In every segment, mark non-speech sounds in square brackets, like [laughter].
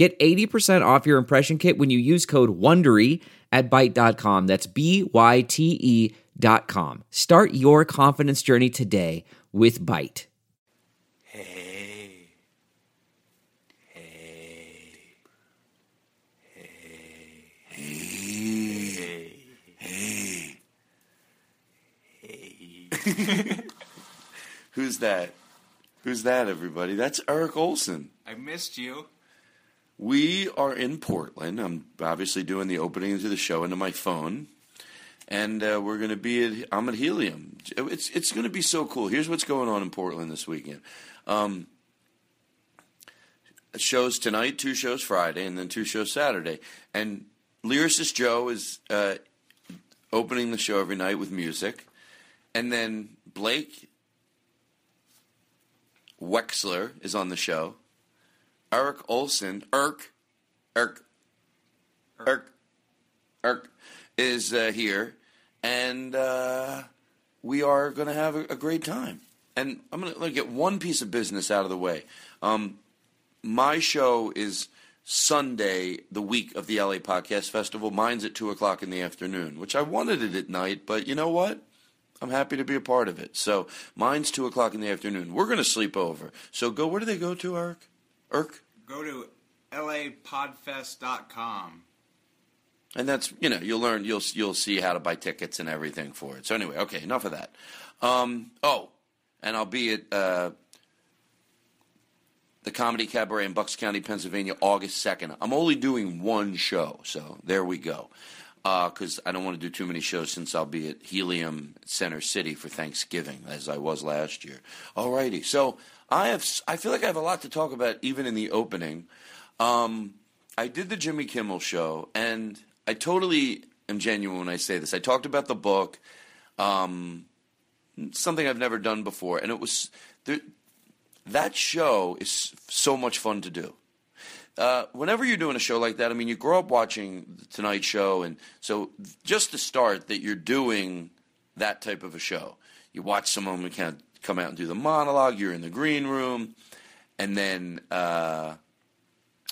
Get 80% off your impression kit when you use code WONDERY at Byte.com. That's B Y T E dot com. Start your confidence journey today with Byte. Hey. Hey. Hey. Hey. Hey. [laughs] Hey. Who's that? Who's that, everybody? That's Eric Olson. I missed you. We are in Portland. I'm obviously doing the opening to the show into my phone, and uh, we're going to be at. I'm at Helium. It's it's going to be so cool. Here's what's going on in Portland this weekend. Um, shows tonight, two shows Friday, and then two shows Saturday. And lyricist Joe is uh, opening the show every night with music, and then Blake Wexler is on the show. Eric Olson, Irk, Irk, Irk, Irk is uh, here, and uh, we are going to have a, a, great time. And I'm going to get one piece of business out of the way. Um, my show is Sunday, the week of the LA Podcast Festival. Mine's at 2 o'clock in the afternoon, which I wanted it at night, but you know what? I'm happy to be a part of it. So mine's 2 o'clock in the afternoon. We're going to sleep over. So go, where do they go to, Eric? Irk? Go to lapodfest.com. And that's you know you'll learn you'll you'll see how to buy tickets and everything for it. So anyway, okay, enough of that. Um, oh, and I'll be at uh, the Comedy Cabaret in Bucks County, Pennsylvania, August second. I'm only doing one show, so there we go. Because uh, I don't want to do too many shows since I'll be at Helium Center City for Thanksgiving, as I was last year. Alrighty, so I have. I feel like I have a lot to talk about, even in the opening. Um, I did the Jimmy Kimmel show, and I totally am genuine when I say this. I talked about the book, um, something I've never done before, and it was there, that show is so much fun to do. Uh, whenever you're doing a show like that, I mean, you grow up watching the Tonight Show, and so just to start, that you're doing that type of a show. You watch someone kind of come out and do the monologue. You're in the green room, and then uh,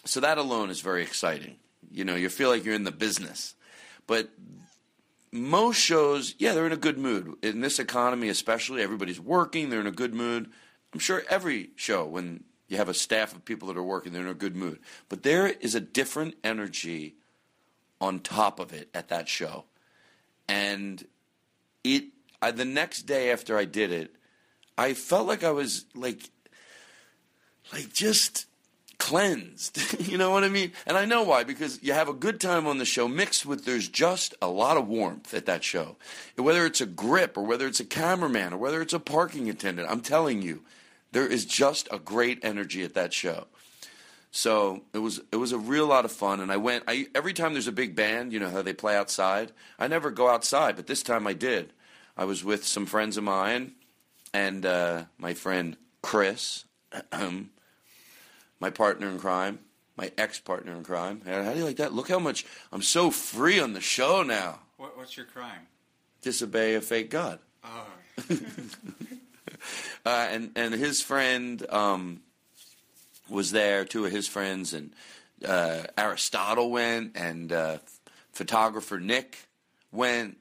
so that alone is very exciting. You know, you feel like you're in the business, but most shows, yeah, they're in a good mood. In this economy, especially, everybody's working. They're in a good mood. I'm sure every show, when you have a staff of people that are working, they're in a good mood. But there is a different energy on top of it at that show, and it. I, the next day after I did it, I felt like I was like, like just cleansed. [laughs] you know what I mean? And I know why because you have a good time on the show mixed with there's just a lot of warmth at that show. Whether it's a grip or whether it's a cameraman or whether it's a parking attendant, I'm telling you, there is just a great energy at that show. So it was it was a real lot of fun, and I went. I every time there's a big band, you know how they play outside. I never go outside, but this time I did. I was with some friends of mine, and uh, my friend Chris, my partner in crime, my ex partner in crime. How do you like that? Look how much I'm so free on the show now. What, what's your crime? Disobey a fake god. Oh, [laughs] [laughs] uh, and and his friend um, was there. Two of his friends and uh, Aristotle went, and uh, photographer Nick went,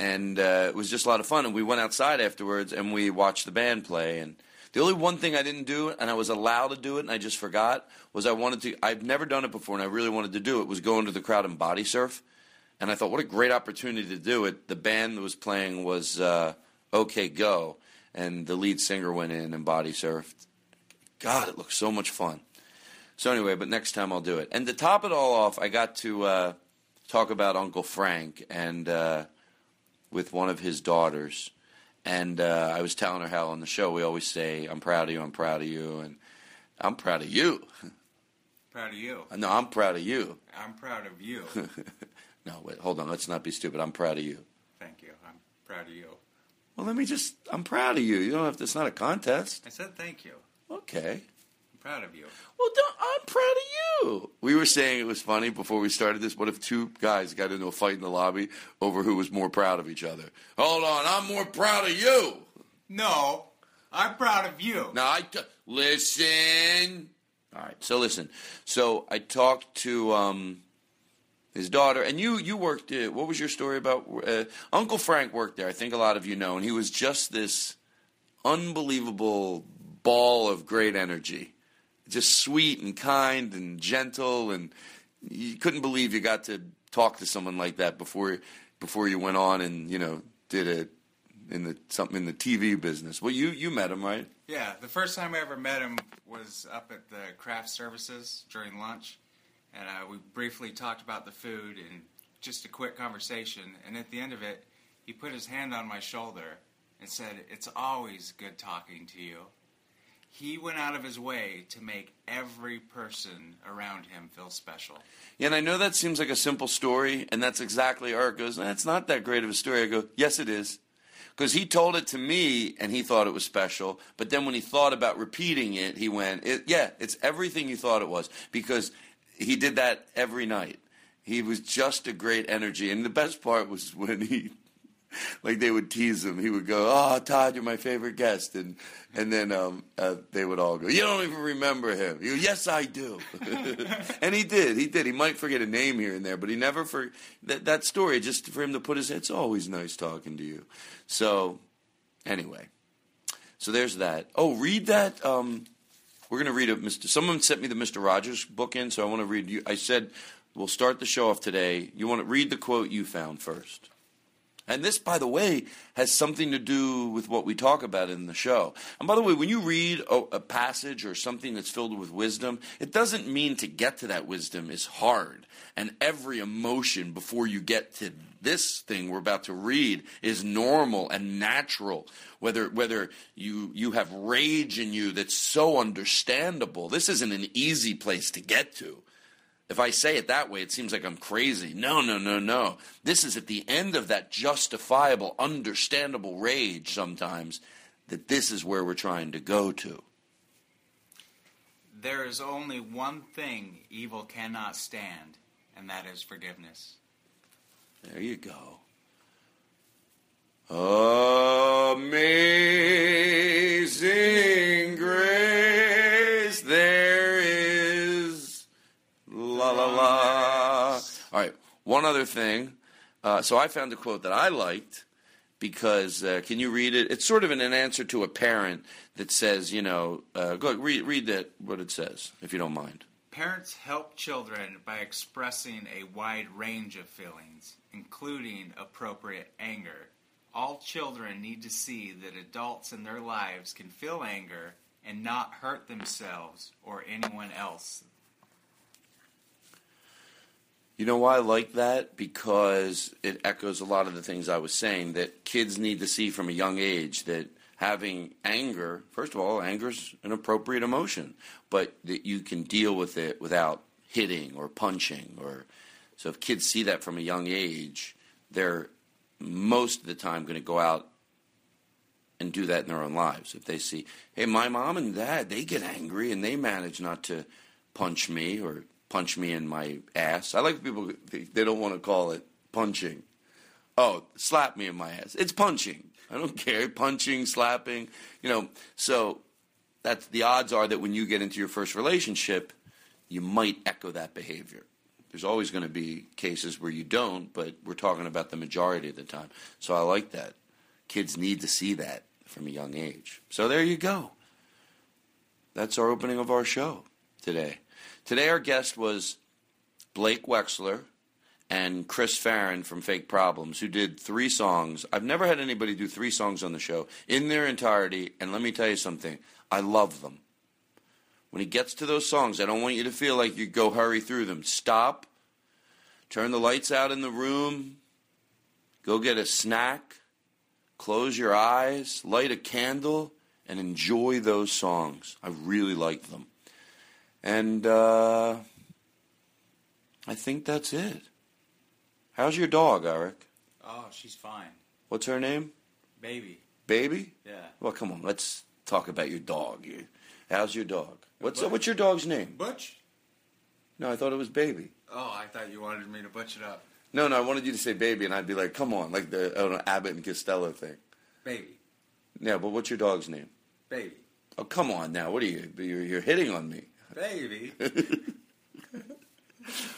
and uh, it was just a lot of fun. And we went outside afterwards, and we watched the band play. And the only one thing I didn't do, and I was allowed to do it, and I just forgot, was I wanted to. I've never done it before, and I really wanted to do it. Was go into the crowd and body surf. And I thought, what a great opportunity to do it. The band that was playing was uh, OK Go, and the lead singer went in and body surfed. God, it looked so much fun. So anyway, but next time I'll do it. And to top it all off, I got to uh, talk about Uncle Frank and uh, with one of his daughters. And uh, I was telling her how on the show we always say, "I'm proud of you, I'm proud of you," and I'm proud of you. proud of you. No, I'm proud of you. I'm proud of you. [laughs] No, wait, hold on. Let's not be stupid. I'm proud of you. Thank you. I'm proud of you. Well, let me just. I'm proud of you. You don't have to. It's not a contest. I said thank you. Okay. I'm proud of you. Well, don't, I'm proud of you. We were saying it was funny before we started this. What if two guys got into a fight in the lobby over who was more proud of each other? Hold on, I'm more proud of you. No, I'm proud of you. Now I t- listen. All right, so listen. So I talked to um, his daughter, and you you worked. Uh, what was your story about? Uh, Uncle Frank worked there. I think a lot of you know, and he was just this unbelievable ball of great energy, just sweet and kind and gentle, and you couldn't believe you got to talk to someone like that before before you went on and you know did it in the something in the TV business. Well, you you met him, right? Yeah, the first time I ever met him was up at the craft services during lunch, and uh, we briefly talked about the food and just a quick conversation. And at the end of it, he put his hand on my shoulder and said, "It's always good talking to you." He went out of his way to make every person around him feel special. Yeah, and I know that seems like a simple story, and that's exactly Art goes. That's not that great of a story. I go, yes, it is, because he told it to me, and he thought it was special. But then when he thought about repeating it, he went, it, "Yeah, it's everything you thought it was," because he did that every night. He was just a great energy, and the best part was when he [laughs] like they would tease him. He would go, "Oh, Todd, you're my favorite guest," and and then um, uh, they would all go, "You don't even remember him." Yes, I do. [laughs] and he did. He did. He might forget a name here and there, but he never for that that story. Just for him to put his, head it's always nice talking to you. So, anyway, so there's that. Oh, read that. Um, we're gonna read a Mr. Someone sent me the Mr. Rogers book in, so I want to read you. I said we'll start the show off today. You want to read the quote you found first. And this, by the way, has something to do with what we talk about in the show. And by the way, when you read a, a, passage or something that's filled with wisdom, it doesn't mean to get to that wisdom is hard. And every emotion before you get to this thing we're about to read is normal and natural. Whether whether you you have rage in you that's so understandable. This isn't an easy place to get to. If I say it that way, it seems like I'm crazy. No, no, no, no. This is at the end of that justifiable, understandable rage sometimes that this is where we're trying to go to. There is only one thing evil cannot stand, and that is forgiveness. There you go. Amazing grace, there is la la la. All right, one other thing. Uh, so I found a quote that I liked because uh, can you read it? It's sort of an, an answer to a parent that says, you know, uh, go read read that what it says if you don't mind. Parents help children by expressing a wide range of feelings, including appropriate anger. All children need to see that adults in their lives can feel anger and not hurt themselves or anyone else. You know why I like that? Because it echoes a lot of the things I was saying that kids need to see from a young age that having anger. First of all, anger's an appropriate emotion, but that you can deal with it without hitting or punching or so if kids see that from a young age, they're most of the time going to go out and do that in their own lives. If they see, hey, my mom and dad, they get angry and they manage not to punch me or punch me in my ass. I like people, they don't want to call it punching. Oh, slap me in my ass. It's punching. I don't care. Punching, slapping, you know. So that's the odds are that when you get into your first relationship, you might echo that behavior. There's always going to be cases where you don't, but we're talking about the majority of the time. So I like that. Kids need to see that from a young age. So there you go. That's our opening of our show today. Today, our guest was Blake Wexler and Chris Farren from Fake Problems, who did three songs. I've never had anybody do three songs on the show in their entirety, and let me tell you something I love them. When he gets to those songs, I don't want you to feel like you go hurry through them. Stop, turn the lights out in the room, go get a snack, close your eyes, light a candle, and enjoy those songs. I really like them. And uh, I think that's it. How's your dog, Eric? Oh, she's fine. What's her name? Baby. Baby? Yeah. Well, come on, let's talk about your dog. How's your dog? What's uh, what's your dog's name? Butch. No, I thought it was Baby. Oh, I thought you wanted me to butch it up. No, no, I wanted you to say Baby, and I'd be like, come on, like the know, Abbott and Costello thing. Baby. Yeah, but what's your dog's name? Baby. Oh, come on now. What are you? You're, you're hitting on me. Baby. [laughs]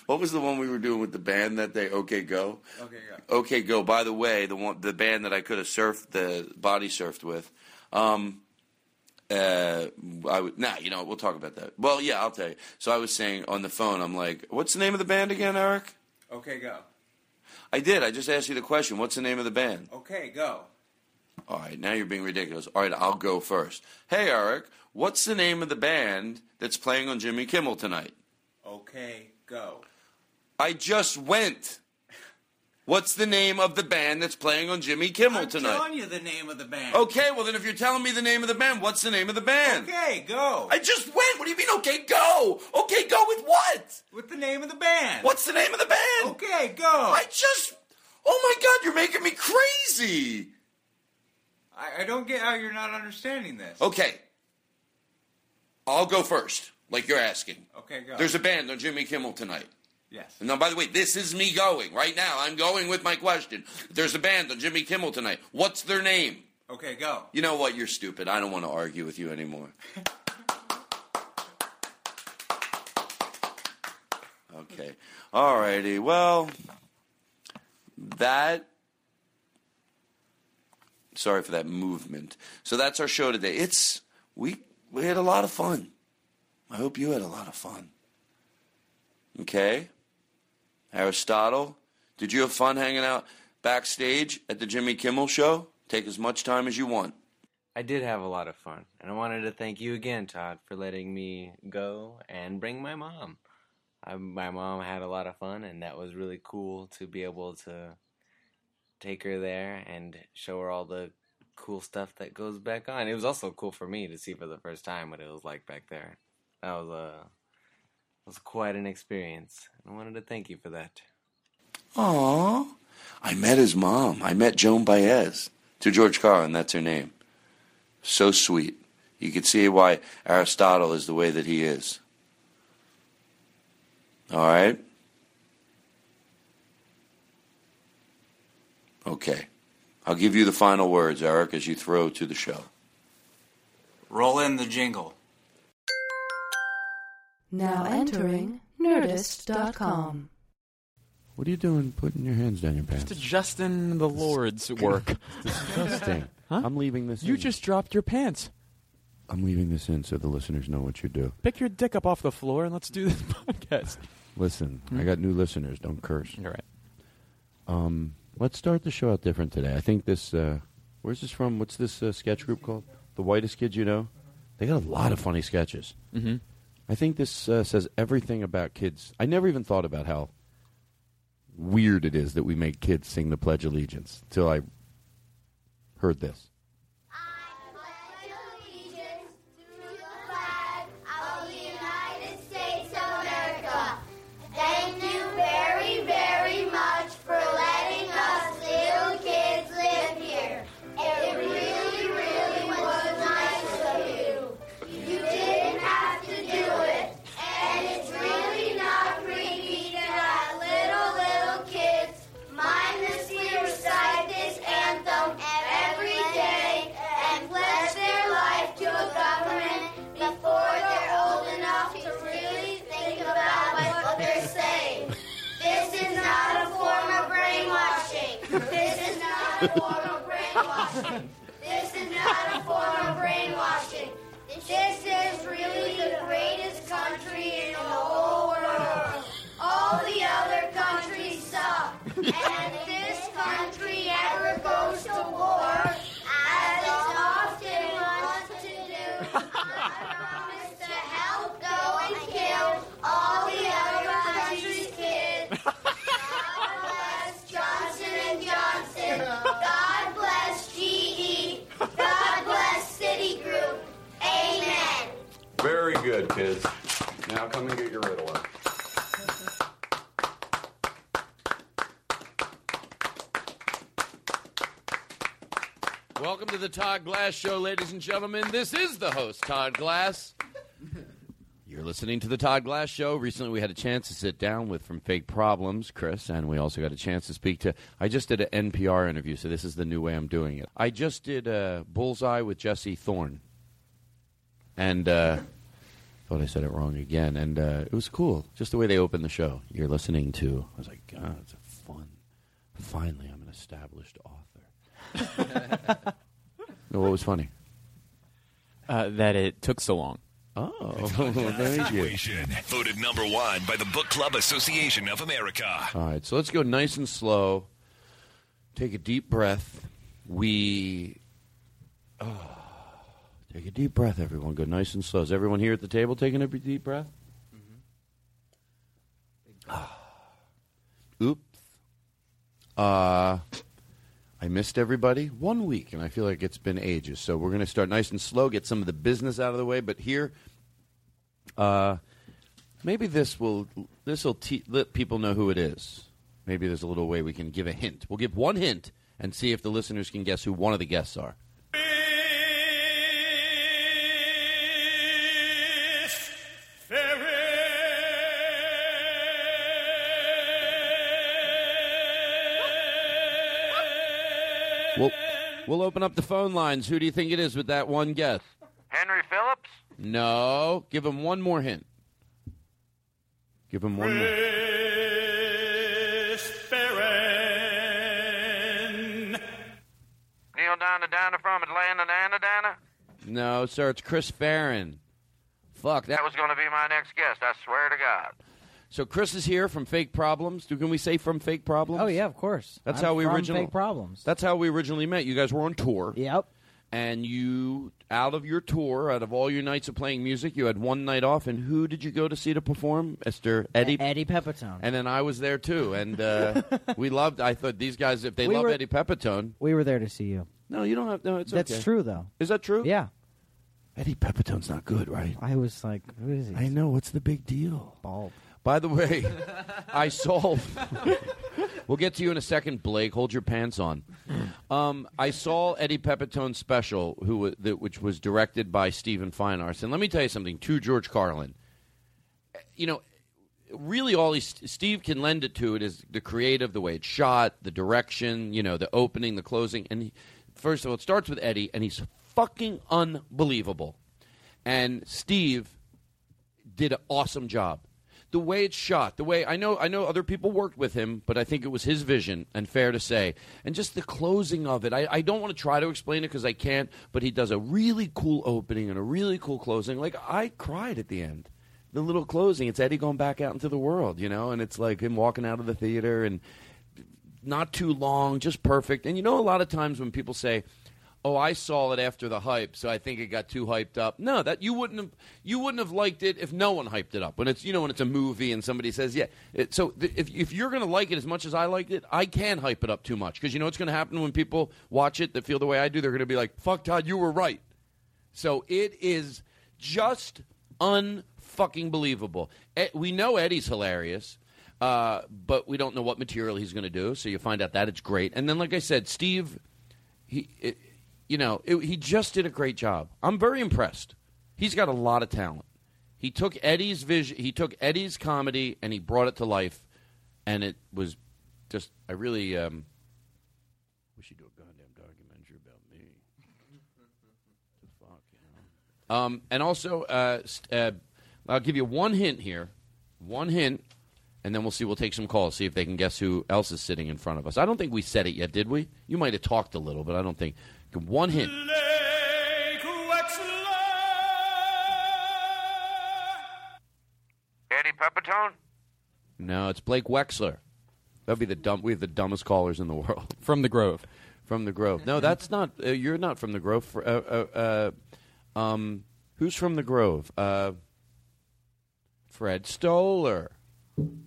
what was the one we were doing with the band that day? OK Go. OK Go. OK Go. By the way, the one, the band that I could have surfed, the body surfed with. Um, uh, I would, nah, you know, we'll talk about that. Well, yeah, I'll tell you. So I was saying on the phone, I'm like, what's the name of the band again, Eric? Okay, go. I did. I just asked you the question. What's the name of the band? Okay, go. All right, now you're being ridiculous. All right, I'll go first. Hey, Eric, what's the name of the band that's playing on Jimmy Kimmel tonight? Okay, go. I just went. What's the name of the band that's playing on Jimmy Kimmel I'm tonight? I'm telling you the name of the band. Okay, well then if you're telling me the name of the band, what's the name of the band? Okay, go. I just went. What do you mean? Okay, go. Okay, go with what? With the name of the band. What's the name of the band? Okay, go. I just. Oh my God, you're making me crazy. I, I don't get how you're not understanding this. Okay. I'll go first, like you're asking. Okay, go. There's a band on Jimmy Kimmel tonight. Yes. Now, by the way, this is me going right now. I'm going with my question. There's a band on Jimmy Kimmel tonight. What's their name? Okay, go. You know what? You're stupid. I don't want to argue with you anymore. [laughs] okay. All righty. Well, that. Sorry for that movement. So that's our show today. It's we we had a lot of fun. I hope you had a lot of fun. Okay? Aristotle, did you have fun hanging out backstage at the Jimmy Kimmel show? Take as much time as you want. I did have a lot of fun, and I wanted to thank you again, Todd, for letting me go and bring my mom. I, my mom had a lot of fun, and that was really cool to be able to take her there and show her all the cool stuff that goes back on. It was also cool for me to see for the first time what it was like back there. That was a was quite an experience. I wanted to thank you for that. Aww. I met his mom. I met Joan Baez to George Carlin. That's her name. So sweet. You can see why Aristotle is the way that he is. All right? Okay. I'll give you the final words, Eric, as you throw to the show. Roll in the jingle. Now entering Nerdist.com. What are you doing putting your hands down your pants? Just adjusting the Lord's work. Disgusting. [laughs] Huh? I'm leaving this in. You in. just dropped your pants. I'm leaving this in so the listeners know what you do. Pick your dick up off the floor and let's do this [laughs] podcast. Listen, Hmm? I got new listeners. Don't curse. You're right. Um, let's start the show out different today. I think this. Uh, where's this from? What's this uh, sketch group called? The Whitest Kids You Know. They got a lot of funny sketches. Mm-hmm. I think this uh, says everything about kids. I never even thought about how weird it is that we make kids sing the Pledge of Allegiance until I heard this. Is not a form kids. Now come and get your Ritalin. Welcome to the Todd Glass Show, ladies and gentlemen. This is the host, Todd Glass. You're listening to the Todd Glass Show. Recently, we had a chance to sit down with from Fake Problems, Chris, and we also got a chance to speak to. I just did an NPR interview, so this is the new way I'm doing it. I just did a Bullseye with Jesse Thorn, and uh, thought I said it wrong again, and uh, it was cool. Just the way they opened the show. You're listening to. I was like, God, it's a fun. Finally, I'm an established author. [laughs] No, what was funny? Uh, that it took so long. Oh, [laughs] [laughs] thank you. Voted number one by the Book Club Association of America. All right, so let's go nice and slow. Take a deep breath. We. Oh, take a deep breath, everyone. Go nice and slow. Is everyone here at the table taking a deep breath? Ah. Oops. Uh, I missed everybody one week, and I feel like it's been ages. So we're going to start nice and slow, get some of the business out of the way. But here, uh, maybe this will this will te- let people know who it is. Maybe there's a little way we can give a hint. We'll give one hint and see if the listeners can guess who one of the guests are. We'll open up the phone lines. Who do you think it is with that one guess? Henry Phillips? No. Give him one more hint. Give him one more. Neil Donna Donna from Atlanta, Dana Dana? No, sir. It's Chris Farren. Fuck that. That was going to be my next guest, I swear to God. So Chris is here from Fake Problems. Do- Can we say from Fake Problems? Oh yeah, of course. That's I'm how we from originally. Fake Problems. That's how we originally met. You guys were on tour. Yep. And you, out of your tour, out of all your nights of playing music, you had one night off. And who did you go to see to perform? Mister Eddie. Eddie Pepitone. And then I was there too, and uh, [laughs] we loved. I thought these guys, if they We love were- Eddie Pepitone, We were there to see you. no, you don't have. No, it's That's okay. true though. Is that true? Yeah. Eddie Pepitone's not good, right? I was like, who is he? I know. What's the big deal? Bald. By the way, I saw. [laughs] we'll get to you in a second, Blake. Hold your pants on. Um, I saw Eddie Pepitone's special, who that, which was directed by Steven Feinartz. And let me tell you something. To George Carlin, you know, really all he, Steve can lend it to it is the creative, the way it's shot, the direction, you know, the opening, the closing. And he, first of all, it starts with Eddie, and he's fucking unbelievable. And Steve did an awesome job. The way it's shot, the way I know, I know other people worked with him, but I think it was his vision, and fair to say, and just the closing of it. I, I don't want to try to explain it because I can't, but he does a really cool opening and a really cool closing. Like I cried at the end, the little closing. It's Eddie going back out into the world, you know, and it's like him walking out of the theater and not too long, just perfect. And you know, a lot of times when people say, "Oh, I saw it after the hype, so I think it got too hyped up." No, that you wouldn't have you wouldn't have liked it if no one hyped it up. When it's you know when it's a movie and somebody says, "Yeah," it, so th- if if you're going to like it as much as I liked it, I can hype it up too much because you know what's going to happen when people watch it that feel the way I do. They're going to be like, "Fuck, Todd, you were right." So it is just unfucking believable. We know Eddie's hilarious. Uh, but we don't know what material he's going to do. So you find out that it's great, and then, like I said, Steve, he, it, you know, it, he just did a great job. I'm very impressed. He's got a lot of talent. He took Eddie's vision, he took Eddie's comedy, and he brought it to life, and it was just. I really um, wish he'd do a goddamn documentary about me. fuck, you know. Um, and also, uh, st- uh, I'll give you one hint here. One hint. and then we'll see. We'll take some calls, see if they can guess who else is sitting in front of us. I don't think we said it yet, did we? You might have talked a little, but I don't think. One hint. Eddie Pepitone? No, it's Blake Wexler. That'd be the dumb. We have the dumbest callers in the world. [laughs] From the Grove. From the Grove. No, that's not. Uh, you're not from the Grove. Fr- Uh, uh, uh, um, who's from the Grove? Uh, Fred Stoller.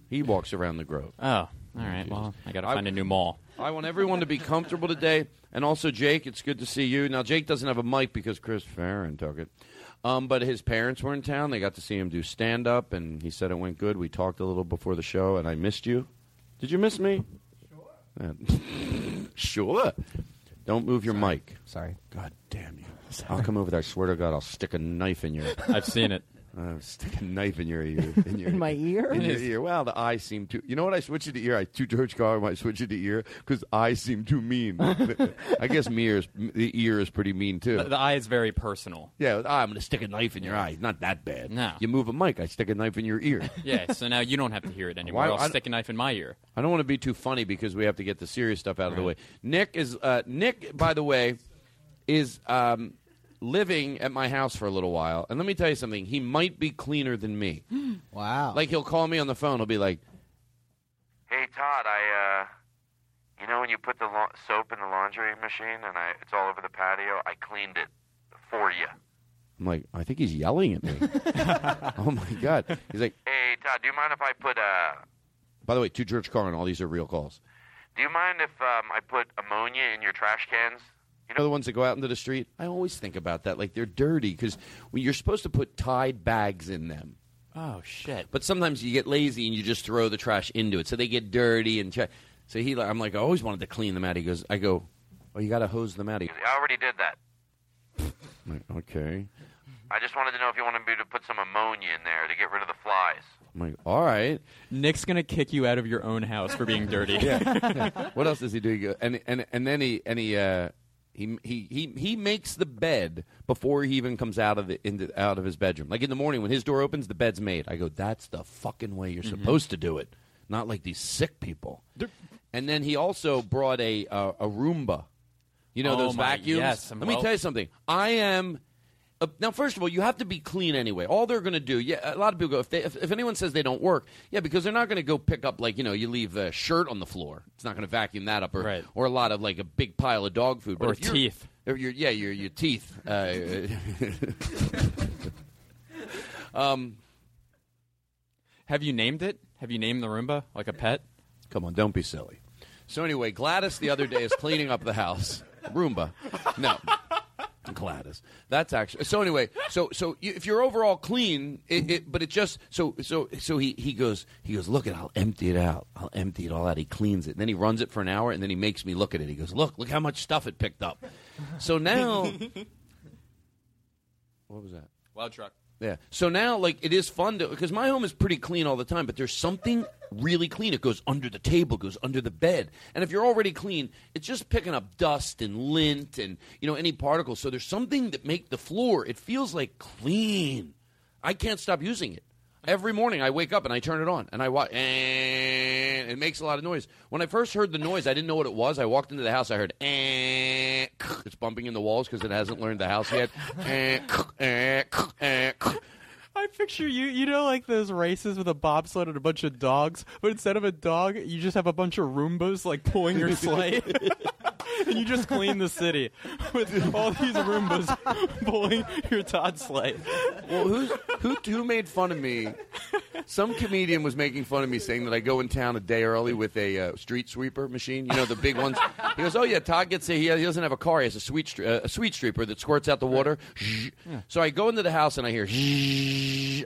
He walks around the Grove. Oh, all right. Well, I got to find a new mall. I want everyone to be comfortable today, and also Jake. It's good to see you. Now Jake doesn't have a mic because Chris Farren took it, um, but his parents were in town. They got to see him do stand up, and he said it went good. We talked a little before the show, and I missed you. Did you miss me? Sure. [laughs] sure. Don't move your mic. Sorry. God damn you! I'll come over there. I swear to God, I'll stick a knife in your. I've seen it. I'll [laughs] stick a knife in your ear. [laughs] In, your, In my ear? In your ear. Well, the eye seemed too. You know what? I switched it to ear. I to George Carlin. I switched it to ear because eyes seem too mean. [laughs] I guess me is, the ear is pretty mean too. The, the eye is very personal. yeah, ah, I'm going to stick a knife in your eye. Not that bad. No. You move a mic, I stick a knife in your ear. Yeah, so now you don't have to hear it anymore. Why- I'll I- stick a knife in my ear. I don't want to be too funny because we have to get the serious stuff out of the way. Nick is uh, Nick, by the way, is um, living at my house for a little while, and let me tell you something. He might be cleaner than me. [gasps] Wow. Like he'll call me on the phone. He'll be like, Hey, Todd, I, uh, you know when you put the la- soap in the laundry machine and I, it's all over the patio? I cleaned it for you. I'm like, I think he's yelling at me. [laughs] [laughs] oh my god. He's like, Hey, Todd, do you mind if I put, uh, by the way, to George Carlin, all these are real calls. do you mind if um, I put ammonia in your trash cans? You know the ones that go out into the street? I always think about that. Like they're dirty because you're supposed to put tied bags in them. Oh shit! But sometimes you get lazy and you just throw the trash into it, so they get dirty and. Ch- so he, I'm like, I always wanted to clean them out. He goes, I go, oh, you got to hose them out. He, goes, I already did that. I'm [laughs] like, okay. I just wanted to know if you wanted me to put some ammonia in there to get rid of the flies. I'm like, all right. Nick's gonna kick you out of your own house for being dirty. [laughs] yeah. [laughs] What else does he do? He go, and and and then he and he uh, he he he he makes the bed before he even comes out of the into out of his bedroom. Like in the morning when his door opens, the bed's made. I go, that's the fucking way you're Mhm. supposed to do it, not like these sick people. And then he also brought a uh, a Roomba. You know Oh those my- vacuums. yes, Let me tell you something. I am. Uh, now, first of all, you have to be clean anyway. All they're going to do, yeah, a lot of people go if, they, if if anyone says they don't work, yeah, because they're not going to go pick up like you know you leave a shirt on the floor. It's not going to vacuum that up, or Right. or a lot of like a big pile of dog food, but Or if you're- teeth. Or your yeah, your your teeth. Uh, [laughs] um, Have you named it? Have you named the Roomba like a pet? Come on, don't be silly. So anyway, Gladys the other day is cleaning up the house. Roomba, no. Gladys. That's actually so. Anyway, so so you, if you're overall clean, it, it, but it just so so so he he goes he goes look at I'll empty it out. I'll empty it all out. He cleans it. And then he runs it for an hour, and then he makes me look at it. He goes look look how much stuff it picked up. So now, [laughs] what was that? Loud truck. Yeah. So now, like, it is fun to because my home is pretty clean all the time, but there's something really clean. It goes under the table, goes under the bed, and if you're already clean, it's just picking up dust and lint and you know any particles. So there's something that make the floor. It feels like clean. I can't stop using it. Every morning I wake up and I turn it on and I watch, and it makes a lot of noise. When I first heard the noise, I didn't know what it was. I walked into the house, I heard, eh, and it's bumping in the walls because it hasn't learned the house yet. [laughs] Eh, eh, I picture you, you know, like those races with a bobsled and a bunch of dogs, but instead of a dog, you just have a bunch of Roombas like pulling your [laughs] sleigh. [laughs] [laughs] and you just clean the city with all these Roombas [laughs] pulling your Todd sleigh. Well, who's, who who made fun of me? Some comedian was making fun of me, saying that I go in town a day early with a uh, street sweeper machine. You know the big ones. He goes, "Oh yeah, Todd gets a, he, he doesn't have a car. He has a sweet uh, a sweet sweeper that squirts out the water." So I go into the house and I hear.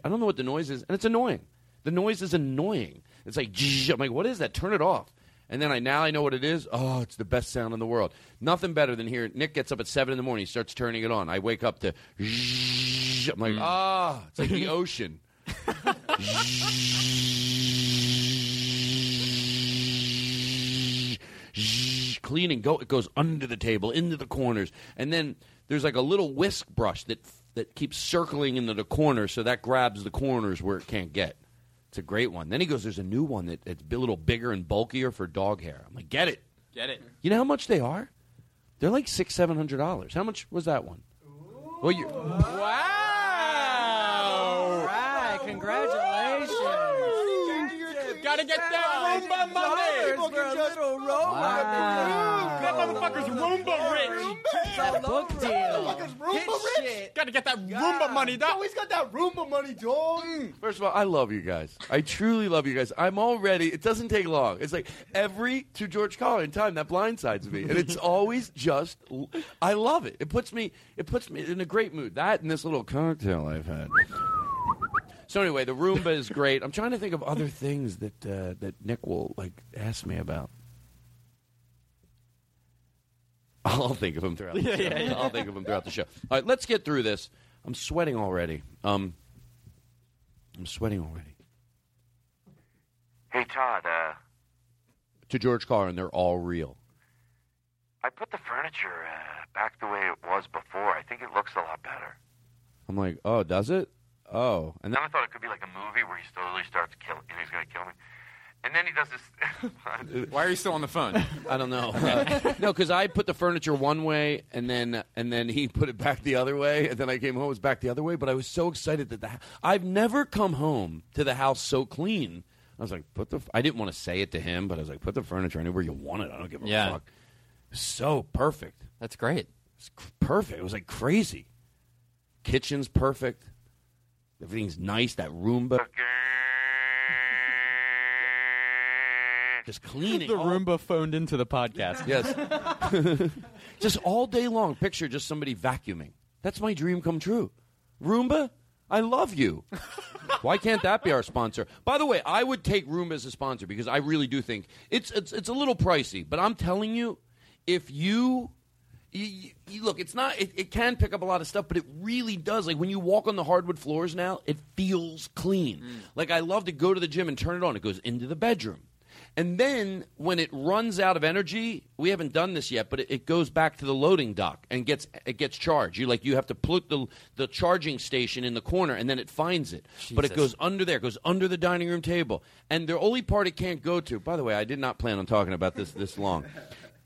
I don't know what the noise is, and it's annoying. The noise is annoying. It's like I'm like, what is that? Turn it off. And then I now I know what it is. Oh, it's the best sound in the world. Nothing better than hearing Nick gets up at seven in the morning. He starts turning it on. I wake up to. I'm like, ah, it's like the [laughs] ocean. Cleaning, go. It goes under the table, into the corners, and then there's like a little whisk brush that that keeps circling into the corners, so that grabs the corners where it can't get. It's a great one. Then he goes, "There's a new one that, that's a little bigger and bulkier for dog hair." I'm like, "Get it." Get it? You know how much they are? They're like six, seven hundred dollars. How much was that one? Well, you Wow! All right, congratulations. Gotta get that Roomba money! for a little Wow. That motherfucker's Roomba rich! Book deal. Roomba rich! Gotta get that Roomba money, dog! Always got that Roomba money, dog. First of all, I love you guys. I truly love you guys. I'm already. It doesn't take long. It's like every to George Carlin time that blindsides me, and it's always just. I love it. It puts me. It puts me in a great mood. That and this little cocktail I've had. So anyway, the Roomba is great. I'm trying to think of other things that uh, that Nick will like ask me about. I'll think of them throughout. The Yeah, show. yeah, yeah. I'll think of them throughout the show. All right, let's get through this. I'm sweating already. Um, I'm sweating already. Hey, Todd, uh, To George Carlin, they're all real. I put the furniture uh, back the way it was before. I think it looks a lot better. I'm like, oh, does it? Oh, and And then then I thought it could be like a movie where he slowly starts killing. You know, he's going to kill me. And then he does this. [laughs] Why are you still on the phone? I don't know. Uh, [laughs] no, because I put the furniture one way, and then and then he put it back the other way, and then I came home it was back the other way. But I was so excited that the I've never come home to the house so clean. I was like, put the. I didn't want to say it to him, but I was like, put the furniture anywhere you want it. I don't give a Yeah. fuck. So perfect. That's great. It's c- perfect. It was like crazy. Kitchen's perfect. Everything's nice. That Roomba. Just cleaning. The all- Roomba phoned into the podcast. Yes. [laughs] just all day long. Picture just somebody vacuuming. That's my dream come true. Roomba, I love you. [laughs] Why can't that be our sponsor? By the way, I would take Roomba as a sponsor because I really do think it's it's it's a little pricey, but I'm telling you, if you you, you, look, it's not. It, it can pick up a lot of stuff, but it really does. Like when you walk on the hardwood floors now, it feels clean. Mm. Like I love to go to the gym and turn it on. It goes into the bedroom, and then when it runs out of energy, we haven't done this yet, but it, it goes back to the loading dock and gets it gets charged. You like you have to put the the charging station in the corner, and then it finds it. But it goes under there, goes under the dining room table, and the only part it can't go to. By the way, I did not plan on talking about this this long.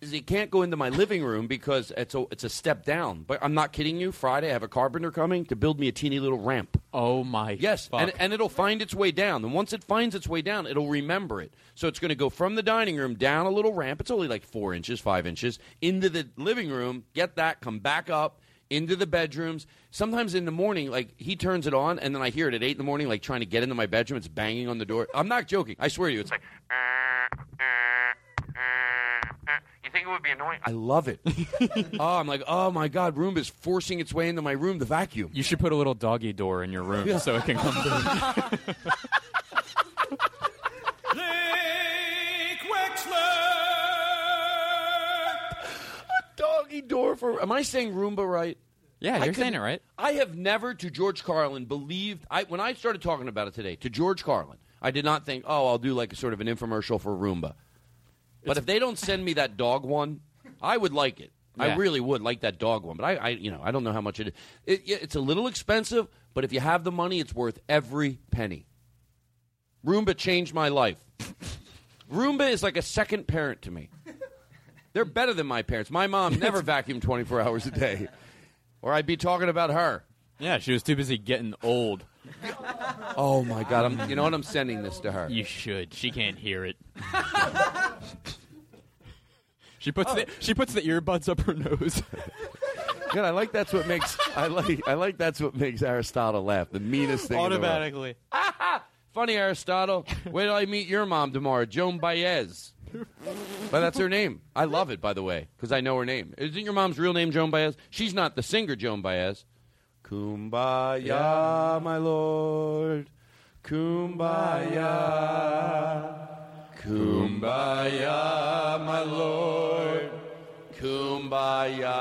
Is it can't go into my living room because it's a it's a step down. But I'm not kidding you. Friday, I have a carpenter coming to build me a teeny little ramp. Oh my! Yes, fuck. and, and it'll find its way down. And once it finds its way down, it'll remember it. So it's going to go from the dining room down a little ramp. It's only like four inches, five inches into the living room. Get that, come back up into the bedrooms. Sometimes in the morning, like he turns it on, and then I hear it at eight in the morning, like trying to get into my bedroom. It's banging on the door. I'm not joking. I swear to you, it's like. You think it would be annoying? I love it. [laughs] oh, I'm like, oh my god, Roomba's forcing its way into my room to vacuum. You should put a little doggy door in your room Yeah. so it can come through. [laughs] Doggy door for. Am I saying Roomba right? Yeah, I you're could- saying it right. I have never to George Carlin believed. I when I started talking about it today to George Carlin, I did not think, oh, I'll do like a sort of an infomercial for Roomba. But if they don't send me that dog one, I would like it. I really would like that dog one. But I, I, you know, I don't know how much it is. It, it's a little expensive, but if you have the money, it's worth every penny. Roomba changed my life. Roomba is like a second parent to me. They're better than my parents. My mom [laughs] never vacuumed 24 hours a day, or I'd be talking about her. Yeah, she was too busy getting old. Oh my God! I'm, you know what? I'm sending this to her. You should. She can't hear it. [laughs] she puts the she puts the earbuds up her nose. [laughs] Good. I like that's what makes I like I like that's what makes Aristotle laugh. The meanest thing. in the world. Automatically. [laughs] Funny Aristotle. Where do I meet your mom tomorrow? Joan Baez. but that's her name. I love it, by the way, because I know her name. Isn't your mom's real name Joan Baez? She's not the singer Joan Baez. Kumbaya, my lord. Kumbaya. Kumbaya, my lord. Kumbaya.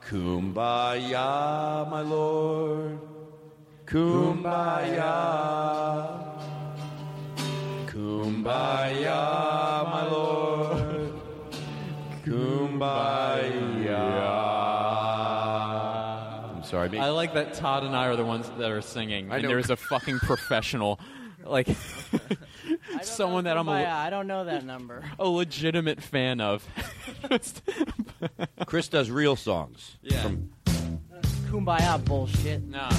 Kumbaya, my lord. Kumbaya. Kumbaya, my lord. Kumbaya. I'm sorry. Maybe- I like that Todd and I are the ones that are singing, I and know. there's a fucking [laughs] professional, like [laughs] someone that I'm a, Kumbaya, I don't know that number. a legitimate fan of. Chris does real songs. Yeah. From, Kumbaya bullshit. Nah.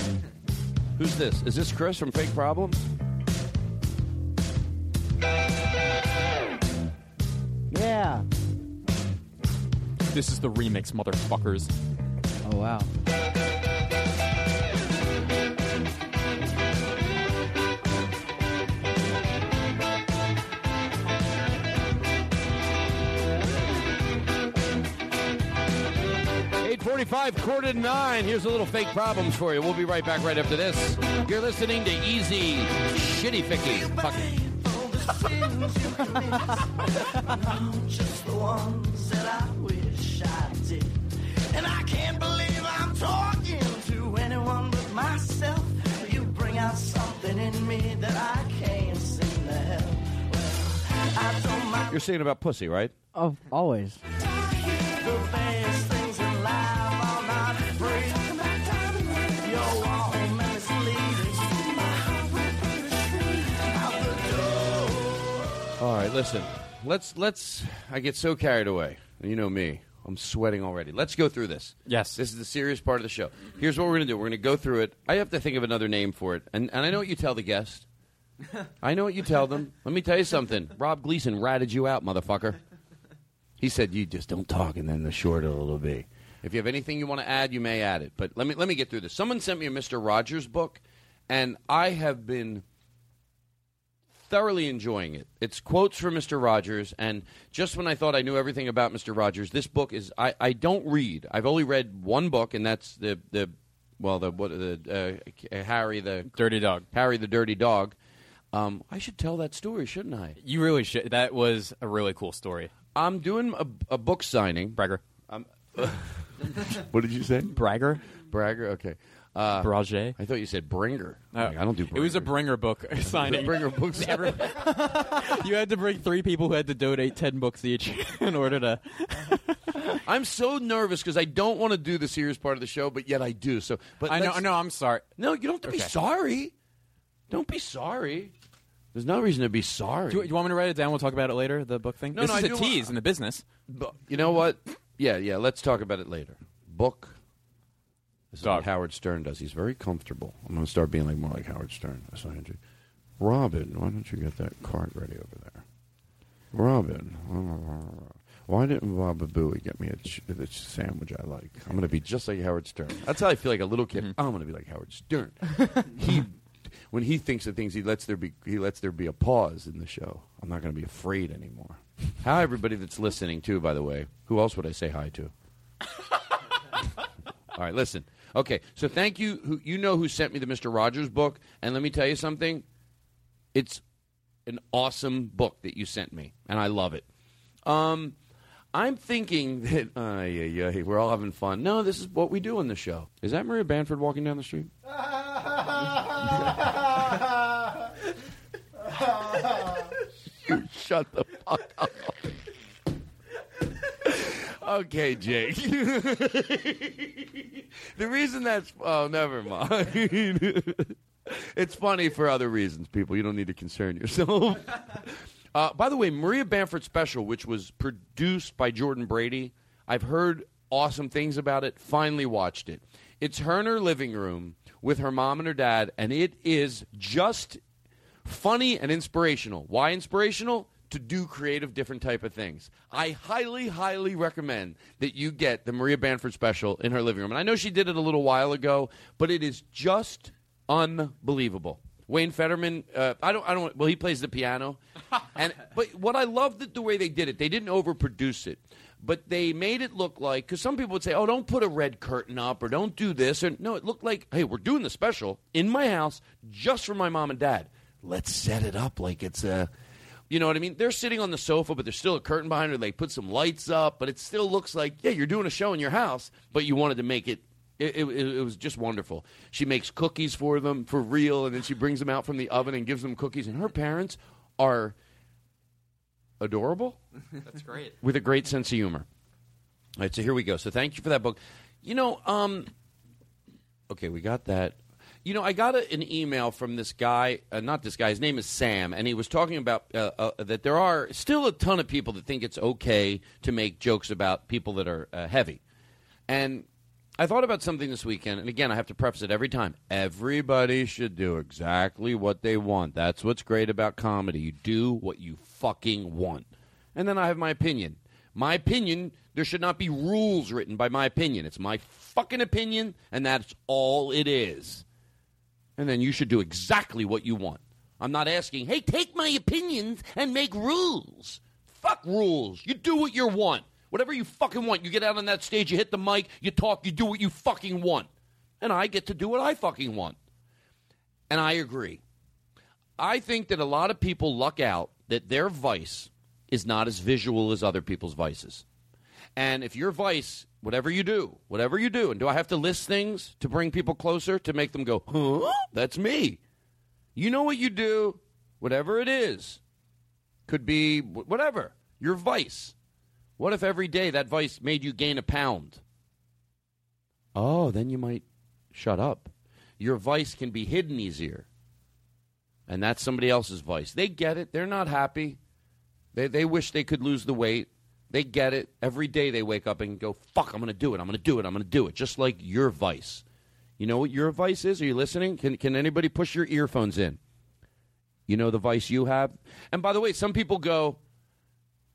who's this? Is this Chris from Fake Problems? Yeah. This is the remix, motherfuckers. Oh wow. Eight forty-five, quarter to nine. Here's a little fake problems for you. We'll be right back right after this. You're listening to Easy Shitty Ficky. Fuck it. just the ones that I wish I did. And I can't believe I'm talking to anyone but myself. You bring out something in me that I can't seem to help. Well, I don't mind You're singing about pussy, right? Oh, always. All right, listen. Let's let's. I get so carried away. You know me. I'm sweating already. Let's go through this. Yes. This is the serious part of the show. Here's what we're going to do. We're going to go through it. I have to think of another name for it. And, and I know what you tell the guest. [laughs] I know what you tell them. Let me tell you something. Rob Gleason ratted you out, motherfucker. He said, "You just don't talk, and then the short it'll be." If you have anything you want to add, you may add it. But let me let me get through this. Someone sent me a Mr. Rogers book, and I have been thoroughly enjoying it. It's quotes from Mr. Rogers, and just when I thought I knew everything about Mr. Rogers, this book is. I, I don't read. I've only read one book, and that's the the well the what the uh, Harry the Dirty Dog. Harry the Dirty Dog. Um, I should tell that story, shouldn't I? You really should. That was a really cool story. I'm doing a, a book signing. Bragger. I'm, [laughs] what did you say? Bragger. Bragger. Okay. Uh, Brage. I thought you said Bringer. Like, I don't do. It was a Bringer. bringer book [laughs] signing. Bringer book signing. [laughs] [laughs] you had to bring three people who had to donate ten books each in order to. I'm so nervous because I don't want to do the serious part of the show, but yet I do. So, but I know. let's- No, I'm sorry. No, you don't have to be sorry. Don't be sorry. There's no reason to be sorry. Do you, you want me to write it down? We'll talk about it later. The book thing. No, this no, is I a tease want- in the business. Bu- you know what? Yeah, yeah. Let's talk about it later. Book. This is what Howard Stern does. He's very comfortable. I'm going to start being like more like Howard Stern. That's do. Robin, why don't you get that cart ready over there? Robin, why didn't Baba Booey get me a, ch- a sandwich I like? I'm going to be just like Howard Stern. That's how I feel like a little kid. Mm-hmm. I'm going to be like Howard Stern. [laughs] he, when he thinks of things, he lets there be he lets there be a pause in the show. I'm not going to be afraid anymore. Hi, everybody that's listening too. By the way, who else would I say hi to? [laughs] All right, listen. Okay, so thank you. You know who sent me the Mister Rogers book? And let me tell you something. It's an awesome book that you sent me, and I love it. Um, I'm thinking [laughs] that uh, yeah, yeah, we're all having fun. No, this is what we do on the show. Is that Maria Bamford walking down the street? [laughs] you shut the fuck up. Okay, Jake. [laughs] the reason that's oh, never mind. [laughs] it's funny for other reasons, people. You don't need to concern yourself. [laughs] Uh, by the way, Maria Bamford special, which was produced by Jordan Brady, I've heard awesome things about it. Finally watched it. It's her in her living room with her mom and her dad, and it is just funny and inspirational. Why inspirational? To do creative, different type of things. I highly, highly recommend that you get the Maria Bamford special in her living room. And I know she did it a little while ago, but it is just unbelievable. Wayne Fetterman, uh, I don't, I don't. Well, he plays the piano, [laughs] and but what I love the, the way they did it. They didn't overproduce it, but they made it look like because some people would say, "Oh, don't put a red curtain up or don't do this." Or no, it looked like, "Hey, we're doing the special in my house just for my mom and dad. Let's set it up like it's a." You know what I mean? They're sitting on the sofa, but there's still a curtain behind her. They put some lights up, but it still looks like, yeah, you're doing a show in your house, but you wanted to make it. It, it, it was just wonderful. She makes cookies for them for real, and then she brings them out from the oven and gives them cookies. And her parents are adorable That's great. with a great sense of humor. All right, so here we go. So thank you for that book. You know, um, Okay, we got that. You know, I got a, an email from this guy. Uh, not this guy. His name is Sam, and he was talking about uh, uh, that there are still a ton of people that think it's okay to make jokes about people that are uh, heavy. And I thought about something this weekend, and again, I have to preface it every time. Everybody should do exactly what they want. That's what's great about comedy. You do what you fucking want. And then I have my opinion. My opinion, there should not be rules written by my opinion. It's my fucking opinion, and that's all it is. And then you should do exactly what you want. I'm not asking, hey, take my opinions and make rules. Fuck rules. You do what you want. Whatever you fucking want. You get out on that stage, you hit the mic, you talk, you do what you fucking want. And I get to do what I fucking want. And I agree. I think that a lot of people luck out that their vice is not as visual as other people's vices. And if your vice, whatever you do, whatever you do, and do I have to list things to bring people closer to make them go, huh? That's me. You know what you do, whatever it is, could be whatever, your vice. What if every day that vice made you gain a pound? Oh, then you might shut up. Your vice can be hidden easier. And that's somebody else's vice. They get it. They're not happy. They, they wish they could lose the weight. They get it. Every day they wake up and go, fuck, I'm going to do it. I'm going to do it. I'm going to do it. Just like your vice. You know what your vice is? Are you listening? Can, can anybody push your earphones in? You know the vice you have? And by the way, some people go,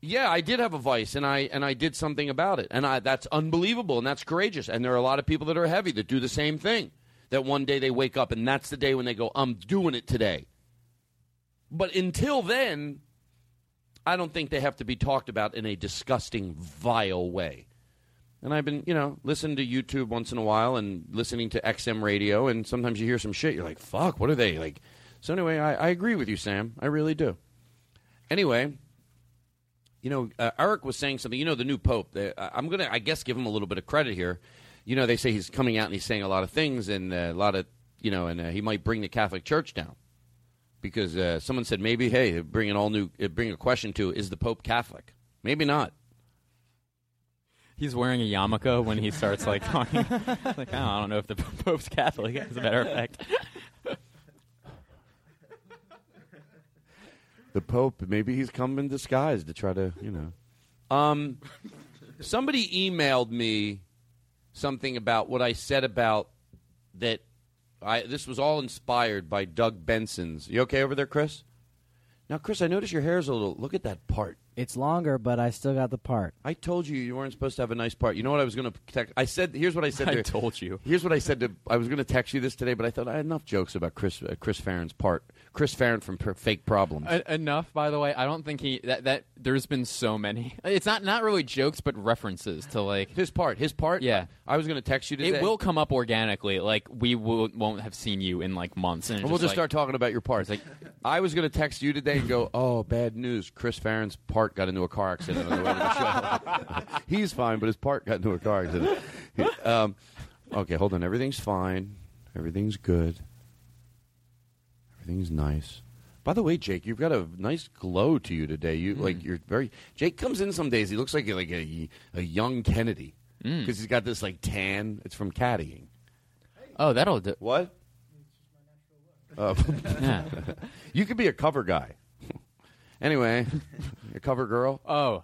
yeah, I did have a vice, and I and I did something about it, and I, that's unbelievable, and that's courageous. And there are a lot of people that are heavy that do the same thing. That one day they wake up, and that's the day when they go, "I'm doing it today." But until then, I don't think they have to be talked about in a disgusting, vile way. And I've been, you know, listening to YouTube once in a while and listening to XM radio, and sometimes you hear some shit. You're like, "Fuck, what are they like?" So anyway, I, I agree with you, Sam. I really do. Anyway, you know, uh, Eric was saying something. You know, the new pope. The, uh, I'm gonna, I guess, give him a little bit of credit here. You know, they say he's coming out and he's saying a lot of things and uh, a lot of, you know, and uh, he might bring the Catholic Church down because uh, someone said maybe, hey, bring an all new, uh, bring a question to is the Pope Catholic? Maybe not. He's wearing a yarmulke when he starts like [laughs] talking. like oh, I don't know if the [laughs] Pope's Catholic. As a matter of fact, the Pope, maybe he's come in disguise to try to, you know. Um, somebody emailed me something about what I said about that. I this was all inspired by Doug Benson's. You okay over there, Chris? Now, Chris, I notice your hair's a little. Look at that part. It's longer, but I still got the part. I told you you weren't supposed to have a nice part. You know what I was going to text? I said, here's what I said. [laughs] I to, told you. Here's what I said to. I was going to text you this today, but I thought I had enough jokes about Chris uh, Chris Farren's part. Chris Farren from per- Fake Problems. E- enough. By the way, I don't think he that that there's been so many. [laughs] It's not not really jokes, but references to like his part. His part. Yeah, I was going to text you today. It will come up organically. Like we will, won't have seen you in like months, and And we'll just like, start talking about your parts. Like, [laughs] I was going to text you today and go, "Oh, bad news! Chris Farren's part got into a car accident on the way to the show. [laughs] He's fine, but his part got into a car accident." Um, okay, hold on. Everything's fine. Everything's good. Everything's nice. By the way, Jake, you've got a nice glow to you today. You like you're very. Jake comes in some days. He looks like a, like a, a young Kennedy because he's got this like tan. It's from caddying. Oh, that'll do. What? Uh, [laughs] Yeah. [laughs] you could be a cover guy. [laughs] anyway, a cover girl. Oh,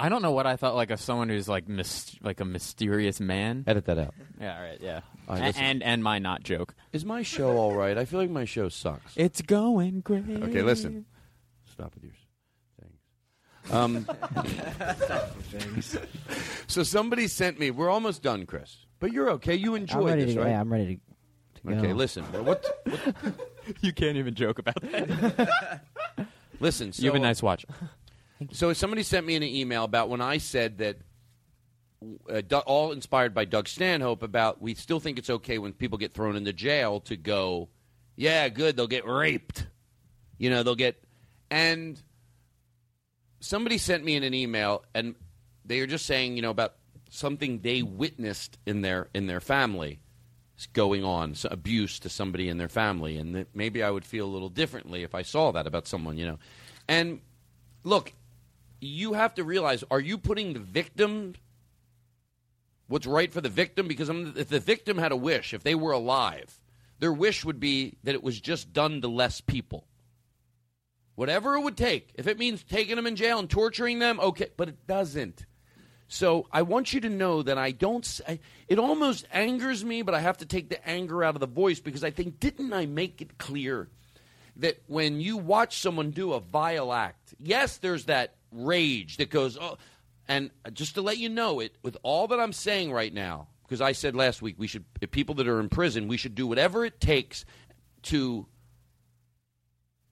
I don't know what I thought like of someone who's like mys- like a mysterious man. Edit that out. Yeah, all right, yeah. All right, A- listen. and and my not joke. Is my show all right? I feel like my show sucks. It's going great. Okay, listen. Stop with your things. Um, Stop with things. so somebody sent me. We're almost done, Chris. But you're okay. You I'm enjoyed ready this, to. right? Yeah, I'm ready to. to Okay, go. listen. What, what? [laughs] You can't even joke about that. Listen. So, you have a nice watch. So somebody sent me an email about when I said that, uh, all inspired by Doug Stanhope, about we still think it's okay when people get thrown into jail to go, yeah, good, they'll get raped. You know, they'll get. And somebody sent me in an email, and they were just saying, you know, about something they witnessed in their in their family going on, so abuse to somebody in their family, and maybe I would feel a little differently if I saw that about someone, you know. And look, you have to realize: are you putting the victim what's right for the victim because if the victim had a wish, if they were alive, their wish would be that it was just done to less people. Whatever it would take. If it means taking them in jail and torturing them, okay, but it doesn't. So I want you to know that I don't. I, it almost angers me, but I have to take the anger out of the voice because I think, didn't I make it clear that when you watch someone do a vile act, yes, there's that rage that goes, oh, and just to let you know it, with all that I'm saying right now, because I said last week we should, people that are in prison, we should do whatever it takes to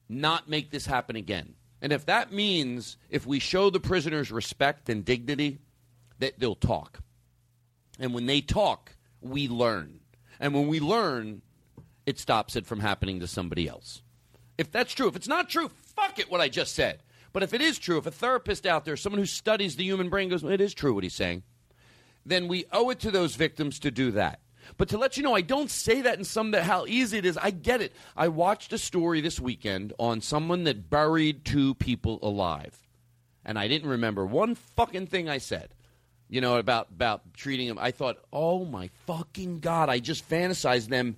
not make this happen again. And if that means if we show the prisoners respect and dignity, that they'll talk. And when they talk, we learn. And when we learn, it stops it from happening to somebody else. If that's true, if it's not true, fuck it, what I just said. But if it is true, if a therapist out there, someone who studies the human brain goes, well, it is true what he's saying, then we owe it to those victims to do that. But to let you know, I don't say that in some that how easy it is. I get it. I watched a story this weekend on someone that buried two people alive, and I didn't remember one fucking thing I said. You know about about treating them. I thought, oh my fucking god! I just fantasized them.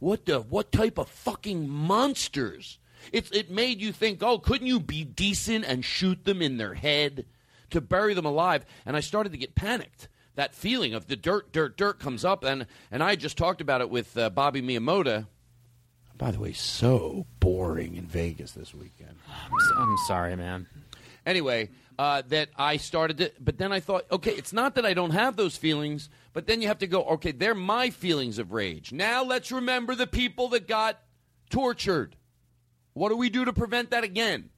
What the what type of fucking monsters? It it made you think, oh, couldn't you be decent and shoot them in their head to bury them alive? And I started to get panicked. That feeling of the dirt, dirt, dirt comes up, and and I just talked about it with uh, Bobby Miyamoto. By the way, so boring in Vegas this weekend. I'm sorry, man. Anyway, uh, that I started to, but then I thought, okay, it's not that I don't have those feelings, but then you have to go, okay, they're my feelings of rage. Now let's remember the people that got tortured. What do we do to prevent that again?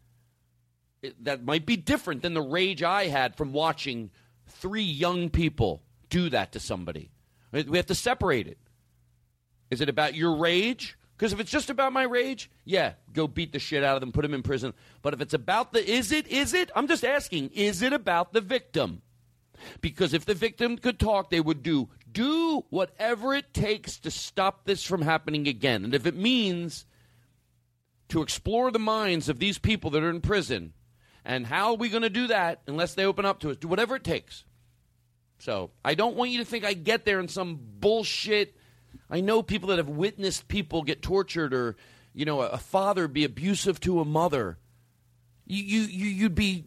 It, that might be different than the rage I had from watching three young people do that to somebody. We have to separate it. Is it about your rage? Because if it's just about my rage, yeah, go beat the shit out of them, put them in prison. But if it's about the, is it, is it? I'm just asking, is it about the victim? Because if the victim could talk, they would do, do whatever it takes to stop this from happening again. And if it means to explore the minds of these people that are in prison, and how are we going to do that unless they open up to us? Do whatever it takes. So I don't want you to think I get there in some bullshit. I know people that have witnessed people get tortured, or you know, a, father be abusive to a mother. You, you, you, you'd be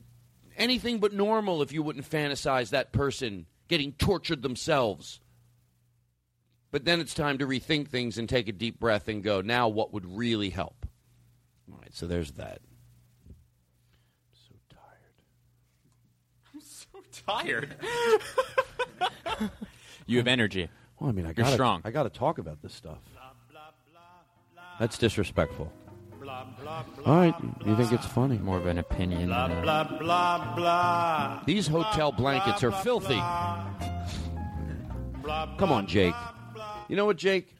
anything but normal if you wouldn't fantasize that person getting tortured themselves. But then it's time to rethink things and take a deep breath and go, now what would really help? All right, so there's that. I'm so tired. I'm so tired. you have energy. Well, I mean, I You're gotta, strong. I got to talk about this stuff. That's disrespectful. All right, you think it's funny? More of an opinion. Blah, than blah, blah, blah. These hotel blankets are filthy. Come on, Jake. You know what, Jake?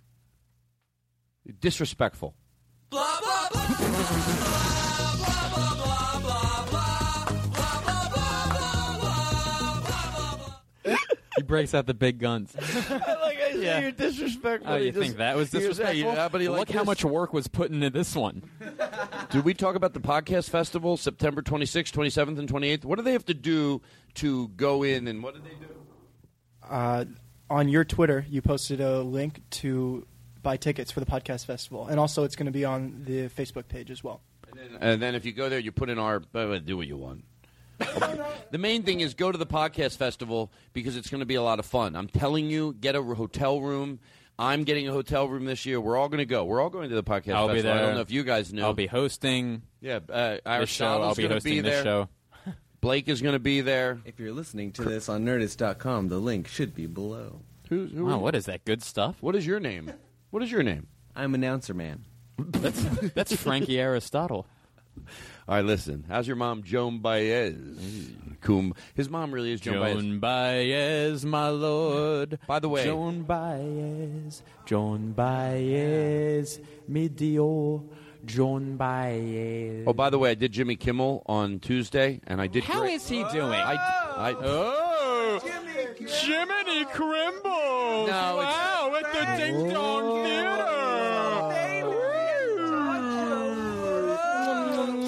Disrespectful. He breaks out the big guns. [laughs] like I say, Yeah. you're disrespectful. Oh, you just- think that was he was- disrespectful? yeah, but he Look like how this. much work was put into this one. [laughs] Did we talk about the podcast festival, September 26th, 27th, and 28th? What do they have to do to go in, and what do they do? Uh, on your Twitter, you posted a link to buy tickets for the podcast festival, and also it's going to be on the Facebook page as well. And then if you go there, you put in our uh, do what you want. [laughs] the main thing is go to the podcast festival because it's going to be a lot of fun. I'm telling you, get a hotel room. I'm getting a hotel room this year. We're all going to go. We're all going to the podcast I'll festival. be there. I don't know if you guys know. I'll be hosting. Yeah, uh, this show. I'll be gonna hosting be this there. show. [laughs] Blake is going to be there. If you're listening to this on Nerdist.com, the link should be below. Who's who Wow, what is that? Good stuff. What is your name? What is your name? I'm announcer man. That's that's [laughs] Frankie Aristotle. All right, listen. How's your mom, Joan Baez? Coom. His mom really is Joan, Baez. Joan Baez, my lord. By the way, Joan Baez, Joan Baez, Midio, Joan Baez. Oh, by the way, I did Jimmy Kimmel on Tuesday, and I did. How great. is he doing? I, I, Oh, Jiminy Crimble! No, wow, at the Ding Dong Theater.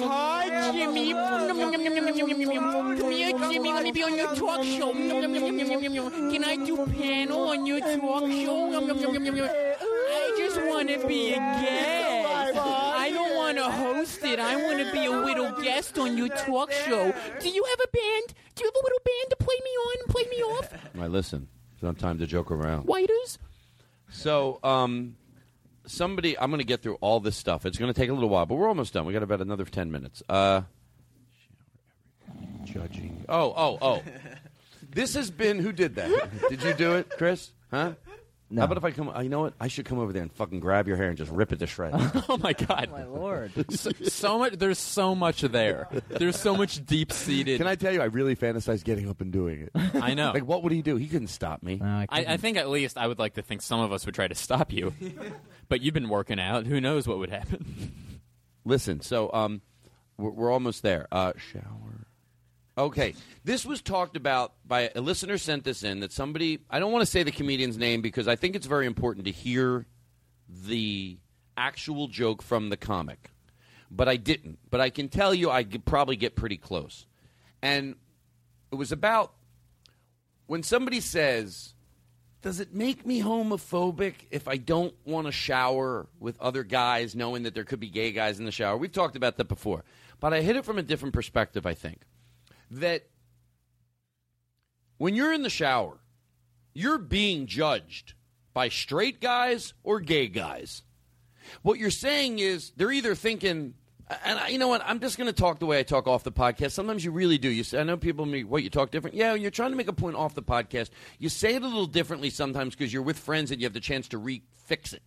Hi, Jimmy. Jimmy, let me be on your talk show? Can I do panel on your talk show? I just want to be a guest. I want to host it. I want to be a little guest on your talk show. Do you have a band? Do you have a little band to play me on and play me off? I listen. It's not time to joke around. Whiters? So, um, somebody, I'm going to get through all this stuff. It's going to take a little while, but we're almost done. We got about another ten minutes. Uh, judging. Oh, oh, oh. [laughs] this has been. Who did that? did you do it, Chris? Huh? No. How about if I come? uh, You know what? I should come over there and fucking grab your hair and just rip it to shreds. [laughs] oh my god, my lord! [laughs] so, so much. There's so much there. There's so much deep seated. Can I tell you? I really fantasize getting up and doing it. I know. Like, what would he do? He couldn't stop me. I, I think at least I would like to think some of us would try to stop you, [laughs] but you've been working out. Who knows what would happen? Listen, so um, we're, we're almost there. Uh, shower. Okay, this was talked about by a listener sent this in that somebody. I don't want to say the comedian's name because I think it's very important to hear the actual joke from the comic, but I didn't. But I can tell you, I could probably get pretty close, and it was about when somebody says. Does it make me homophobic if I don't want to shower with other guys, knowing that there could be gay guys in the shower? We've talked about that before, but I hit it from a different perspective. I think that when you're in the shower, you're being judged by straight guys or gay guys. What you're saying is they're either thinking, and I, you know what? I'm just going to talk the way I talk off the podcast. Sometimes you really do. You say, I know people me, what you talk different. Yeah, you're trying to make a point off the podcast. You say it a little differently sometimes because you're with friends and you have the chance to re-fix it.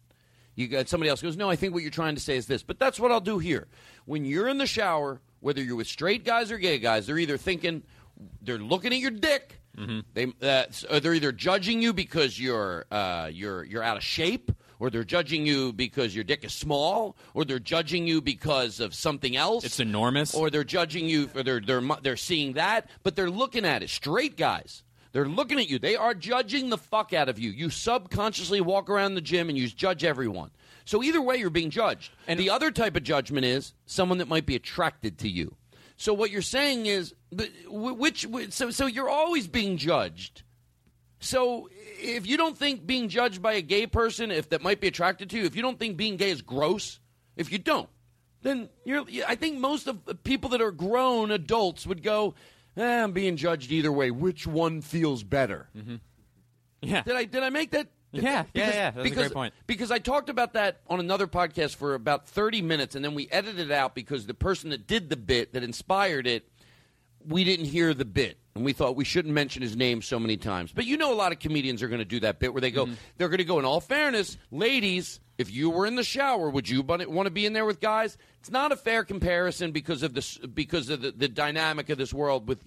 You got somebody else goes, no, I think what you're trying to say is this, but that's what I'll do here. When you're in the shower, whether you're with straight guys or gay guys, they're either thinking, they're looking at your dick. They uh, they're either judging you because you're uh, you're you're out of shape, or they're judging you because your dick is small, or they're judging you because of something else. It's enormous. Or they're judging you for they're they're they're seeing that, but they're looking at it. Straight guys. They're looking at you. They are judging the fuck out of you. You subconsciously walk around the gym and you judge everyone. So either way, you're being judged. And the other type of judgment is someone that might be attracted to you. So what you're saying is, which so so you're always being judged. So if you don't think being judged by a gay person, if that might be attracted to you, if you don't think being gay is gross, if you don't, then you're. I think most of the people that are grown adults would go, eh, "I'm being judged either way. Which one feels better?" Mm-hmm. Yeah. Did I did I make that? Yeah, yeah, Because- yeah. That's a great point. Because I talked about that on another podcast for about 30 minutes, and then we edited it out because the person that did the bit that inspired it, we didn't hear the bit. And we thought we shouldn't mention his name so many times. But you know, a lot of comedians are going to do that bit where they go, Mm-hmm. they're going to go, in all fairness, ladies, if you were in the shower, would you want to be in there with guys? It's not a fair comparison because of, this, because of the, the dynamic of this world with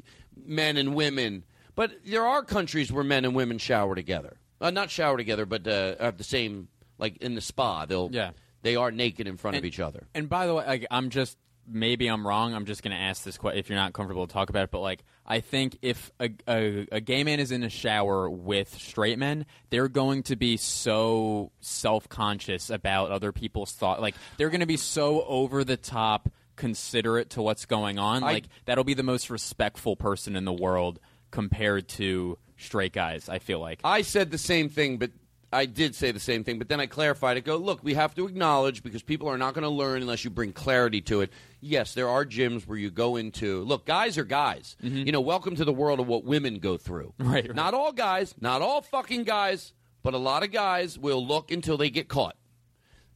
men and women. But there are countries where men and women shower together. Uh, not shower together, but uh, have the same, like in the spa. They'll, Yeah. They are naked in front of each other. And by the way, like, I'm just maybe I'm wrong. I'm just going to ask this question if you're not comfortable to talk about it. But like, I think if a, a a gay man is in a shower with straight men, they're going to be so self conscious about other people's thought. Like they're going to be so over the top considerate to what's going on. I- like that'll be the most respectful person in the world compared to straight guys. I feel like. I said the same thing, but I did say the same thing, but then I clarified it. Go, look, we have to acknowledge because people are not going to learn unless you bring clarity to it. Yes, there are gyms where you go into. Look, guys are guys. Mm-hmm. You know, welcome to the world of what women go through. [laughs] Right, Not all guys, not all fucking guys, but a lot of guys will look until they get caught.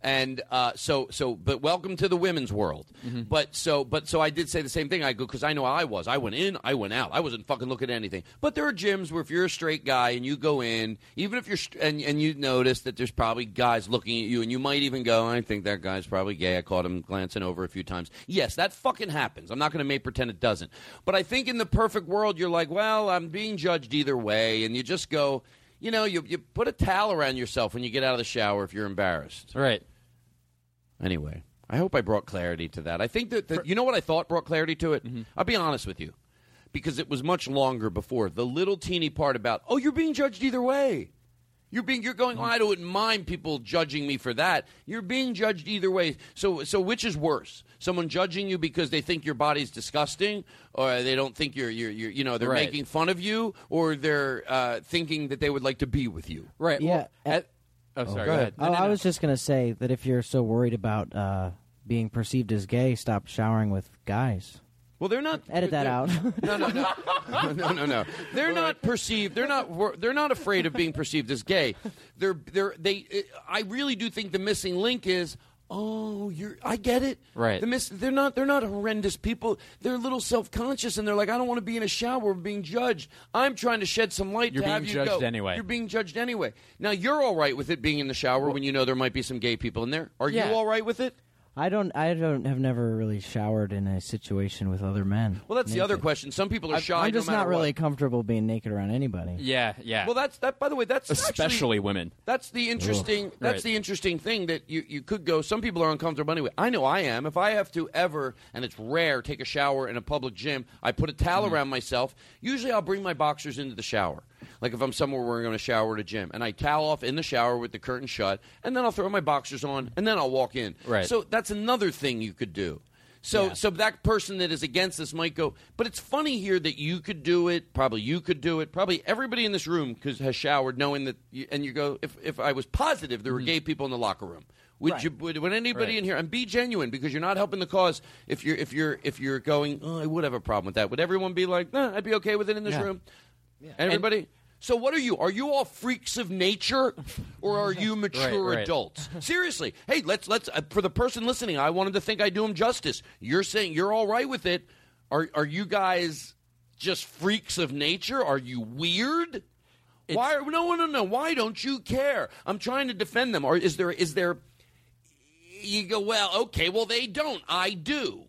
And uh, so, so, but welcome to the women's world. But so, but so, I did say the same thing. I go because I know how I was. I went in, I went out. I wasn't fucking looking at anything. But there are gyms where if you're a straight guy and you go in, even if you're st- and and you notice that there's probably guys looking at you, and you might even go, I think that guy's probably gay. I caught him glancing over a few times. Yes, that fucking happens. I'm not going to make pretend it doesn't. But I think in the perfect world, you're like, well, I'm being judged either way, and you just go. You know, you, you put a towel around yourself when you get out of the shower if you're embarrassed. Right. Anyway, I hope I brought clarity to that. I think that, that you know what I thought brought clarity to it. I'll be honest with you, because it was much longer before the little teeny part about oh you're being judged either way. You're being you're going. Oh, I don't mind people judging me for that. You're being judged either way. So so which is worse? Someone judging you because they think your body's disgusting, or they don't think you're you're, you're you know they're Right. making fun of you, or they're uh, thinking that they would like to be with you. Right. Yeah. Well, at, oh, sorry. go ahead. Oh, I was just gonna say that if you're so worried about uh, being perceived as gay, stop showering with guys. Well, they're not. Edit that they're- out. [laughs] No, no, no, no, [laughs] no, no, no. They're not perceived. They're not. wor- They're not afraid of being perceived as gay. They're. They're. They. I really do think the missing link is. Oh, you're. I get it. Right. The miss. They're not. They're not horrendous people. They're a little self conscious, and they're like, I don't want to be in a shower being judged. I'm trying to shed some light. You're being you judged go. anyway. You're being judged anyway. Now you're all right with it being in the shower when you know there might be some gay people in there. Are Yeah. you all right with it? I don't. I don't have never really showered in a situation with other men. Well, that's the other question. Some people are shy. I'm just no matter not really what. comfortable being naked around anybody. Yeah, yeah. Well, that's that. By the way, that's Especially actually- women. That's the interesting. That's Right. the interesting thing that you you could go. Some people are uncomfortable anyway. I know I am. If I have to ever, and it's rare, take a shower in a public gym, I put a towel Mm-hmm. around myself. Usually, I'll bring my boxers into the shower. Like if I'm somewhere where I'm going to shower at a gym, and I towel off in the shower with the curtain shut, and then I'll throw my boxers on, and then I'll walk in. Right. So that's another thing you could do. So, Yeah. so that person that is against this might go, but it's funny here that you could do it. Probably you could do it. Probably everybody in this room 'cause- has showered, knowing that. You, and you go, if if I was positive there were mm-hmm. gay people in the locker room, would Right. you? Would, would anybody Right. in here and be genuine because you're not helping the cause? If you're if you're if you're going, oh, I would have a problem with that. Would everyone be like, nah, I'd be okay with it in this Yeah. room? Everybody. So what are you? Are you all freaks of nature, or are you mature right. adults? [laughs] Seriously, hey, let's let's uh, for the person listening. I wanted to think I do him justice. You're saying you're all right with it. Are are you guys just freaks of nature? Are you weird? Why? Are no, no, no. Why don't you care? I'm trying to defend them. Or is there is there? You go well. Okay. Well, they don't. I do.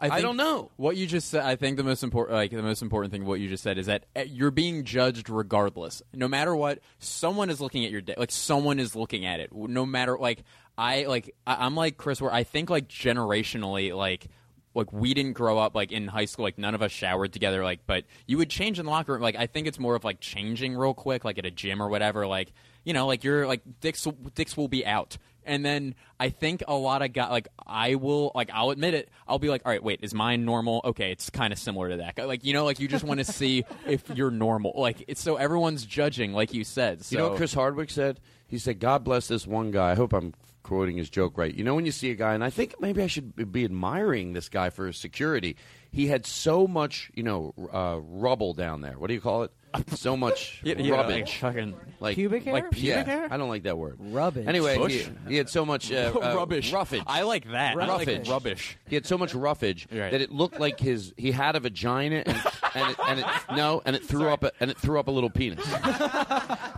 I, think don't know. What you just said, I think the most important, like the most important thing, what you just said is that eh, you're being judged regardless. No matter what, someone is looking at your day. Like someone is looking at it. No matter like I like I, I'm like Chris, where I think like generationally, like like we didn't grow up like in high school, like none of us showered together. Like, but you would change in the locker room. Like I think it's more of like changing real quick, like at a gym or whatever. Like you know, like you're like dicks dicks will be out. And then I think a lot of guys, like I will, like I'll admit it. I'll be like, all right, wait, is mine normal? Okay, it's kind of similar to that. Like you know, like you just want to [laughs] see if you're normal. Like it's so everyone's judging, like you said. So. You know what Chris Hardwick said? He said, "God bless this one guy." I hope I'm quoting his joke right. You know when you see a guy, and I think maybe I should be admiring this guy for his security. He had so much, you know, uh, rubble down there. What do you call it? [laughs] So much [laughs] Yeah, yeah, rubbish. like fucking- like Pubic hair? Like pubic yeah, hair? I don't like that word. Rubbish. Anyway, he, he had so much uh, [laughs] uh, rubbish. roughage. I like that. I like Roughage. rubbish. He had so much roughage Right. that it looked like his he had a vagina and and it, and it no and it threw up a, and it threw up a little penis.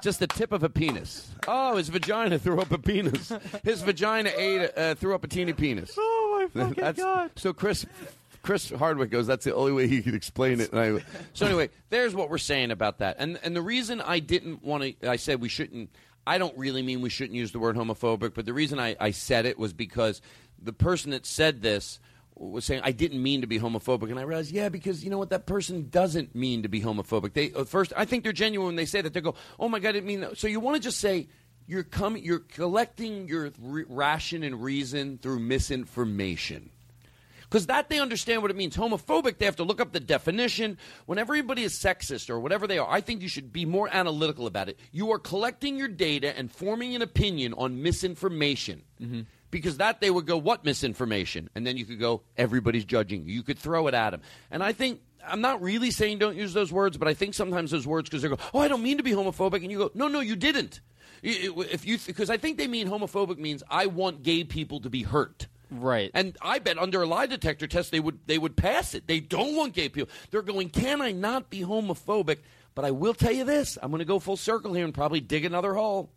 Just the tip of a penis. Oh, his vagina threw up a penis. His vagina ate uh, threw up a teeny penis. Oh my That's- So Chris Chris Hardwick goes. That's the only way he could explain it. And I, [laughs] so anyway, there's what we're saying about that. And and the reason I didn't want to, I said we shouldn't. I don't really mean we shouldn't use the word homophobic, but the reason I, I said it was because the person that said this was saying I didn't mean to be homophobic, and I realized, yeah, because you know what, that person doesn't mean to be homophobic. They uh, first, I think they're genuine when they say that. They go, oh my god, I didn't mean that. So you want to just say you're coming, you're collecting your re- ration and reason through misinformation. Because that they understand what it means. Homophobic, they have to look up the definition. When everybody is sexist or whatever they are, I think you should be more analytical about it. You are collecting your data and forming an opinion on misinformation. Mm-hmm. Because that they would go, what misinformation? And then you could go, everybody's judging you. You could throw it at them. And I think, I'm not really saying don't use those words, but I think sometimes those words, because they go, oh, I don't mean to be homophobic. And you go, no, no, you didn't. If you, because I think they mean homophobic means I want gay people to be hurt. Right. And I bet under a lie detector test they would they would pass it. They don't want gay people. They're going, can I not be homophobic? But I will tell you this: I'm going to go full circle here and probably dig another hole.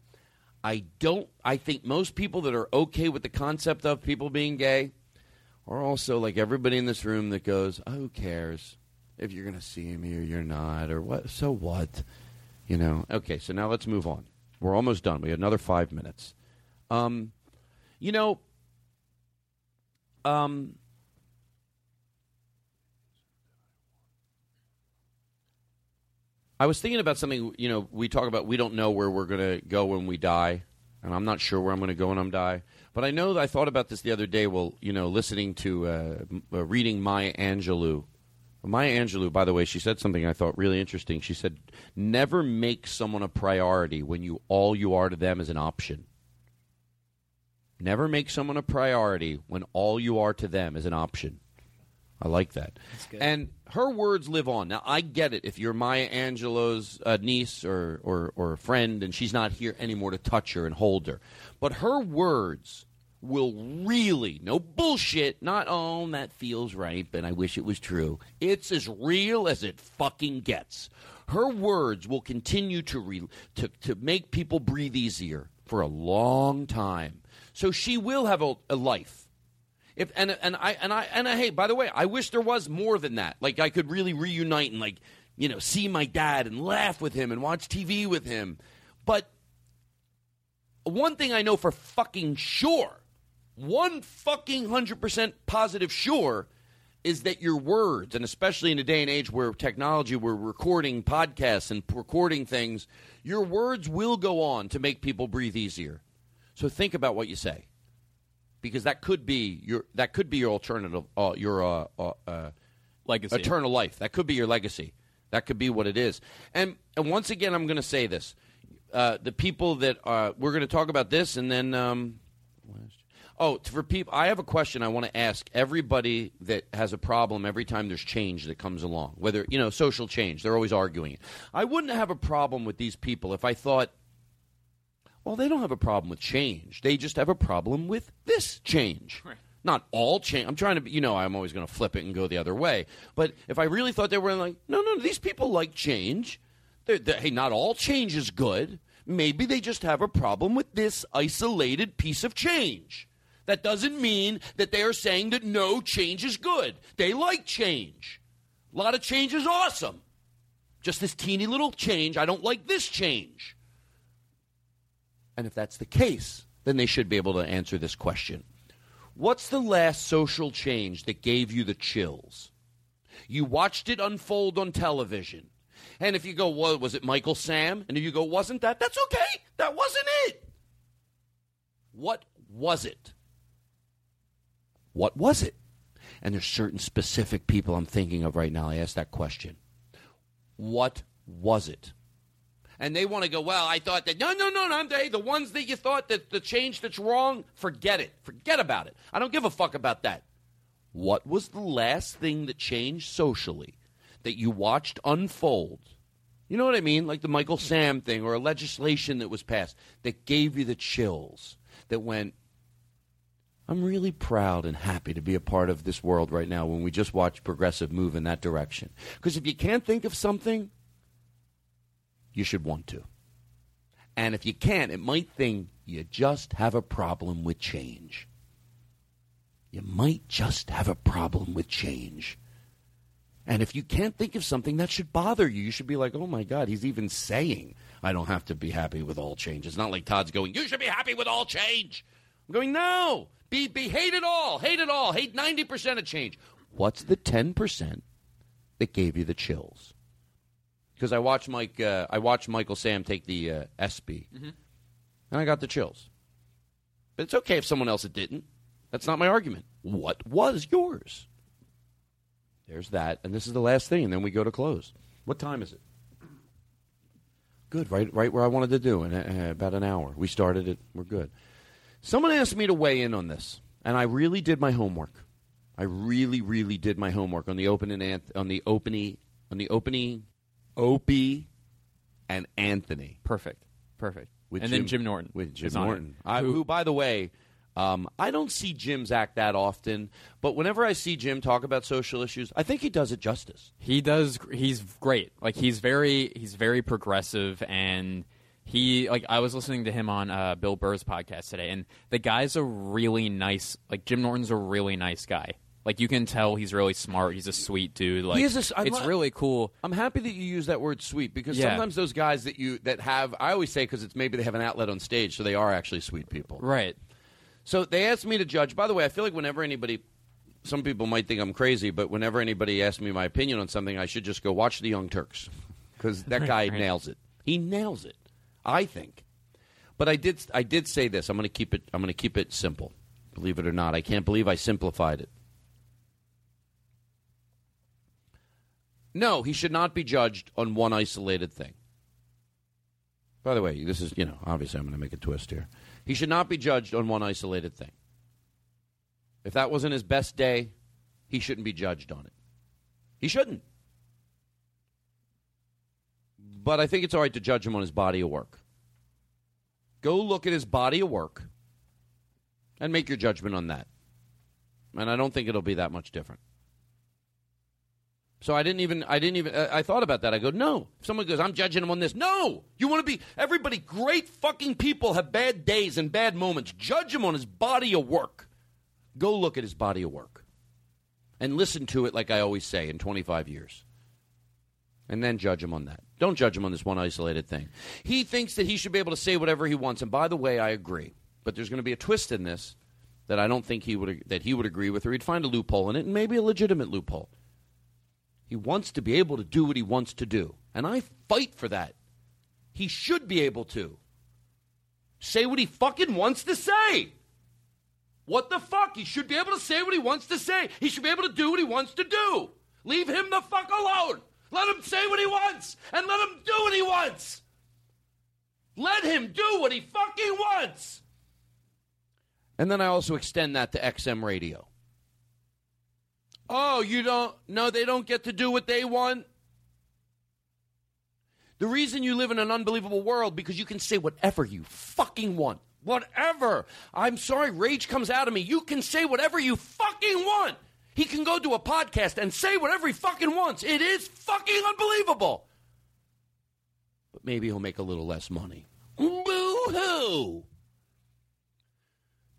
I don't. I think most people that are okay with the concept of people being gay are also like everybody in this room that goes, oh, "Who cares if you're going to see me or you're not, or what? So what?" You know. Okay, so now let's move on. We're almost done. We have another five minutes. Um, you know, um, I was thinking about something. You know, we talk about we don't know where we're going to go when we die, and I'm not sure where I'm going to go when I'm die. But I know that I thought about this the other day. Well, you know, listening to uh, uh, reading Maya Angelou. Maya Angelou, by the way, she said something I thought really interesting. She said, "Never make someone a priority when you all you are to them is an option." Never make someone a priority when all you are to them is an option. I like that. And her words live on. Now I get it. If you're Maya Angelou's uh, niece or, or or friend, and she's not here anymore to touch her and hold her, but her words will really no bullshit. Not oh that feels right, but I wish it was true. It's as real as it fucking gets. Her words will continue to re- to to make people breathe easier for a long time. So she will have a, a life. If and and I and I and I hey, by the way, I wish there was more than that. Like I could really reunite and like you know see my dad and laugh with him and watch TV with him. But one thing I know for fucking sure, one fucking hundred percent positive sure, is that your words, and especially in a day and age where technology, we're recording podcasts and recording things, your words will go on to make people breathe easier. So think about what you say because that could be your that could be your alternative, uh, your uh, uh, uh, legacy, eternal life. That could be your legacy. That could be what it is. And and once again, I'm going to say this: uh, the people that uh, we're going to talk about this, and then um, oh, for people, I have a question I want to ask everybody that has a problem every time there's change that comes along. Whether you know social change, they're always arguing it. I wouldn't have a problem with these people if I thought well, they don't have a problem with change. They just have a problem with this change. Not all change. I'm trying to, you know, I'm always going to flip it and go the other way. But if I really thought they were like, no, no, these people like change. They're, they're, hey, not all change is good. Maybe they just have a problem with this isolated piece of change. That doesn't mean that they are saying that no change is good. They like change. A lot of change is awesome. Just this teeny little change, I don't like this change. And if that's the case, then they should be able to answer this question. What's the last social change that gave you the chills? You watched it unfold on television. And if you go, well, was it Michael Sam? And if you go, wasn't that? That's okay. That wasn't it. What was it? What was it? And there's certain specific people I'm thinking of right now. I asked that question. What was it? And they want to go, well, I thought that. No, no, no, no. Hey, the ones that you thought that the change that's wrong, forget it. Forget about it. I don't give a fuck about that. What was the last thing that changed socially that you watched unfold? You know what I mean? Like the Michael Sam thing or a legislation that was passed that gave you the chills, that went, I'm really proud and happy to be a part of this world right now when we just watch progressive move in that direction. Because if you can't think of something, you should want to. And if you can't, it might think you just have a problem with change. You might just have a problem with change. And if you can't think of something that should bother you, you should be like, oh my God, he's even saying I don't have to be happy with all change. It's not like Todd's going, you should be happy with all change. I'm going, no, be, be hate it all, hate it all, hate 90% of change. What's the 10% that gave you the chills? Because I watched Mike. Uh, I watched Michael Sam take the uh, ESPY, Mhm. and I got the chills. But it's okay if someone else it didn't. That's not my argument. What was yours? There's that, and this is the last thing, and then we go to close. What time is it? Good, right, right where I wanted to do in uh, about an hour. We started it. We're good. Someone asked me to weigh in on this, and I really did my homework. I really, really did my homework on the opening anth- on the opening on the opening Opie and Anthony. Perfect. Perfect. With and then Jim Norton. With Jim is on it. Norton. I, Who- who, by the way, um, I don't see Jim's act that often, but whenever I see Jim talk about social issues, I think he does it justice. He does. He's great. Like he's very. He's very progressive, and he like I was listening to him on uh, Bill Burr's podcast today, and the guy's a really nice. Like Jim Norton's a really nice guy. Like you can tell he's really smart. He's a sweet dude. Like He is a s- I it's lo- really cool. I'm happy that you use that word "sweet" because Yeah. sometimes those guys that you that have, I always say because it's maybe they have an outlet on stage, so they are actually sweet people. Right. So they asked me to judge. By the way, I feel like whenever anybody, some people might think I'm crazy, but whenever anybody asks me my opinion on something, I should just go watch the Young Turks. because that [laughs] guy nails it. He nails it. I think. But I did. I did say this. I'm going to keep it. I'm going to keep it simple. Believe it or not, I can't believe I simplified it. No, he should not be judged on one isolated thing. By the way, this is, you know, obviously I'm going to make a twist here. He should not be judged on one isolated thing. If that wasn't his best day, he shouldn't be judged on it. He shouldn't. But I think it's all right to judge him on his body of work. Go look at his body of work and make your judgment on that. And I don't think it'll be that much different. So I didn't even, I didn't even, I I thought about that. I go, no. If someone goes, I'm judging him on this. No! You want to be, everybody, great fucking people have bad days and bad moments. Judge him on his body of work. Go look at his body of work and listen to it like I always say in 25 years. And then judge him on that. Don't judge him on this one isolated thing. He thinks that he should be able to say whatever he wants. And by the way, I agree. But there's going to be a twist in this that I don't think he would that he would agree with, or he'd find a loophole in it, and maybe a legitimate loophole. He wants to be able to do what he wants to do, and I fight for that. He should be able to say what he fucking wants to say. What the fuck? He should be able to say what he wants to say. He should be able to do what he wants to do. Leave him the fuck alone. Let him say what he wants and let him do what he wants. Let him do what he fucking wants. And then I also extend that to XM radio. Oh, you don't? No, they don't get to do what they want. The reason you live in an unbelievable world because you can say whatever you fucking want. Whatever. I'm sorry, rage comes out of me. You can say whatever you fucking want. He can go to a podcast and say whatever he fucking wants. It is fucking unbelievable. But maybe he'll make a little less money. Boo hoo.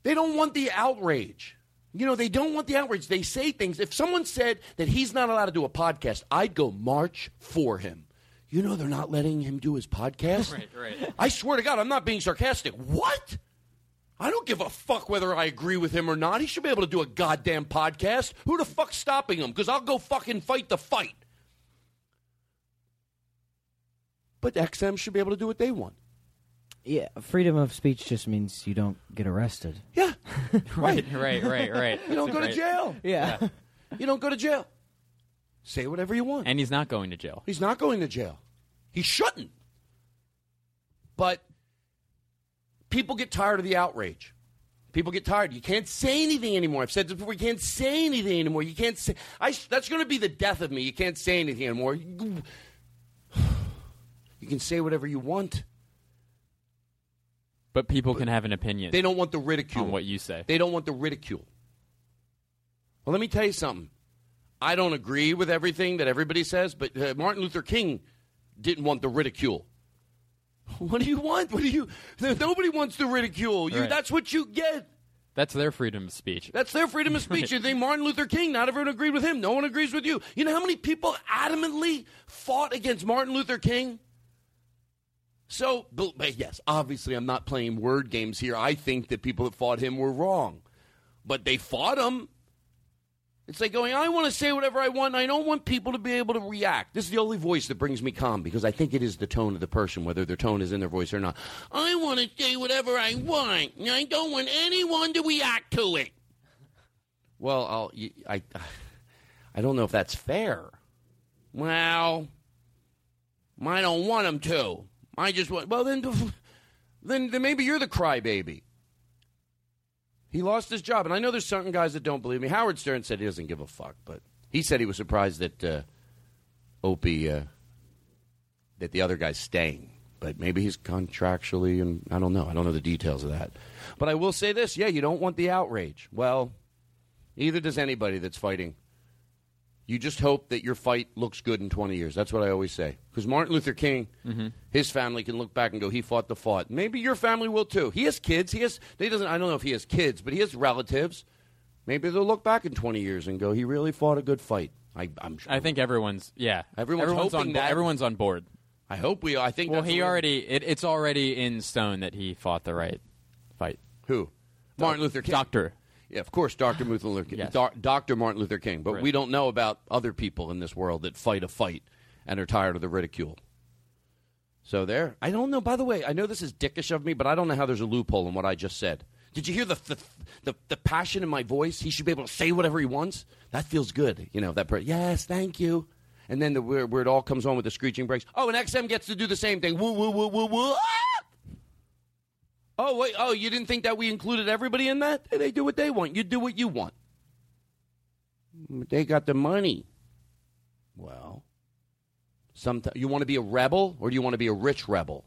They don't want the outrage. You know, they don't want the outrage. They say things. If someone said that he's not allowed to do a podcast, I'd go march for him. You know, they're not letting him do his podcast? Right, right. I swear to God, I'm not being sarcastic. What? I don't give a fuck whether I agree with him or not. He should be able to do a goddamn podcast. Who the fuck's stopping him? Because I'll go fucking fight the fight. But XM should be able to do what they want. Yeah, freedom of speech just means you don't get arrested. Yeah. [laughs] Right, right, right, right. [laughs] You don't go to jail. Yeah. [laughs] You don't go to jail. Say whatever you want. And he's not going to jail. He's not going to jail. He shouldn't. But people get tired of the outrage. People get tired. You can't say anything anymore. I've said this before. You can't say anything anymore. You can't say. I, that's going to be the death of me. You can't say anything anymore. You, [sighs] you can say whatever you want. But people can have an opinion. They don't want the ridicule. on what you say. They don't want the ridicule. Well, let me tell you something. I don't agree with everything that everybody says, but uh, Martin Luther King didn't want the ridicule. [laughs] What do you want? What do you? [laughs] Nobody wants the ridicule. You, Right. That's what you get. That's their freedom of speech. That's their freedom of speech. [laughs] You think Martin Luther King? Not everyone agreed with him. No one agrees with you. You know how many people adamantly fought against Martin Luther King? So, yes, obviously, I'm not playing word games here. I think that people that fought him were wrong, but they fought him. It's like going, I want to say whatever I want, I don't want people to be able to react. This is the only voice that brings me calm because I think it is the tone of the person, whether their tone is in their voice or not. I want to say whatever I want, and I don't want anyone to react to it. Well, I'll, I, I don't know if that's fair. Well, I don't want them to. I just want. Well, then, then, then maybe you're the crybaby. He lost his job, and I know there's certain guys that don't believe me. Howard Stern said he doesn't give a fuck, but he said he was surprised that uh, Opie, uh, that the other guy's staying. But maybe he's contractually, and I don't know. I don't know the details of that. But I will say this: yeah, you don't want the outrage. Well, neither does anybody that's fighting. You just hope that your fight looks good in 20 years. That's what I always say. Because Martin Luther King, Mm-hmm. his family can look back and go, he fought the fought. Maybe your family will too. He has kids. He has. He doesn't. I don't know if he has kids, but he has relatives. Maybe they'll look back in 20 years and go, he really fought a good fight. I, I'm sure. I think everyone's yeah. Everyone's everyone's hoping on that. everyone's on board. I hope we. I think. Well, he already it, it's already in stone that he fought the right fight. Who? Martin Luther King. Doctor. Yeah, of course, Dr. [sighs] Martin Luther King. Yes. Dr. Martin Luther King. But Right. we don't know about other people in this world that fight a fight and are tired of the ridicule. So there. I don't know. By the way, I know this is dickish of me, but I don't know how there's a loophole in what I just said. Did you hear the the, the, the passion in my voice? He should be able to say whatever he wants. That feels good. You know that. Per- yes, thank you. And then the where, where it all comes on with the screeching brakes. Oh, and XM gets to do the same thing. Woo woo woo woo woo. Ah! Oh wait. Oh, you didn't think that we included everybody in that? They do what they want. You do what you want. They got the money. Well, sometimes you want to be a rebel, or do you want to be a rich rebel?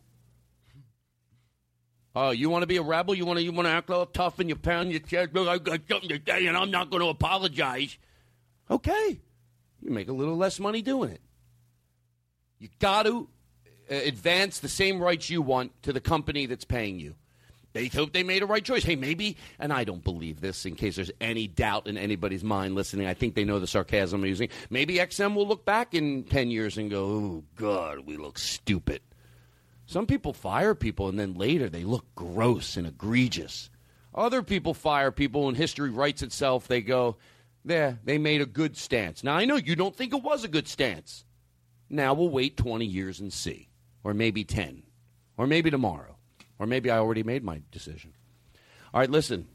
Oh, you want to be a rebel? You want to you want to act all tough and you pound your chest? Look, I got something to say, and I'm not going to apologize. Okay, you make a little less money doing it. You got to uh, advance the same rights you want to the company that's paying you. They hope they made a right choice. Hey, maybe, and I don't believe this in case there's any doubt in anybody's mind listening. I think they know the sarcasm I'm using. Maybe XM will look back in 10 years and go, oh, God, we look stupid. Some people fire people and then later they look gross and egregious. Other people fire people and history writes itself. They go, there, they made a good stance. Now, I know you don't think it was a good stance. Now we'll wait 20 years and see. Or maybe 10. Or maybe tomorrow. Or maybe I already made my decision. All right, listen.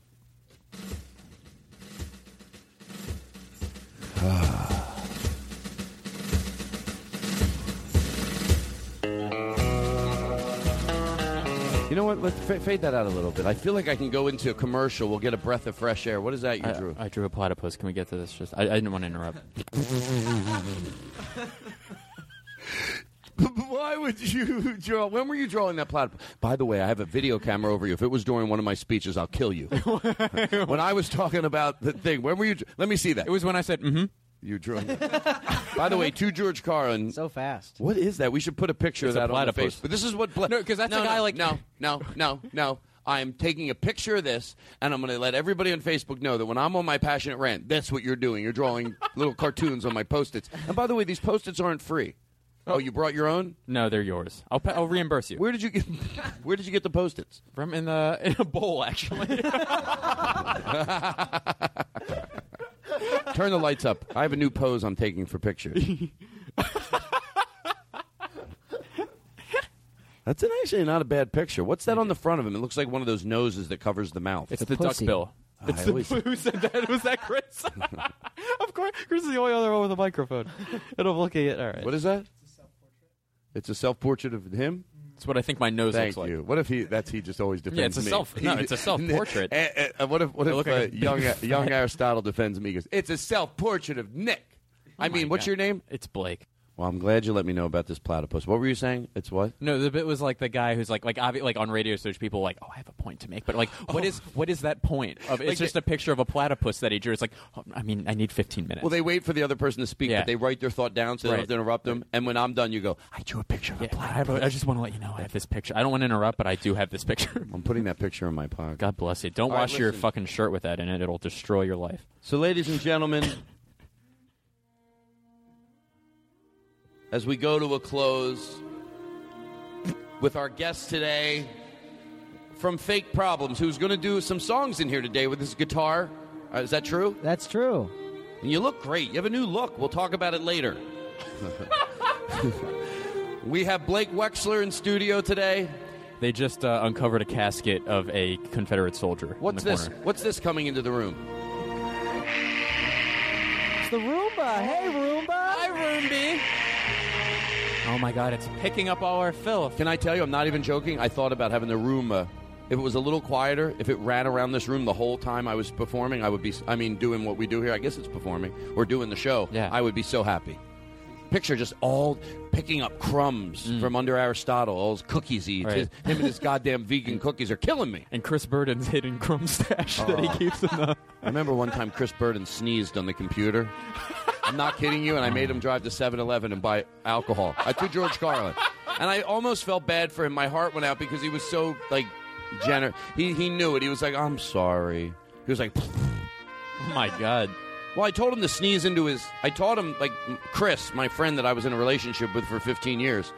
[sighs] You know what? Let's fa- fade that out a little bit. I feel like I can go into a commercial. We'll get a breath of fresh air. What is that you I, drew? I drew a platypus. Can we get to this? Just I, I didn't want to interrupt. [laughs] [laughs] Why would you draw? When were you drawing that platypus? By the way, I have a video camera over you. If it was during one of my speeches, I'll kill you. [laughs] when I was talking about the thing, when were you? Let me see that. It was when I said, "Mm-hmm." You drew. [laughs] By the way, to George Carlin. So fast. What is that? We should put a picture It's of a that on the face. But this is what. Pla- No, 'cause that's no, a guy no, like- No, no, no, no. I'm taking a picture of this, and I'm going to let everybody on Facebook know that when I'm on my passionate rant, that's what you're doing. You're drawing little cartoons on my post-its. And by the way, these post-its aren't free. Oh, oh, you brought your own? No, they're yours. I'll pa- I'll reimburse you. Where did you get? [laughs] Where did you get the post-its? From in the [laughs] in a bowl, actually. [laughs] Turn the lights up. I have a new pose I'm taking for pictures. That's an actually not a bad picture. What's that on the front of him? It looks like one of those noses that covers the mouth. It's the, duck bill. Ah, I It's the, always- who said that? Was that Chris? of course, Chris is the only other one with a microphone. And I'm looking at. All right. What is that? It's a self-portrait of him. That's what I think my nose Thank looks like. What if he? That's he just always defends Yeah, it's a me. self- no, it's a self-portrait. [laughs] Eh, eh, eh, what if? What I if uh, like young [laughs] young Aristotle defends me? He goes, "It's a self-portrait of Nick." I my mean, what's God. your name? It's Blake. Well, I'm glad you let me know about this platypus. What were you saying? It's what? No, the bit was like the guy who's like like obvi- like on radio stage people like oh I have a point to make but like what oh. is what is that point of it's Like just a picture of a platypus that he drew it's like oh, I mean I need 15 minutes Well, they wait for the other person to speak, Yeah. but they write their thought down so they don't Right. have to interrupt them. And when I'm done, you go, "I drew a picture of a Yeah, I, platypus." have a- I just want to let you know I have this picture I don't want to interrupt but I do have this picture I'm putting that picture in my pocket. God bless you don't All right, wash your listen. fucking shirt with that in it it'll destroy your life So, ladies and gentlemen, as we go to a close with our guest today from Fake Problems, who's going to do some songs in here today with his guitar. Uh, is that true? That's true. And you look great. You have a new look. We'll talk about it later. [laughs] we have Blake Wexler in studio today. they just uh, uncovered a casket of a Confederate soldier What's in the this? corner. What's this coming into the room? It's the Roomba. Hey, Roomba. Hi Roomby oh my god it's picking up all our filth Can I tell you, I'm not even joking. I thought about having the room. Uh, if it was a little quieter, if it ran around this room the whole time I was performing, I would be. I mean, doing what we do here. I guess it's performing or doing the show. Yeah. I would be so happy. Picture just all picking up crumbs from under Aristotle, all his cookies he eats. Mm. Right. His- him and his [laughs] goddamn vegan cookies are killing me. and Chris Burden's hidden crumb stash that he Oh. keeps in the [laughs] I remember one time Chris Burden sneezed on the computer. [laughs] I'm not kidding you, and I made him drive to 7-Eleven and buy alcohol. I took George Carlin, and I almost felt bad for him. My heart went out because he was so like generous. He he knew it. He was like, "I'm sorry." He was like, oh my god "Well, I told him to sneeze into his." I taught him like Chris, my friend that I was in a relationship with for 15 years.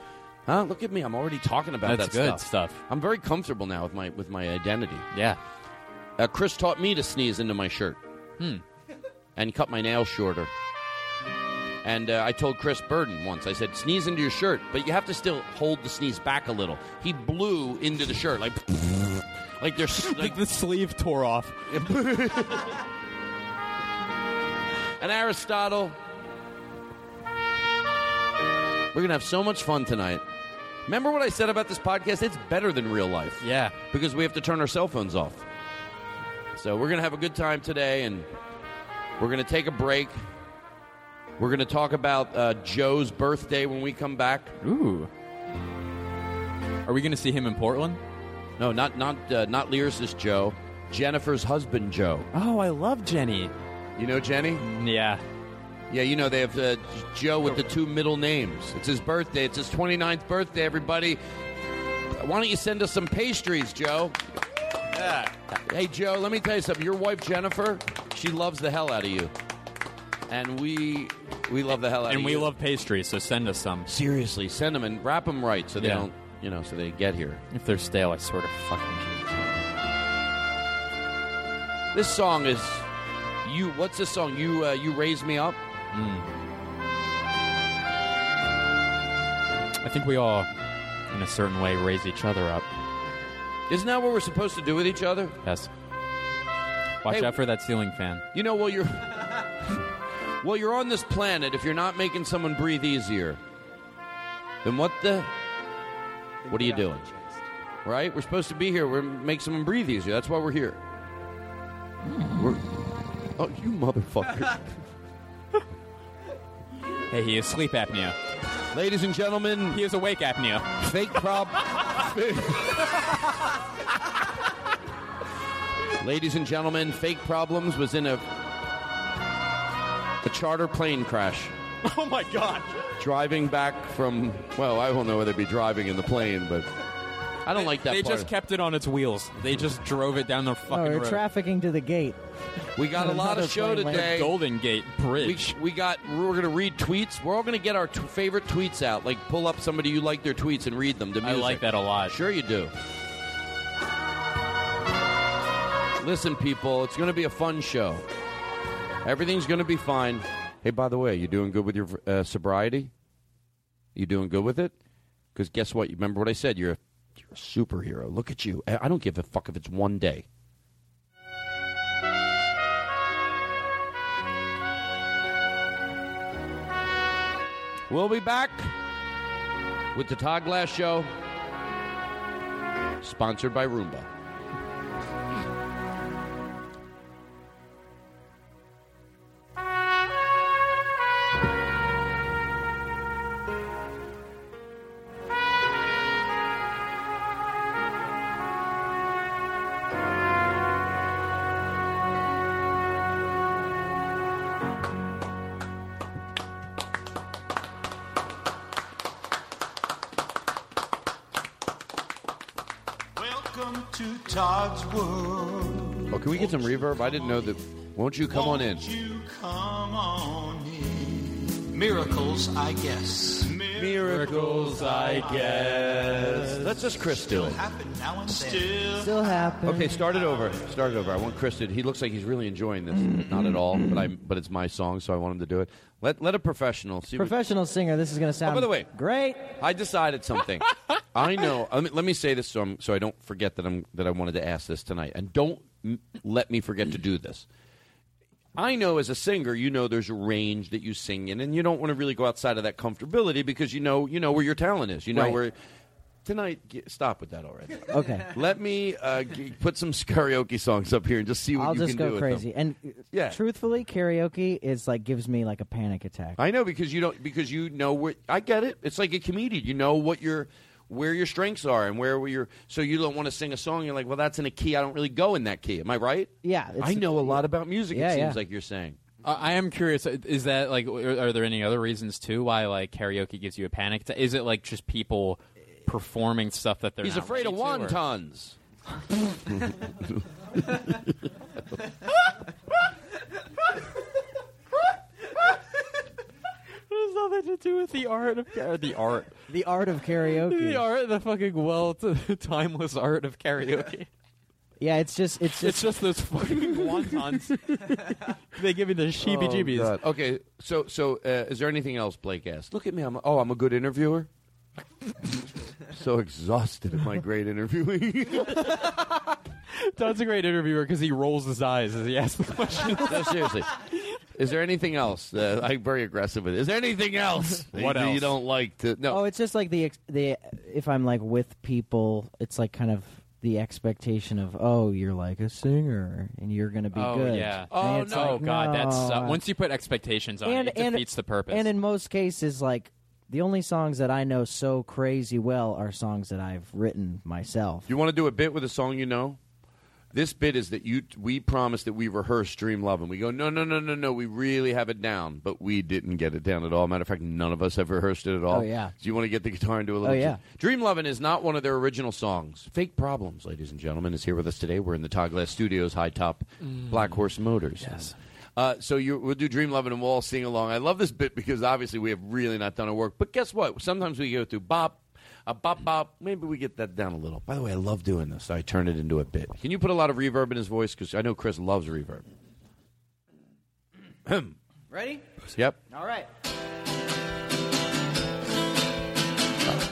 Huh? Look at me. I'm already talking about That's that good stuff. stuff. I'm very comfortable now with my with my identity. yeah Uh, Chris taught me to sneeze into my shirt. Hmm. And cut my nails shorter. And uh, I told Chris Burden once, I said, sneeze into your shirt, but you have to still hold the sneeze back a little. He blew into the shirt, like, [laughs] like there's [laughs] like, Like the sleeve tore off. [laughs] and Aristotle. We're gonna have so much fun tonight. Remember what I said about this podcast? It's better than real life. Yeah. Because we have to turn our cell phones off. So we're gonna have a good time today, and we're gonna take a break. We're gonna talk about uh, Joe's birthday when we come back. Ooh. Are we gonna see him in Portland? No, not not uh, not lyricist Joe. Jennifer's husband Joe. Oh, I love Jenny. You know Jenny? Yeah. Yeah, you know they have uh, Joe with the two middle names. It's his birthday. It's his 29th birthday, everybody. Why don't you send us some pastries, Joe? Yeah. Hey, Joe, let me tell you something. Your wife, Jennifer, she loves the hell out of you. And we we love the hell out of And you. we love pastries, so send us some. Seriously, send them and wrap them right so they Yeah. don't, you know, so they get here. If they're stale, I sort of fucking Jesus. This song is you. What's this song? You uh, you raise me up. Mm. I think we all, in a certain way, raise each other up. Isn't that what we're supposed to do with each other? Yes. Watch Hey- out for that ceiling fan. You know, well, you're well, you're on this planet. If you're not making someone breathe easier, then what the? What are you doing? Right? We're supposed to be here. We're make someone breathe easier. That's why we're here. We're, oh, you motherfucker! [laughs] Hey, he has sleep apnea. Ladies and gentlemen, he has awake apnea. Fake prob. [laughs] Ladies and gentlemen, fake problems was in a a charter plane crash. [laughs] Oh my god! driving back from well, I don't know whether they'd be driving in the plane, but I don't like that They part. just kept it on its wheels. They just drove it down the fucking Oh, you're road. trafficking to the gate. we got a lot of show Another plane today. Golden Gate Bridge. We, we got. We're going to read tweets. We're all going to get our t- favorite tweets out. Like pull up somebody you like their tweets and read them. To I music. like that a lot. Sure you do. Listen, people, it's going to be a fun show. Everything's going to be fine. Hey, by the way, you doing good with your uh, sobriety? You doing good with it? Because guess what? You remember what I said? You're a, you're a superhero. Look at you. I I don't give a fuck if it's one day. We'll be back with the Todd Glass Show, sponsored by Roomba. Oh, can we get some reverb? I didn't know that. Won't you come on in? Won't you come on in? Miracles, I guess. Miracles, I guess. Let's just Chris do it. Happen now and then. Still happen. Okay, start it over. Start it over. I want Chris to. He looks like he's really enjoying this. [clears throat] Not at all, but I. But it's my song, so I want him to do it. Let let a professional see. what- Professional singer. This is going to sound. Oh, by the way, great. I decided something. [laughs] I know. Let me, let me say this so, I'm, so I don't forget that I'm that I wanted to ask this tonight, and don't m- let me forget to do this. I know as a singer, you know there's a range that you sing in, and you don't want to really go outside of that comfortability because you know you know where your talent is. You know Right. where. Tonight, g- stop with that already. Okay. Let me uh, g- put some [laughs] karaoke songs up here and just see what I'll you just can go do with crazy. And Yeah. truthfully, karaoke is like gives me like a panic attack. I know because you don't because you know what I get it. It's like a comedian. You know what your where your strengths are and where your so you don't want to sing a song. You're like, well, that's in a key. I don't really go in that key. Am I right? Yeah, it's- I know a lot about music. Yeah, it seems yeah. like you're saying. Uh, I am curious. uh, Is that like? Are, are there any other reasons too why like karaoke gives you a panic? attack? Is it like just people performing stuff that they're He's not afraid of ready to, wontons. [laughs] [laughs] [laughs] What has nothing to do with the art of or the art, The art of karaoke. the art, the fucking well, [laughs] timeless art of karaoke. Yeah, it's just it's just, It's just those fucking [laughs] wontons. they give me the sheebie-jeebies. Oh, God. Okay, so so uh, is there anything else Blake asked? Look at me. I'm oh, I'm a good interviewer. [laughs] so exhausted at my great interviewing. Todd's a great interviewer because he rolls his eyes as he asks the question. no, seriously. Is there anything else? Uh, I'm very aggressive with it. Is there anything else that [laughs] What you, that you else? don't like to? No. Oh, it's just like the ex- the if I'm like with people, it's like kind of the expectation of oh, you're like a singer and you're gonna be oh good. yeah. And it's Oh like, god, that's uh, no. once you put expectations on and it, it and defeats the purpose. And in most cases, like the only songs that I know so crazy well are songs that I've written myself. You want to do a bit with a song you know? This bit is that you we promised that we rehearse Dream Love, and we go, no, no, no, no, no, we really have it down, but we didn't get it down at all. Matter of fact, none of us have rehearsed it at all. Oh, yeah. Do you want to get the guitar and do a little? Oh, yeah. Dream Lovin' is not one of their original songs. Fake Problems, ladies and gentlemen, is here with us today. We're in the Todd Glass Studios, high top, Mm. Black Horse Motors. Yes. Uh, so you, we'll do Dream Lovin' and we'll all sing along. I love this bit because obviously we have really not done our work. But guess what? Sometimes we go through bop, a bop bop. Maybe we get that down a little. By the way, I love doing this. I turn it into a bit. Can you put a lot of reverb in his voice? Because I know Chris loves reverb. [clears throat] Ready? Yep. All right.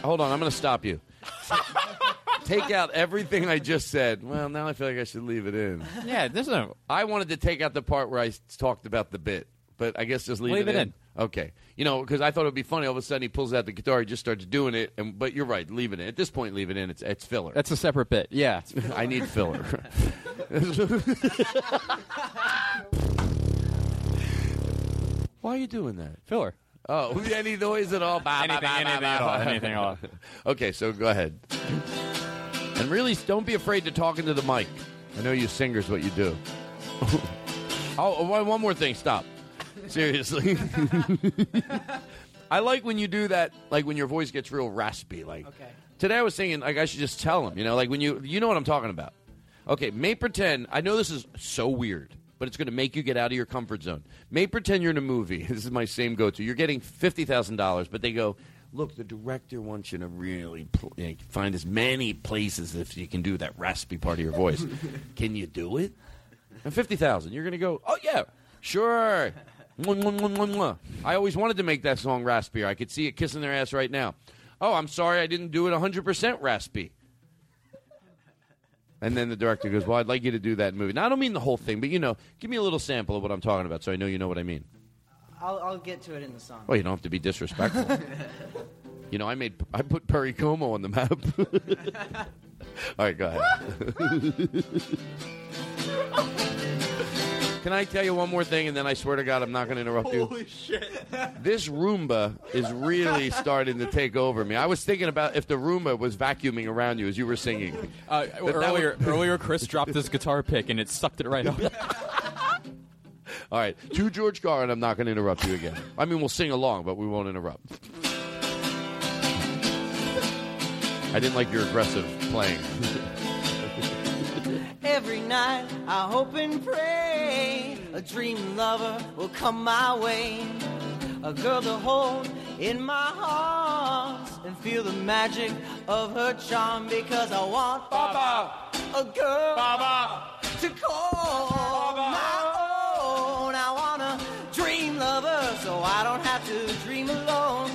Hold on. I'm going to stop you. take out everything I just said. Well, now I feel like I should leave it in. yeah, there's no. I wanted to take out the part where I s- talked about the bit, but I guess just leave, Leave it in. Okay, you know, because I thought it would be funny. All of a sudden, he pulls out the guitar, he just starts doing it. And but you're right, leaving it. At this point, leaving it in. It's it's filler. That's a separate bit. Yeah. [laughs] I need filler. [laughs] Why are you doing that? Filler. Oh, [laughs] any noise at all? Bah, bah, Anything- bah, bah, anything bah, at all, anything at all. okay, so go ahead. And really, don't be afraid to talk into the mic. I know you singers what you do. oh, one one more thing. Stop. Seriously. [laughs] I like when you do that, like when your voice gets real raspy. Like Okay. today, I was thinking, like I should just tell him, you know, like when you, you know what I'm talking about. Okay, may pretend. I know this is so weird, but it's going to make you get out of your comfort zone. May pretend you're in a movie. [laughs] This is my same go-to. You're getting fifty thousand dollars, but they go, look, the director wants you to really pl- find as many places if you can do that raspy part of your voice. [laughs] can you do it? And fifty thousand, you're going to go, oh yeah, sure. I always wanted to make that song raspier. I could see it kissing their ass right now. Oh, I'm sorry, I didn't do it 100% raspy. And then the director goes, "Well, I'd like you to do that movie." Now, I don't mean the whole thing, but you know, give me a little sample of what I'm talking about, so I know you know what I mean. I'll, I'll get to it in the song. Well, you don't have to be disrespectful. [laughs] you know, I made I put Perry Como on the map. [laughs] All right, go ahead. [laughs] Can I tell you one more thing, and then I swear to God, I'm not going to interrupt you. Holy shit. This Roomba is really [laughs] starting to take over me. I was thinking about if the Roomba was vacuuming around you as you were singing. Uh, That- that earlier, would- [laughs] earlier, Chris dropped his guitar pick and it sucked it right up. [laughs] All right, to George Carlin, I'm not going to interrupt you again. I mean, we'll sing along, but we won't interrupt. I didn't like your aggressive playing. Every night I hope and pray a dream lover will come my way. A girl to hold in my arms and feel the magic of her charm because I want Baba. a girl Baba. to call my own. I want a dream lover so I don't have to dream alone.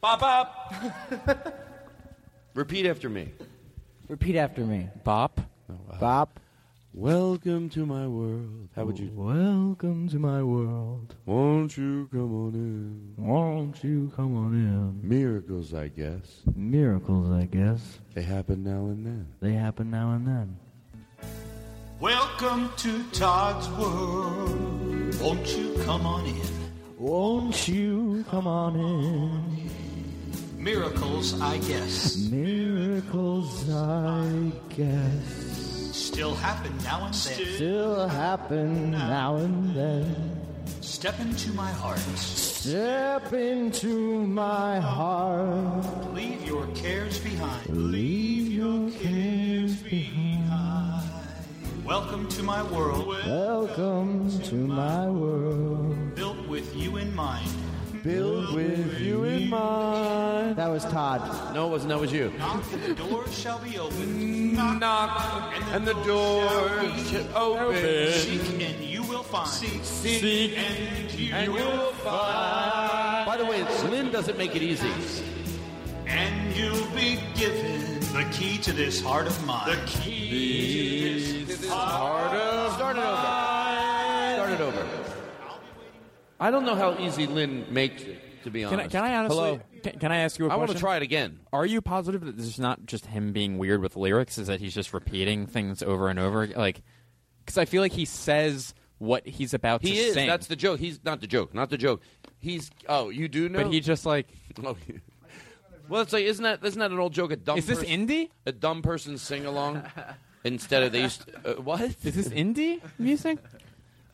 Bop, bop. [laughs] Repeat after me. Repeat after me. Bop. Oh, Bop. Welcome to my world. How would you? Welcome to my world. Won't you come on in? Won't you come on in? Miracles, I guess. Miracles, I guess. They happen now and then. They happen now and then. Welcome to Todd's World. Won't you come on in? Won't you come on in? Miracles, I guess, Miracles, I guess. still happen now and then. Still happen now and then. Step into my heart. Step into my heart. Leave your cares behind. Leave your cares behind. Welcome to my world. Welcome to my world. Built with you in mind. Build with you in mind. That was Todd. No, it wasn't. That was you. Knock and the door shall be opened. Knock and the door shall open. Seek and you will find. Seek, Seek and you, and will find. By the way, Lynn doesn't make it easy. And you'll be given the key to this heart of mine. The key to this heart of Start it over. Start it over. I don't know how easy Lynn makes it, to be Can honest. I, can I honestly? Hello? Can, can I ask you a I question? I want to try it again. Are you positive that this is not just him being weird with lyrics? Is that he's just repeating things over and over? Like, because I feel like he says what he's about He to is. sing. That's the joke. He's not the joke. Not the joke. He's. Oh, you do know. But he just like. [laughs] Oh, well, it's like isn't that isn't that an old joke? A dumb. Is this person, indie? A dumb person sing along [laughs] instead of they used. To, uh, what is this indie music?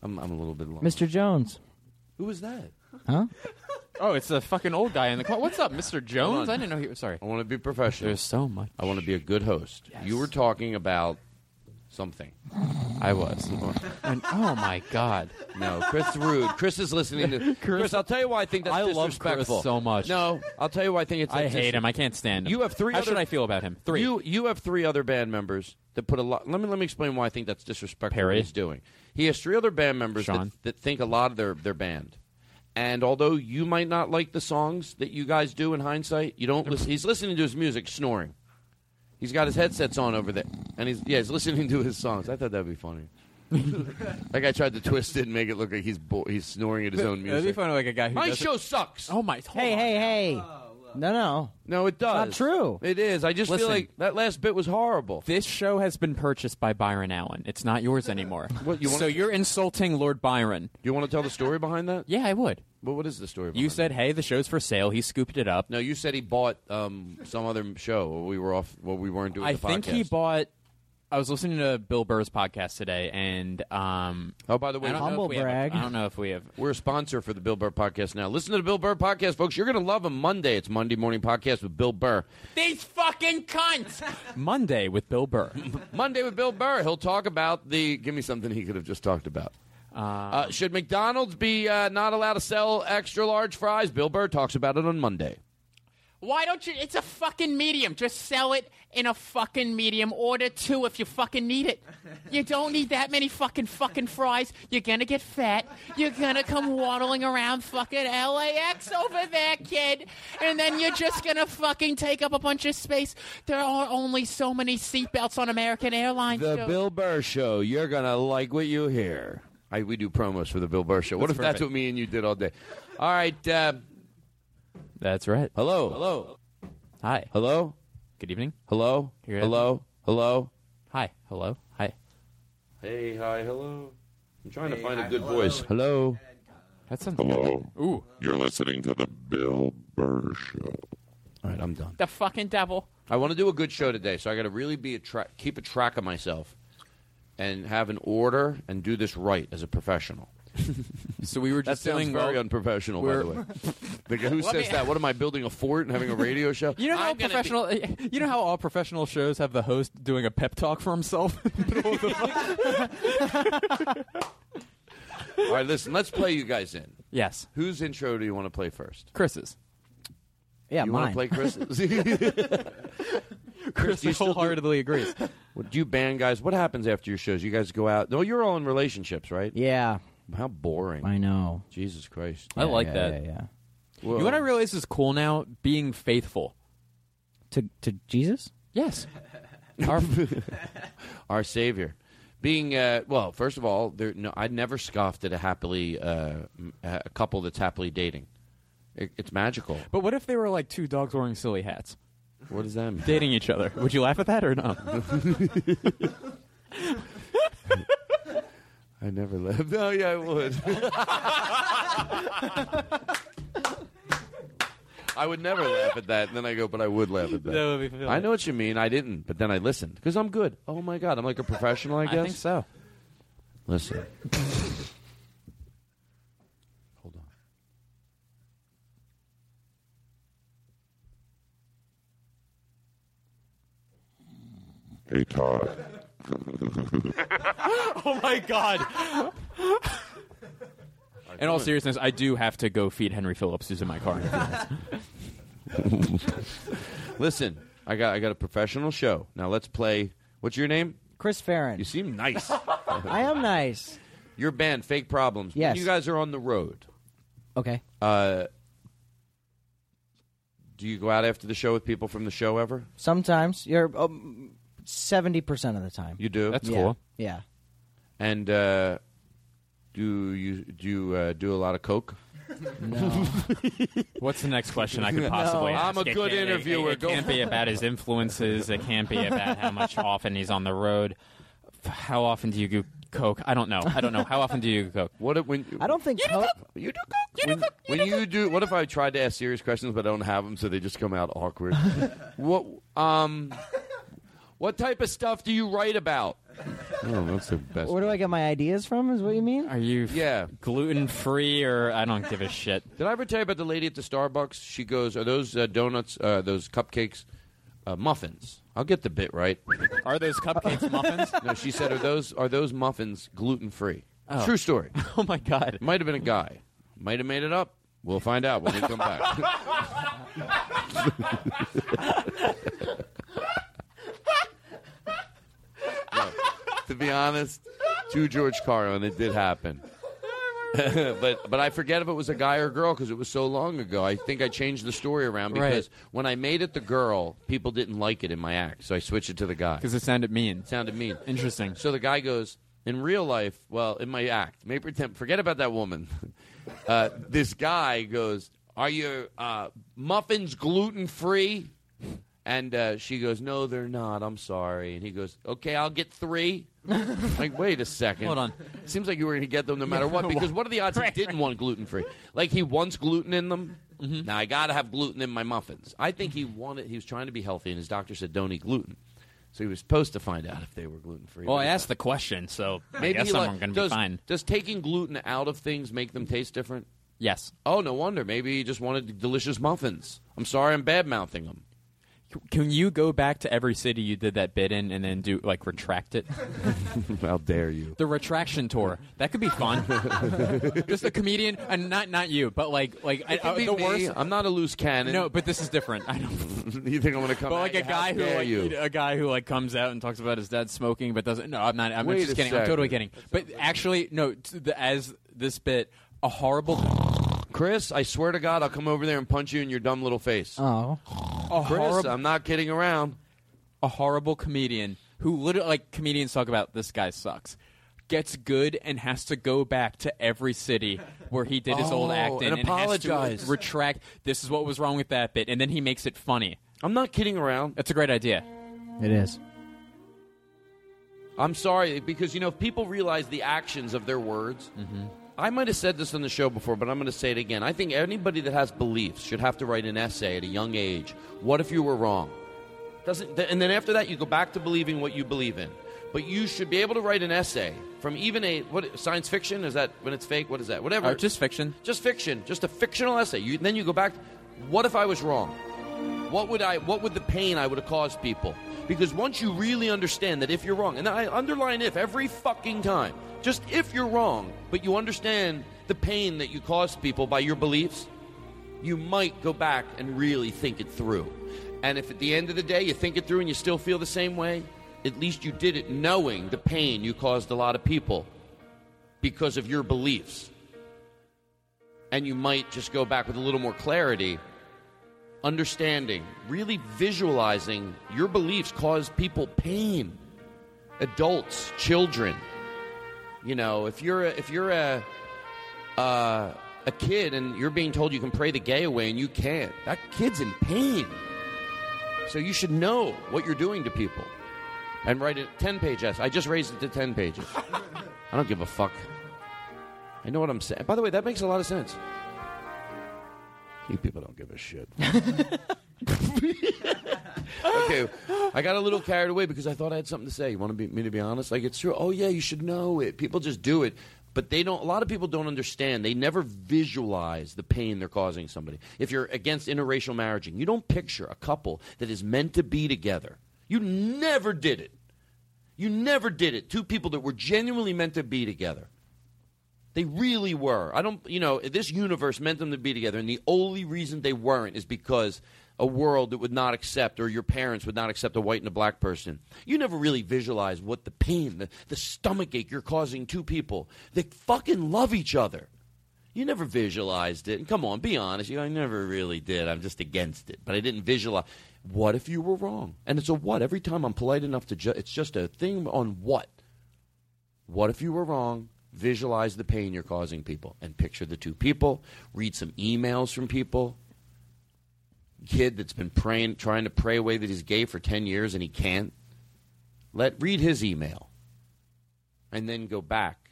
I'm I'm a little bit lost. Mr. Jones. Who was that? Huh? [laughs] Oh, it's the fucking old guy in the car. What's up, Mr. Jones? I didn't know he was. Sorry. I want to be professional. There's so much. I want to be a good host. You were talking about something. I was. [laughs] And, oh my god. No, Chris rude. Chris is listening to [laughs] Chris. I'll tell you why I think that's I love Chris disrespectful so much. No, I'll tell you why I think it's. I hate him. I can't stand him. You have three. How other, should I feel about him? Three. You you have three other band members that put a lot. Let me let me explain why I think that's disrespectful. Perry. What he's doing. He has three other band members that, that think a lot of their their band. And although you might not like the songs that you guys do in hindsight, you don't listen. He's listening to his music, snoring. He's got his headsets on over there, and he's yeah, he's listening to his songs. I thought that'd be funny. [laughs] like I tried to twist it and make it look like he's bo- he's snoring at his own music. That'd be funny, like a guy who. My doesn't- show sucks. Oh my! Hey, hey, hey. No, no. No, it does. not true. It is. I just Listen. feel like that last bit was horrible. This show has been purchased by Byron Allen. It's not yours anymore. [laughs] What, you wanna- so you're insulting Lord Byron. Do you want to tell the story behind that? Yeah, I would. Well, what is the story? You behind said, "Hey, the show's for sale." He scooped it up. No, you said he bought um, some other show. While we were off. Well, we weren't doing. I the think he podcast. bought. I was listening to Bill Burr's podcast today, and um, Oh, by the way, I don't know Humble if we have a- brag. I don't know if we have. We're a sponsor for the Bill Burr podcast now. Listen to the Bill Burr podcast, folks. You're going to love him Monday. It's Monday morning podcast with Bill Burr. These fucking cunts! [laughs] Monday with Bill Burr. [laughs] Monday with Bill Burr. He'll talk about the. Give me something he could have just talked about. Uh, should McDonald's be uh, not allowed to sell extra large fries? Bill Burr talks about it on Monday. Why don't you? It's a fucking medium. Just sell it in a fucking medium. Order two if you fucking need it. [laughs] You don't need that many fucking fucking fries. You're gonna get fat. You're gonna come waddling around fucking LAX over there, kid. And then you're just gonna fucking take up a bunch of space. There are only so many seatbelts on American Airlines. The Joe. Bill Burr Show. You're gonna like what you hear. I, we do promos for the Bill Burr Show. what That's if that's what me and you did all day? All right. Uh, That's right. hello. Hello. Hi. Hello. Good evening. Hello. Here- Hello. Hello. Hi. Hello. Hi. Hey. Hi. Hello. I'm trying to find a good voice. Hello. That sounds. Hello. Ooh. You're listening to the Bill Burr Show. All right. I'm done. The fucking devil. I want to do a good show today, so I got to really be a tra- keep a track of myself and have an order and do this right as a professional. [laughs] So we were That just sounds doing very well- unprofessional, by we're- the way. [laughs] The guy who says me- that? What am I building a fort and having a radio [laughs] show? You know how I'm gonna be- professional. You know how all professional shows have the host doing a pep talk for himself. All right, listen. Let's play you guys in. yes, Whose intro do you want to play first? Chris's. Yeah, you want mine. to play Chris's? Chris do you still do- wholeheartedly agrees. What- do you band guys? What happens after your shows? You guys go out? No, you're all in relationships, right? Yeah, How boring! I know. Jesus Christ! I like yeah, that. Yeah, yeah. Whoa. You know what I realize is cool now? Being faithful. To to Jesus? Yes. [laughs] Our, [laughs] our Savior. Being uh, well, first of all, there, no, I never scoffed at a happily uh, m- a couple that's happily dating. It, it's magical. but what if they were like two dogs wearing silly hats, What does that mean? dating each other? Would you laugh at that or no? [laughs] I never left. [laughs] Oh yeah, I would. [laughs] I would never laugh at that. And then I go, but I would laugh at that. That would be funny. I know what you mean. I didn't, but then I listened because I'm good. Oh my god, I'm like a professional. I guess. I guess. think so. Listen. Hold on. Hey, Todd. [laughs] oh my god. In all seriousness, I do have to go feed Henry Phillips, who's in my car. in a few minutes. [laughs] Listen, I got I got a professional show. Now let's play. What's your name? Chris Farren. You seem nice. [laughs] I am nice. Your band, Fake Problems. When Yes. you guys are on the road. Okay. Uh, do you go out after the show with people from the show ever? Sometimes you're seventy percent of the time. You do. That's yeah. Cool. Yeah. And uh, do you do you uh, do a lot of coke? No. [laughs] What's the next question I could No. possibly ask? I'm a It good can't- it- interviewer. It, can't be about his influences. It can't be about how much [laughs] often he's on the road. How often do you do coke? I don't know. I don't know. How often do you do coke? What if when I don't think you coke. You do coke. You do coke. When you do, what if I tried to ask serious questions but I don't have them, so they just come out awkward? [laughs] what um, what type of stuff do you write about? Oh, that's the best. Where do I get my ideas from? Is what you mean? Are you yeah gluten free or I don't give a shit? Did I ever tell you about the lady at the Starbucks? She goes, "Are those uh, donuts? Uh, those cupcakes, uh, muffins?" I'll get the bit right. Are those cupcakes muffins? [laughs] No, she said, "Are those are those muffins gluten free?" Oh. True story. [laughs] Oh my god! Might have been a guy. Might have made it up. We'll find out when we come back. [laughs] to be honest, to George Carlin, it did happen. [laughs] but but I forget if it was a guy or a girl because it was so long ago. I think I changed the story around Right. because when I made it the girl, people didn't like it in my act, so I switched it to the guy Because it sounded mean. sounded mean. Interesting. So the guy goes, in real life, well, in my act, may pretend, forget about that woman. [laughs] Uh, this guy goes, Are your uh, muffins gluten free? And uh, she goes, No, they're not. I'm sorry. And he goes, Okay, I'll get three. [laughs] like, wait a second. Hold on. Seems like you were going to get them no matter what. [laughs] Because what are the odds he didn't want gluten free? Like he wants gluten in them. Mm-hmm. Now I got to have gluten in my muffins. I think he wanted. He was trying to be healthy, and his doctor said don't eat gluten. So he was supposed to find out if they were gluten free. Well, I asked the question, so I Maybe guess he I'm going to be fine. Does taking gluten out of things make them taste different? Yes. Oh, no wonder. Maybe he just wanted delicious muffins. I'm sorry, I'm bad mouthing them. Can you go back to every city you did that bit in and then do like retract it? [laughs] How dare you? The retraction tour. That could be fun. [laughs] Just a comedian, and not not you, but like like I, It could uh, be the me. worst. I'm not a loose cannon. No, but this is different. I don't. [laughs] you think I'm going to come? But like you? a How guy who like you? a guy who like comes out and talks about his dad smoking, but doesn't. No, I'm not. I'm Wait just a kidding. I'm totally kidding. But actually, no. t- The, as this bit, a horrible, Chris, I swear to God, I'll come over there and punch you in your dumb little face. Oh. a Chris, horrible, I'm not kidding around. a horrible comedian who literally like comedians talk about this guy sucks. Gets good and has to go back to every city where he did his old Oh, act in and has to apologize. retract. This is what was wrong with that bit, and then he makes it funny. I'm not kidding around. That's a great idea. It is. I'm sorry because you know if people realize the actions of their words. Mm-hmm. I might have said this on the show before, but I'm going to say it again. I think anybody that has beliefs should have to write an essay at a young age. What if you were wrong? Doesn't th- and then after that you go back to believing what you believe in. But you should be able to write an essay from even a what science fiction is that when it's fake? What is that? Whatever. Uh, just fiction. Just fiction. Just a fictional essay. You, then you go back. What if I was wrong? What would I? What would the pain I would have caused people? Because once you really understand that if you're wrong, and I underline if every fucking time, just if you're wrong, but you understand the pain that you caused people by your beliefs, you might go back and really think it through. And if at the end of the day you think it through and you still feel the same way, at least you did it knowing the pain you caused a lot of people because of your beliefs. And you might just go back with a little more clarity, understanding, really visualizing your beliefs cause people pain. Adults, children. You know, if you're a, if you're a uh, a kid and you're being told you can pray the gay away and you can't, that kid's in pain. So you should know what you're doing to people. And write it 10 page essay. I just raised it to 10 pages. I don't give a fuck. I know what I'm saying. By the way, that makes a lot of sense. You people don't give a shit. [laughs] okay, I got a little carried away because I thought I had something to say. You want to be, me to be honest? Like it's true. Oh yeah, you should know it. People just do it, but they don't. A lot of people don't understand. They never visualize the pain they're causing somebody. If you're against interracial marriaging, you don't picture a couple that is meant to be together. You never did it. You never did it. Two people that were genuinely meant to be together. They really were. I don't, you know, this universe meant them to be together, and the only reason they weren't is because a world that would not accept, or your parents would not accept a white and a black person. You never really visualize what the pain, the, the stomach ache you're causing two people that fucking love each other. You never visualized it. And come on, be honest. You, I never really did. I'm just against it. But I didn't visualize. What if you were wrong? And it's a what. Every time I'm polite enough to, ju- it's just a thing on what. What if you were wrong? Visualize the pain you're causing people and picture the two people. Read some emails from people. Kid that's been praying, trying to pray away that he's gay for 10 years and he can't. Let read his email and then go back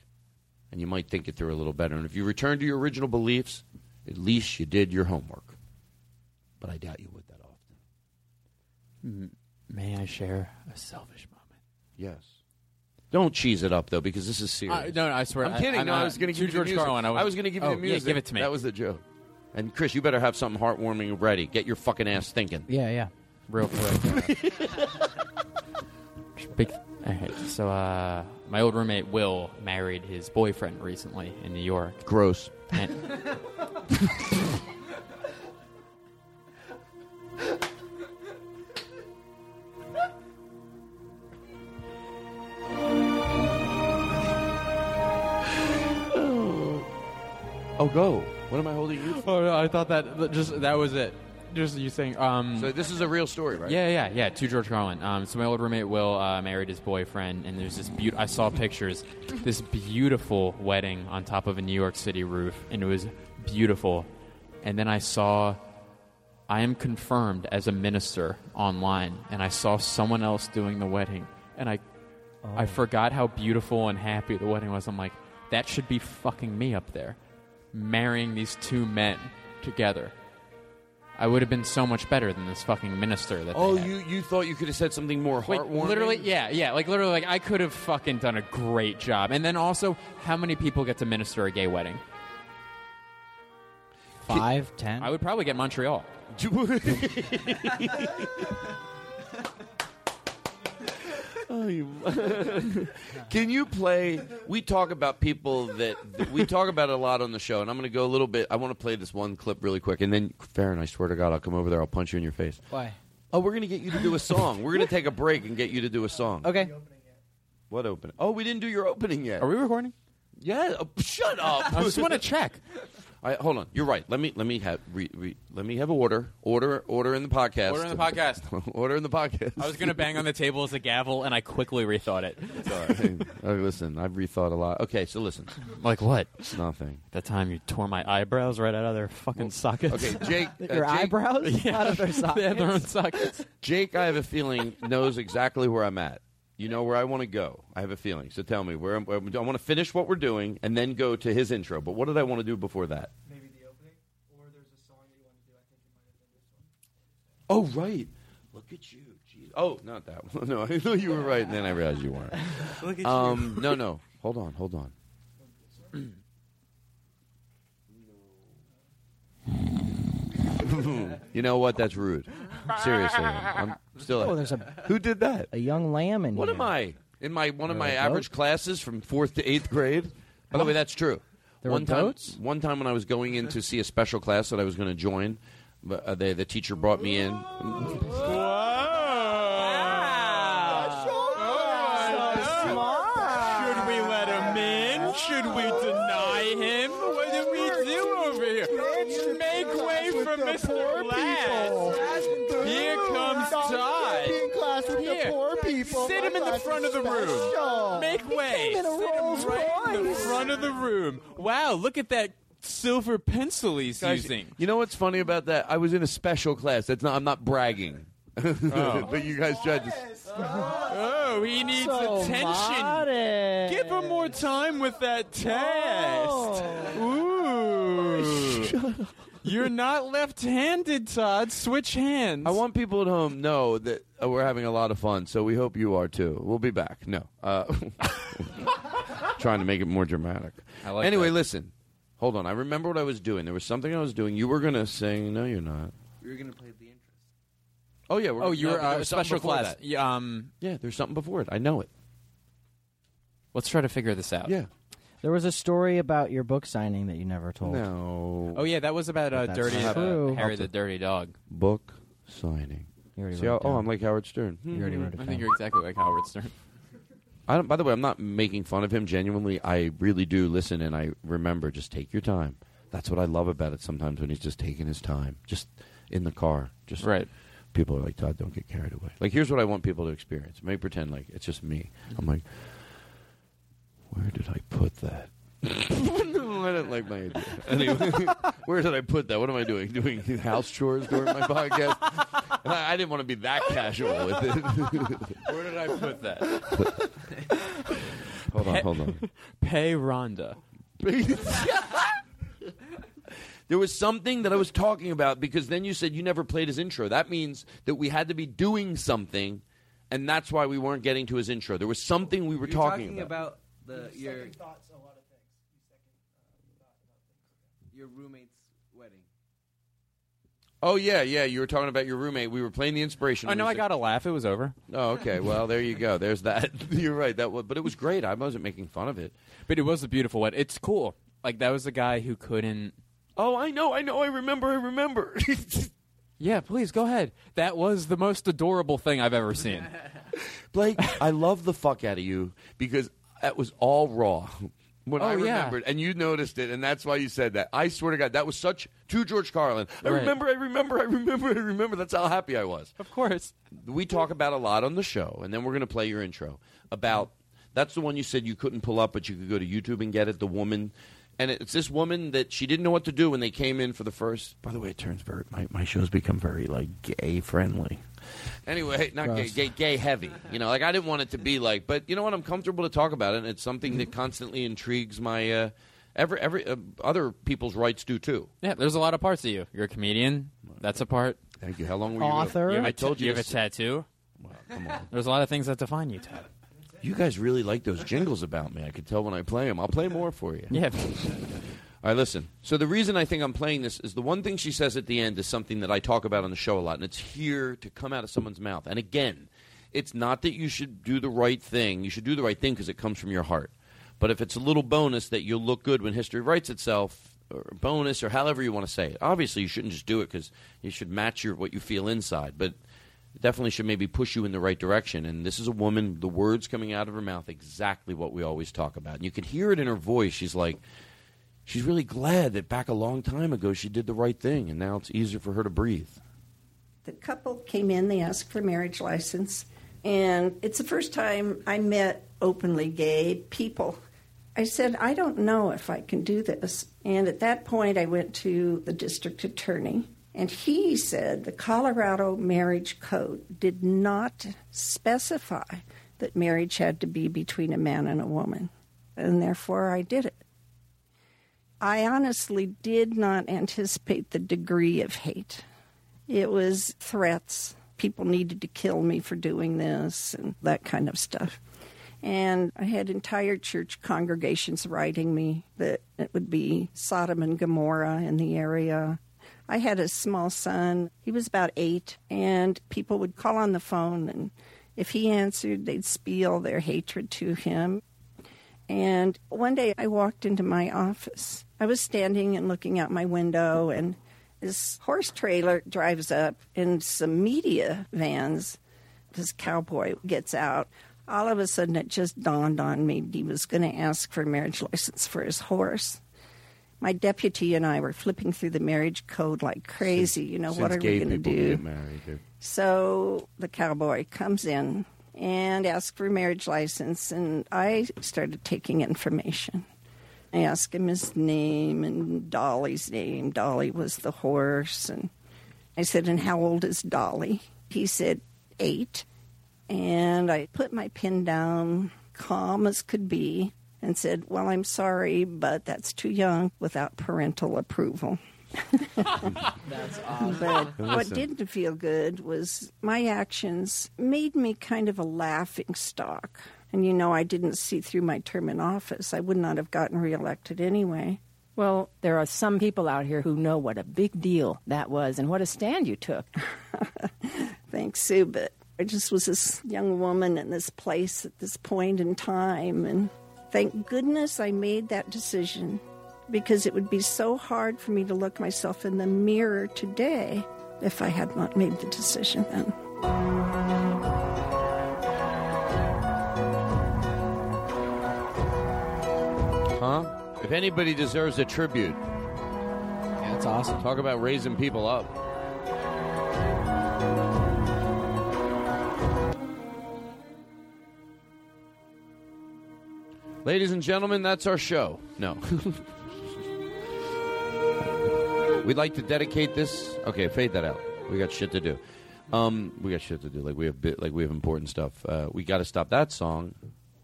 and you might think it through a little better. And if you return to your original beliefs, at least you did your homework. But I doubt you would that often. M- May I share a selfish moment? Yes. Don't cheese it up though, because this is serious. Uh, no, no, I swear. I'm I- kidding. I'm no, I was going to to give you George the music. Carlin, I I was- was going to give you Oh, the yeah, music. give it to me. That was the joke. And Chris, you better have something heartwarming ready. Get your fucking ass thinking. Yeah, yeah. Real quick. [laughs] Big. All right. So, uh, my old roommate Will married his boyfriend recently in New York. Gross. And [laughs] Oh, go. What am I holding you Oh no, I thought that that just that was it. Just you saying. Um, So this is a real story, right? Yeah, yeah, yeah. To George Carlin. Um, so my old roommate Will uh, married his boyfriend, and there's this beautiful. I saw pictures, this beautiful wedding on top of a New York City roof, and it was beautiful. And then I saw, I am confirmed as a minister online, and I saw someone else doing the wedding, and I, I forgot how beautiful and happy the wedding was. I'm like, that should be fucking me up there, marrying these two men together. I would have been so much better than this fucking minister that. they Oh, had. you you thought you could have said something more Like heartwarming? literally, yeah, yeah. Like literally, like I could have fucking done a great job. And then also, how many people get to minister a gay wedding? Five, ten. I would probably get Montreal. [laughs] [laughs] Oh, [laughs] you- Can you play? We talk about people that, that we talk about a lot on the show, and I'm going to go a little bit. I want to play this one clip really quick, and then Farren, I swear to God, I'll come over there. I'll punch you in your face. Why? Oh, we're going to get you to do a song. we're going to take a break and get you to do a song. Okay. What opening? Oh, we didn't do your opening yet. Are we recording? Yeah. Oh, shut up. I just want to check. I, hold on. You're right. Let me let me have re, re, let me have order. Order order in the podcast. Order in the podcast. [laughs] order in the podcast. I was gonna bang on the table as a gavel, and I quickly rethought it. It's all right. [laughs] oh, listen, I've rethought a lot. Okay, so listen. Like what? Nothing. That time you tore my eyebrows right out of their fucking sockets. Okay, [laughs] Jake. uh, Your Jake- eyebrows out of their sockets. They have their own sockets. Jake, I have a feeling knows exactly where I'm at. You know where I want to go. I have a feeling. So tell me where, I'm, I want to finish what we're doing and then go to his intro. But what did I want to do before that? Maybe the opening, or there's a song that you want to do. I think it might have been this one. Oh, right. Look at you. Jeez. Oh, not that one. [laughs] No, I thought you were right, and then I realized you weren't. [laughs] Look at you. um, No, no. Hold on, hold on. [clears throat] [laughs] you know what? That's rude. Seriously, I'm still. Oh, there's a Who did that? a young lamb in What here. am I? In my one of my were average classes from fourth to eighth grade. By the way, that's true. There were one time, goats? one time when I was going in to see a special class that I was going to join, but uh, they, the teacher brought me in. Wow. Should we let him in? Should we deny him? What did we do over here? Make way for Mr. in the front of the room. Make way. Sit right in the front of the room. Wow, look at that silver pencil he's Guys, using. You know what's funny about that? I was in a special class. That's not. I'm not bragging. Oh. [laughs] but you guys tried to. Oh, he needs So attention. modest. Give him more time with that test. Ooh. [laughs] You're not left-handed, Todd. Switch hands. I want people at home know that uh, we're having a lot of fun. So we hope you are too. We'll be back. No, uh, [laughs] trying to make it more dramatic. I like anyway, that. listen. Hold on. I remember what I was doing. There was something I was doing. You were gonna sing. No, you're not. You were gonna play the interest. Oh yeah. We're, Oh, you're no, uh, special class. that. Yeah, um, Yeah, there's something before it. I know it. let's try to figure this out. Yeah. There was a story about your book signing that you never told. No. Oh yeah, that was about uh, that's dirty not uh. Harry the Dirty Dog. Book signing. You already See wrote how- it oh, down. I'm like Howard Stern. You already wrote it I down. think you're exactly like Howard Stern. I don't, by the way, I'm not making fun of him. Genuinely, I really do listen and I remember. Just take your time. That's what I love about it. Sometimes when he's just taking his time, just in the car, just Right. People are like, Todd, don't get carried away. Like, here's what I want people to experience. Maybe pretend like it's just me. I'm like, where did I put that? [laughs] no, I didn't like my idea. [laughs] Anyway, where did I put that? What am I doing? Doing house chores during my podcast? And I, I didn't want to be that casual with it. [laughs] Where did I put that? hold on, hold on. Pay Rhonda. There was something that I was talking about because then you said you never played his intro. That means that we had to be doing something, and that's why we weren't getting to his intro. There was something we were You're talking, about. The your your roommate's wedding. Oh yeah, yeah. You were talking about your roommate. We were playing the inspiration. I know I music. got a laugh. It was over. Oh, okay. Well, there you go. There's that. [laughs] You're right. That was, but it was great. I wasn't making fun of it. But it was a beautiful wedding. It's cool. Like that was the guy who couldn't. Oh, I know. I know. I remember. I remember. [laughs] Yeah, please go ahead. That was the most adorable thing I've ever seen. [laughs] Blake, I love the fuck out of you because that was all raw. When I Oh, yeah. remembered, and you noticed it, and that's why you said that. I swear to God, that was such to George Carlin. I Right. remember, I remember, I remember, I remember. That's how happy I was. Of course. We talk about a lot on the show, and then we're going to play your intro about. That's the one you said you couldn't pull up, but you could go to YouTube and get it. The woman, and it's this woman that she didn't know what to do when they came in for the first. By the way, it turns very my my shows become very like gay friendly. Anyway, not gay, Gross. gay, gay heavy. You know, like I didn't want it to be like, but you know what? I'm comfortable to talk about it, and it's something that constantly intrigues my uh, every every uh, other people's rights do too. Yeah, there's a lot of parts of you. You're a comedian. That's a part. Thank you. How long were you? Author. You have a I told you you have a this- tattoo. Come on. There's a lot of things that define you, Ted. You guys really like those jingles about me. I could tell when I play them. I'll play more for you. Yeah. [laughs] All right, listen. So the reason I think I'm playing this is the one thing she says at the end is something that I talk about on the show a lot, and it's here to come out of someone's mouth. And again, it's not that you should do the right thing. You should do the right thing because it comes from your heart. But if it's a little bonus that you'll look good when history writes itself, or bonus, or however you want to say it, obviously you shouldn't just do it because you should match your what you feel inside. But it definitely should maybe push you in the right direction. And this is a woman, the words coming out of her mouth, exactly what we always talk about. And you can hear it in her voice. She's like, she's really glad that back a long time ago she did the right thing, and now it's easier for her to breathe. The couple came in, they asked for marriage license, and it's the first time I met openly gay people. I said, I don't know if I can do this. And at that point, I went to the district attorney, and he said the Colorado Marriage Code did not specify that marriage had to be between a man and a woman, and therefore I did it. I honestly did not anticipate the degree of hate. It was threats. People needed to kill me for doing this and that kind of stuff. And I had entire church congregations writing me that it would be Sodom and Gomorrah in the area. I had a small son. He was about eight, and people would call on the phone, and if he answered, they'd spiel their hatred to him. And one day I walked into my office. I was standing and looking out my window, and this horse trailer drives up, and some media vans. This cowboy gets out. All of a sudden, it just dawned on me he was going to ask for a marriage license for his horse. My deputy and I were flipping through the marriage code like crazy. You know, what are we going to do? Married, So the cowboy comes in and asks for a marriage license, and I started taking information. I asked him his name and Dolly's name. Dolly was the horse, and I said, "And how old is Dolly?" He said, eight. And I put my pen down, calm as could be, and said, Well, I'm sorry, but that's too young without parental approval. [laughs] That's awesome. But what didn't feel good was my actions made me kind of a laughing stock. And you know, I didn't see through my term in office. I would not have gotten reelected anyway. Well, there are some people out here who know what a big deal that was and what a stand you took. [laughs] Thanks, Sue, but I just was this young woman in this place at this point in time, and Thank goodness I made that decision because it would be so hard for me to look myself in the mirror today if I had not made the decision then. If anybody deserves a tribute, yeah, that's awesome. Talk about raising people up. Ladies and gentlemen, that's our show. No. [laughs] We'd like to dedicate this. Okay, fade that out. We got shit to do. Um, we got shit to do. Like we have bit, like we have important stuff. Uh, we got to stop that song.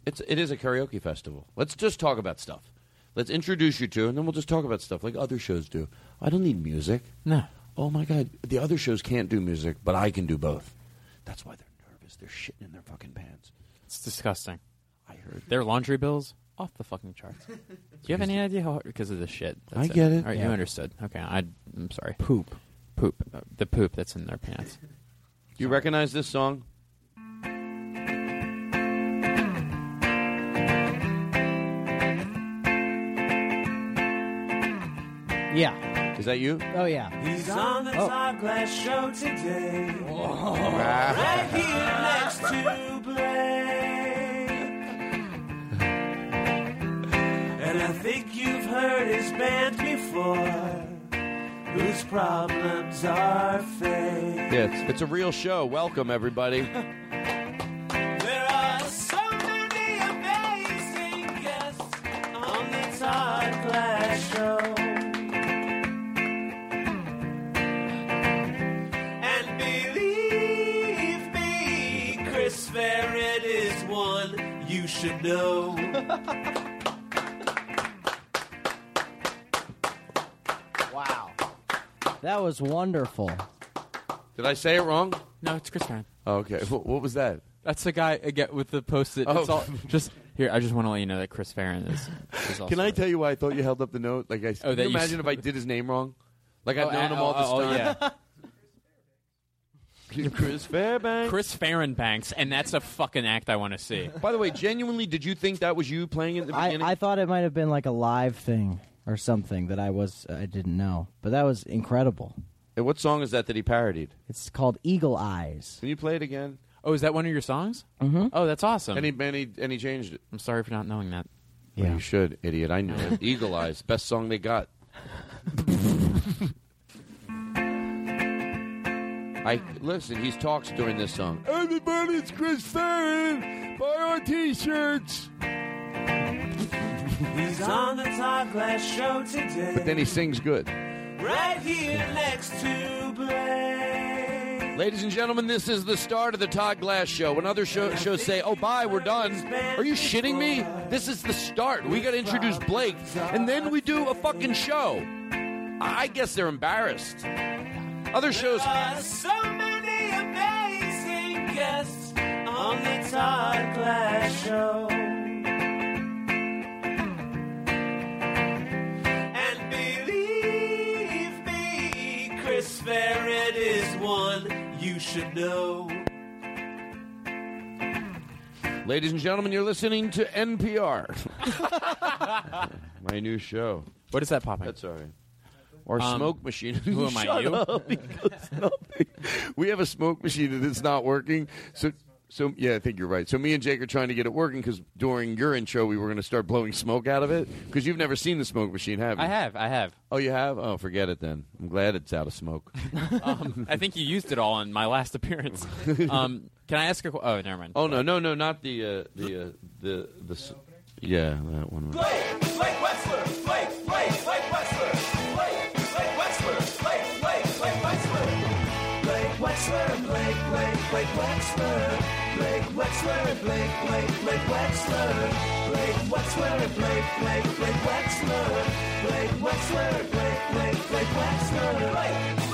It's it is a karaoke festival. Let's just talk about stuff. Let's introduce you to, and then we'll just talk about stuff like other shows do. I don't need music. No. Oh my god, the other shows can't do music, but I can do both. That's why they're nervous. They're shitting in their fucking pants. It's disgusting. I heard their laundry bills off the fucking charts. Do you have any idea how hard, because of the shit? I get it. All right, you understood. Okay, I, I'm sorry. Poop, poop, uh, the poop that's in their pants. Do You recognize this song? Yeah. Is that you? Oh yeah. He's oh. on the Oh. Todd Glass show today. Right here next to Blake. And I think you've heard his band before, whose problems are fake. Yeah, it's, it's a real show. Welcome everybody. [laughs] should know. [laughs] Wow. That was wonderful. Did I say it wrong? No, it's Chris Farren. Oh, okay. What, what was that? That's the guy again with the post-it. Oh. It's all just here. I just want to let you know that Chris Farren is. is [laughs] also Can I tell you why I thought you held up the note? Like I, Oh, can that you you imagine s- if I did his name wrong? Like I've Oh, known uh, him all this oh, oh, time. yeah. [laughs] Chris Fairbanks. Chris Farren Banks, and that's a fucking act I want to see. By the way, genuinely, did you think that was you playing at the I, beginning? I thought it might have been like a live thing or something that I was I didn't know, but that was incredible. And what song is that that he parodied? It's called Eagle Eyes. Can you play it again? Oh, is that one of your songs? Mm-hmm. Oh, that's awesome. And he, and he, and he changed it. I'm sorry for not knowing that. Well, you should, idiot. I knew it. Eagle Eyes, best song they got. [laughs] I listen. He talks during this song. Everybody, it's Chris Farren. Buy our t-shirts. He's on the Todd Glass show today. But then he sings good. Right here next to Blake. Ladies and gentlemen, this is the start of the Todd Glass Show. When other show, shows say, "Oh, bye, we're done," are you shitting me? This is the start. We got to introduce Blake, and then we do a fucking show. I guess they're embarrassed. Other shows. There are so many amazing guests on the Todd Glass show. And believe me, Chris Farren is one you should know. Ladies and gentlemen, you're listening to NPR. [laughs] My new show. What is that popping? That's all right. Our Um, smoke machine. who [laughs] am I, Shut you? up. He goes, nothing. We have a smoke machine and it's not working. So, so yeah, I think you're right. So me and Jake are trying to get it working because during your intro we were going to start blowing smoke out of it because you've never seen the smoke machine, have you? I have, I have. Oh, you have? Oh, forget it then. I'm glad it's out of smoke. [laughs] Um, I think you used it all in my last appearance. [laughs] Um, can I ask a? qu- Oh, never mind. Oh no, no, no, not the uh, the uh, the the. s- Yeah, that one. Blake, Blake Wexler, Blake, Blake, Blake Wexler, Blake, Wexler, Blake Wexler, Blake, Blake, Blake Wexler, Blake Wexler, Blake, Blake, Blake Wexler, Blake Wexler, Blake, Blake, Blake Wexler, Blake,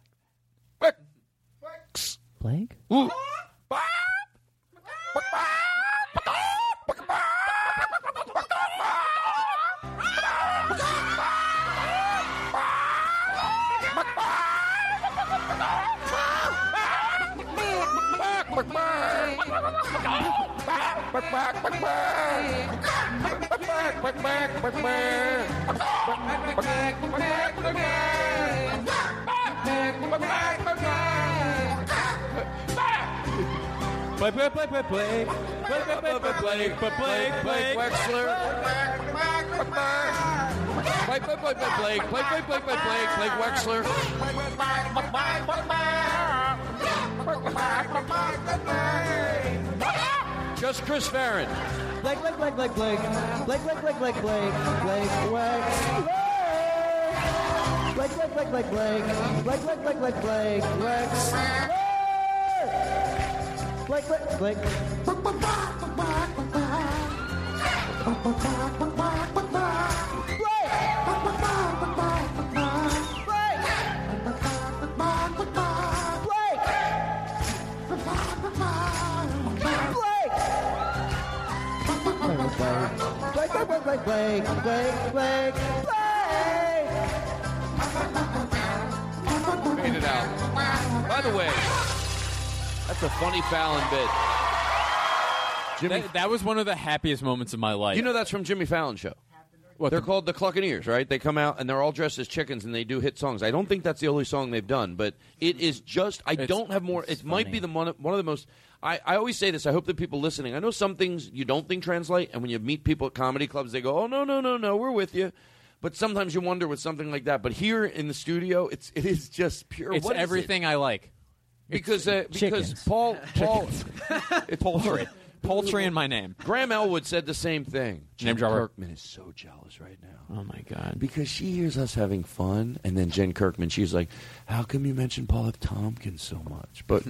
Blank? Ooh. [laughs] Blake, Blake, Blake, Blake, Blake, Blake, Blake, Blake, Blake, Blake, Blake, Blake, Wexler. Blake, Blake, Blake, Blake, Blake, Blake, Blake, Blake, Blake, Blake, Blake Wexler. Just Chris Farren. Blake, Blake, Blake, Blake, Blake, Blake, Blake, Blake, Blake, Blake, Blake, Wex. Blake, Blake, Blake, Blake, Blake, Blake, Blake, Blake, Blake, Blake, Wex. Blake, Blake, Blake. Blake, Blake, Blake, Blake, Blake, Blake, Blake. Fade it out. By the way, that's a funny Fallon bit. Jimmy, That, that was one of the happiest moments of my life. you know that's from Jimmy Fallon show. they're called the Cluckaneers, right? They come out and they're all dressed as chickens and they do hit songs. I don't think that's the only song they've done, but it is just. I don't have more. It might be the one, one of the most. I, I always say this. I hope that people listening. I know some things you don't think translate, and when you meet people at comedy clubs, they go, "Oh no, no, no, no, we're with you." But sometimes you wonder with something like that. But here in the studio, it's it is just pure. It's is it? everything I like. because uh, because chickens. Paul Paul it's poultry, poultry in my name. Graham Elwood said the same thing. Jen. Kirkman is so jealous right now. Oh my god! Because she hears us having fun, and then Jen Kirkman, she's like, "How come you mention Paul F. Tompkins so much?" But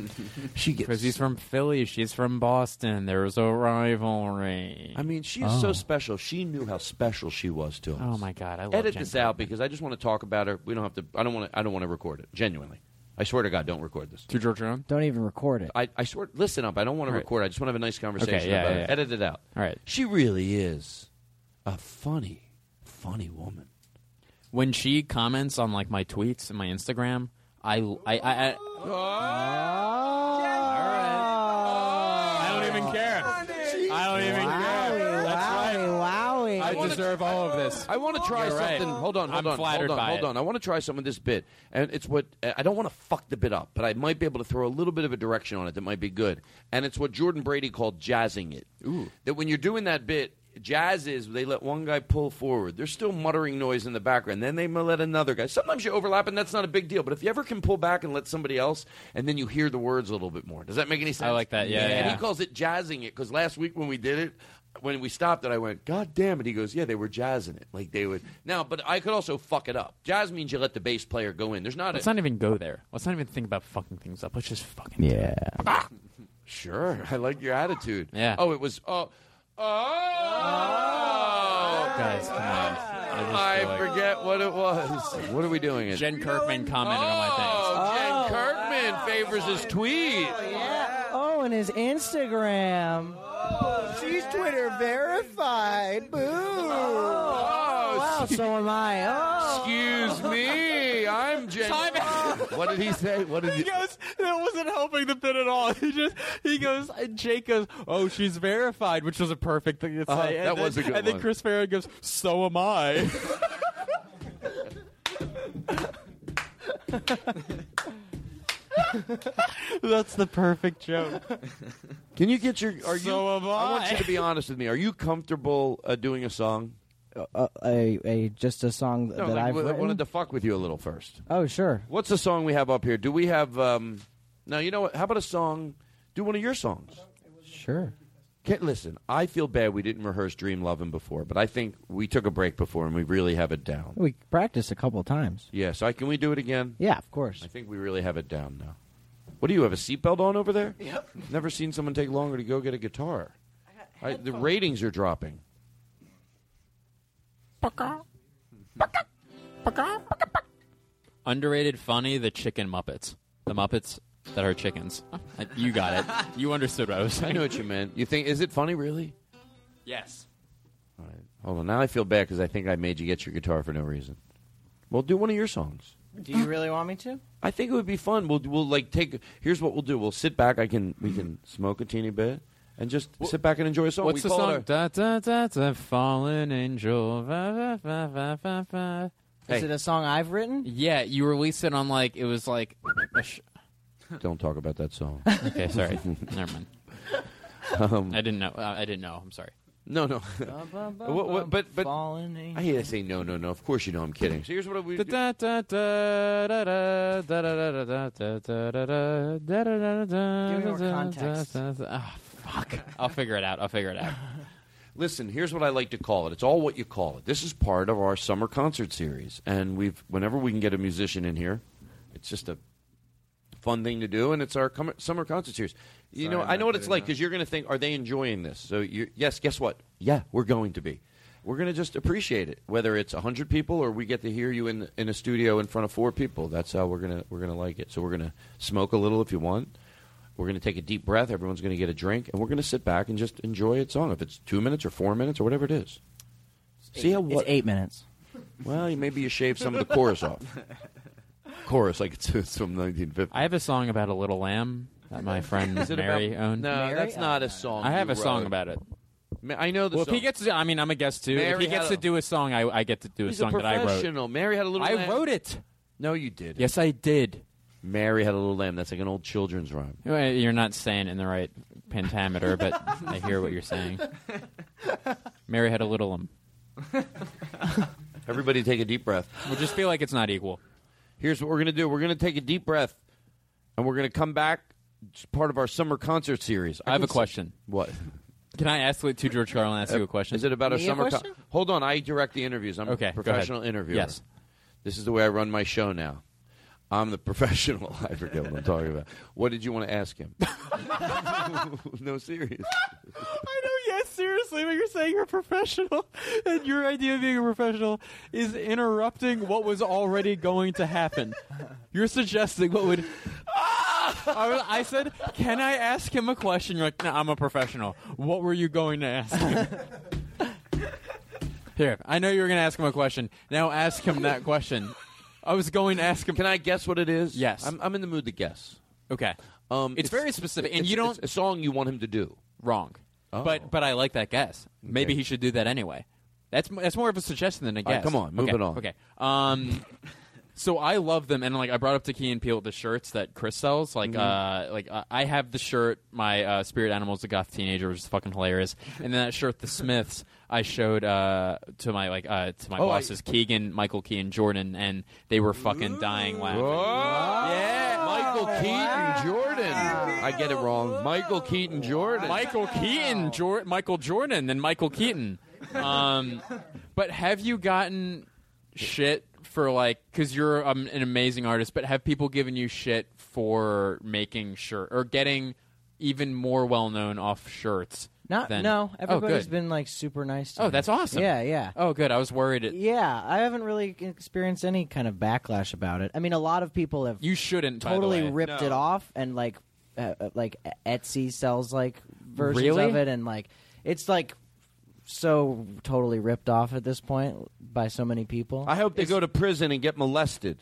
she gets. Because he's from Philly, she's from Boston. There's a rivalry. I mean, she's so oh. special. She knew how special she was to us. Oh my god! I love Edit Jen this out because I just want to talk about her. We don't have to. I don't want to. I don't want to record it. Genuinely, I swear to God, don't record this. To George Jones? Don't even record it. I, I swear. Listen up. I don't want to All right. record. I just want to have a nice conversation Okay, yeah, about yeah, it. yeah. Edit it out. All right. She really is a funny, funny woman. When she comments on like my tweets and my Instagram, I I I, I ah! I don't even care. I don't even care. That's right. Wowie, I deserve all of this. I want to try You're right. something. Hold on, hold I'm on, flattered hold on, by hold it. on. I want to try some of this bit, and it's what I don't want to fuck the bit up, but I might be able to throw a little bit of a direction on it that might be good. And it's what Jordan Brady called jazzing it. Ooh. That when you're doing that bit, jazz is they let one guy pull forward. There's still muttering noise in the background. Then they let another guy. Sometimes you overlap, and that's not a big deal. But if you ever can pull back and let somebody else, and then you hear the words a little bit more, does that make any sense? I like that, yeah, And yeah. he calls it jazzing it because last week when we did it. When we stopped it, I went, God damn it. He goes, Yeah, they were jazzing it. Like they would. Now, but I could also fuck it up. Jazz means you let the bass player go in. There's not Let's a. not even go there. Let's not even think about fucking things up. Let's just fucking do it. Yeah. [laughs] Sure. I like your attitude. Yeah. Oh, it was. Oh. Oh. Guys, come on. I just I feel like- forget what it was. What are we doing? It? Jen Kirkman commented on my oh, things. Oh, Jen Kirkman favors his tweet. Oh, oh and his Instagram. She's Twitter verified. Boo. Oh, Wow, so am I. Oh. Excuse me. I'm Jen. What did he say? What did He he? goes, that wasn't helping the bit at all. He just, he goes, and Jake goes, oh, she's verified, which was a perfect thing to say. Uh-huh, And that then- was a good And then. Chris Farren goes, so am I. [laughs] [laughs] That's the perfect joke. [laughs] Can you get your? Are you? Am I want you to be honest with me. Are you comfortable uh, doing a song? Uh, a, a just a song No, that like, I've I written. wanted to fuck with you a little first. Oh, sure. What's the song we have up here? Do we have? Um, now you know what? How about a song? Do one of your songs. Sure. Can't, listen, I feel bad we didn't rehearse Dream Lovin' before, but I think we took a break before and we really have it down. We practiced a couple of times. Yeah, so I, can we do it again? Yeah, of course. I think we really have it down now. What do you have a seatbelt on over there? [laughs] Yep. Never seen someone take longer to go get a guitar. I, the ratings are dropping. Underrated, funny, the chicken Muppets. The Muppets that are chickens. You got it. You understood what I was I saying. know what you meant. You think is it funny? Really? Yes. Alright. Hold on. Now I feel bad because I think I made you get your guitar for no reason. Well, do one of your songs. Do you really want me to? I think it would be fun. We'll we'll like take. Here's what we'll do. We'll sit back. I can we can smoke a teeny bit and just sit back and enjoy a song. What's we the call song? it Da, da, da, da, fallen angel. Va, va, va, va, va, va. Is it a song I've written? Yeah, you released it on like it was like. a sh- our- don't talk about that song. okay, sorry. Never mind. Um, I didn't know. Uh, I didn't know. I'm sorry. No, no. What- what- but but I hate to say no, no, no. Of course you know I'm kidding. So here's what we do. Give me more context. Ah, fuck. I'll figure it out. I'll figure it out. Listen, here's what I like to call it. It's all what you call it. This is part of our summer concert series, and we've whenever we can get a musician in here, it's just a fun thing to do, and it's our com- summer concert series. You Sorry, know, I'm I not know what it's like because you're going to think, are they enjoying this? So, you yes, guess what? Yeah, we're going to be. We're going to just appreciate it, whether it's hundred people or we get to hear you in in a studio in front of four people. That's how we're gonna we're gonna like it. So we're gonna smoke a little if you want. We're going to take a deep breath. Everyone's going to get a drink, and we're going to sit back and just enjoy its song. If it's two minutes or four minutes or whatever it is. See how It's what? eight minutes. Well, maybe you shave some of the chorus off. [laughs] Chorus, like [laughs] it's, it's from 1950. I have a song about a little lamb that my [laughs] friend Is it Mary about- owned. No, that's not a song. I have you a song about it. Ma- I know the well, song. if he gets to, I mean, I'm a guest too. Mary if he gets to a- do a song, I, I get to do a song a that I wrote. professional. Mary had a little. I lamb. wrote it. No, you did. Yes, I did. Mary had a little lamb. That's like an old children's rhyme. You're not saying it in the right pentameter, but I hear what you're saying. [laughs] Mary had a little um. Everybody, take a deep breath. We'll just feel like it's not equal. Here's what we're going to do. We're going to take a deep breath, and we're going to come back. It's part of our summer concert series. I have a a s- question. What? Can I ask to George Carlin ask you a uh, question? Is it about a Me a summer? question? Hold on, I direct the interviews. I'm Okay, a professional interviewer. Yes. This is the way I run my show now. I'm the [laughs] professional. [laughs] I forget what I'm talking about. What did you want to ask him? [laughs] no, serious. I know, yes, seriously, but you're saying you're professional, [laughs] and your idea of being a professional is interrupting what was already going to happen. You're suggesting what would. [laughs] I, was- I said, "Can I ask him a question?" You're like, "No, I'm a professional." What were you going to ask him? [laughs] Here, I know you were going to ask him a question. Now ask him that question. I was going to ask him. Can I guess what it is? Yes. I'm, I'm in the mood to guess. Okay. Um, It's very specific, and it's- you don't- it's a song you want him to do. Wrong. Oh. But but I like that guess. Maybe Okay. he should do that anyway. That's that's more of a suggestion than a All right, guess. come on, move okay. it on. Okay. Um. [laughs] So I love them, and like I brought up to Key and Peele the shirts that Chris sells. Like, Mhm. uh, like uh, I have the shirt, my uh, spirit animals, the goth teenager, which is fucking hilarious. And then that shirt, the Smiths, I showed uh, to my like uh, to my Oh, I- bosses, Keegan, Michael Key, and Jordan, and they were fucking dying laughing. Yeah, Michael Keaton Jordan. I get it wrong. Michael Keaton Jordan. Michael Keaton, Jor- Michael Jordan, and Michael Keaton. Um, but have you gotten shit for like because you're um, an amazing artist? But have people given you shit for making shirt or getting even more well known off shirts? Not than- no. Oh, Everybody's good. been like super nice. to Oh, me. that's awesome. Yeah, yeah. Oh, good. I was worried. It, Yeah, I haven't really experienced any kind of backlash about it. I mean, a lot of people have you shouldn't by the totally way. ripped it off, and like, uh, uh, like Etsy sells like versions Really? of it, and like, it's like so totally ripped off at this point by so many people. I hope they go to prison and get molested.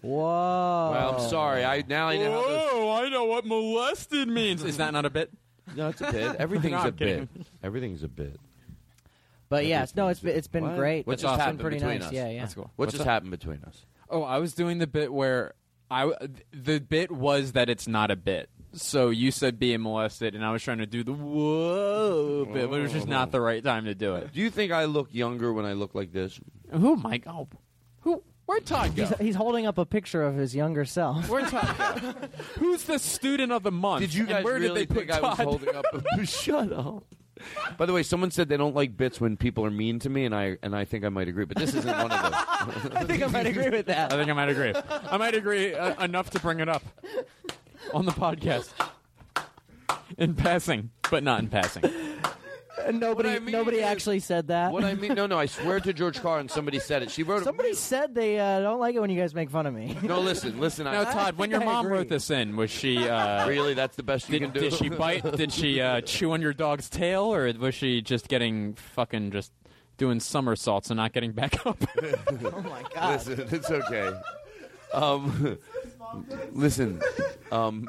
Whoa. Well, I'm sorry. I now I know. How those- Whoa! I know what molested means. Is that not a bit? no, it's a bit. Everything's [laughs] No, a I'm kidding. bit. Everything's a bit. But yes, no, it's been, it's been What? great. What It's just been happened pretty between nice. us? Yeah, yeah. That's cool. What What's just up? happened between us? Oh, I was doing the bit where I the bit was that it's not a bit. So you said being molested, and I was trying to do the whoa bit, but it was just not the right time to do it. Do you think I look younger when I look like this? Who, Mike? Oh, who? Where'd Todd go? He's, he's holding up a picture of his younger self. Where'd Todd go? [laughs] Who's the student of the month? Did you And guys where really did they think put I was Todd? holding up? A, [laughs] shut up. By the way, someone said they don't like bits when people are mean to me, and I and I think I might agree, but this isn't one of those. [laughs] I think I might agree with that. I think I might agree. I might agree uh, enough to bring it up on the podcast in passing, but not in passing. And [laughs] nobody, I mean nobody is- actually said that. What I mean, no, no, I swear to [laughs] George Carlin, somebody said it. She wrote. Somebody said they uh, don't like it when you guys make fun of me. No, listen, listen. Now, I, Todd, when your [laughs] I mom agree. wrote this in, was she uh, really, that's the best you did, can do. did she bite? Did she uh, chew on your dog's tail, or was she just getting fucking just doing somersaults and not getting back up? oh my god! Listen, it's okay. Um, listen, um,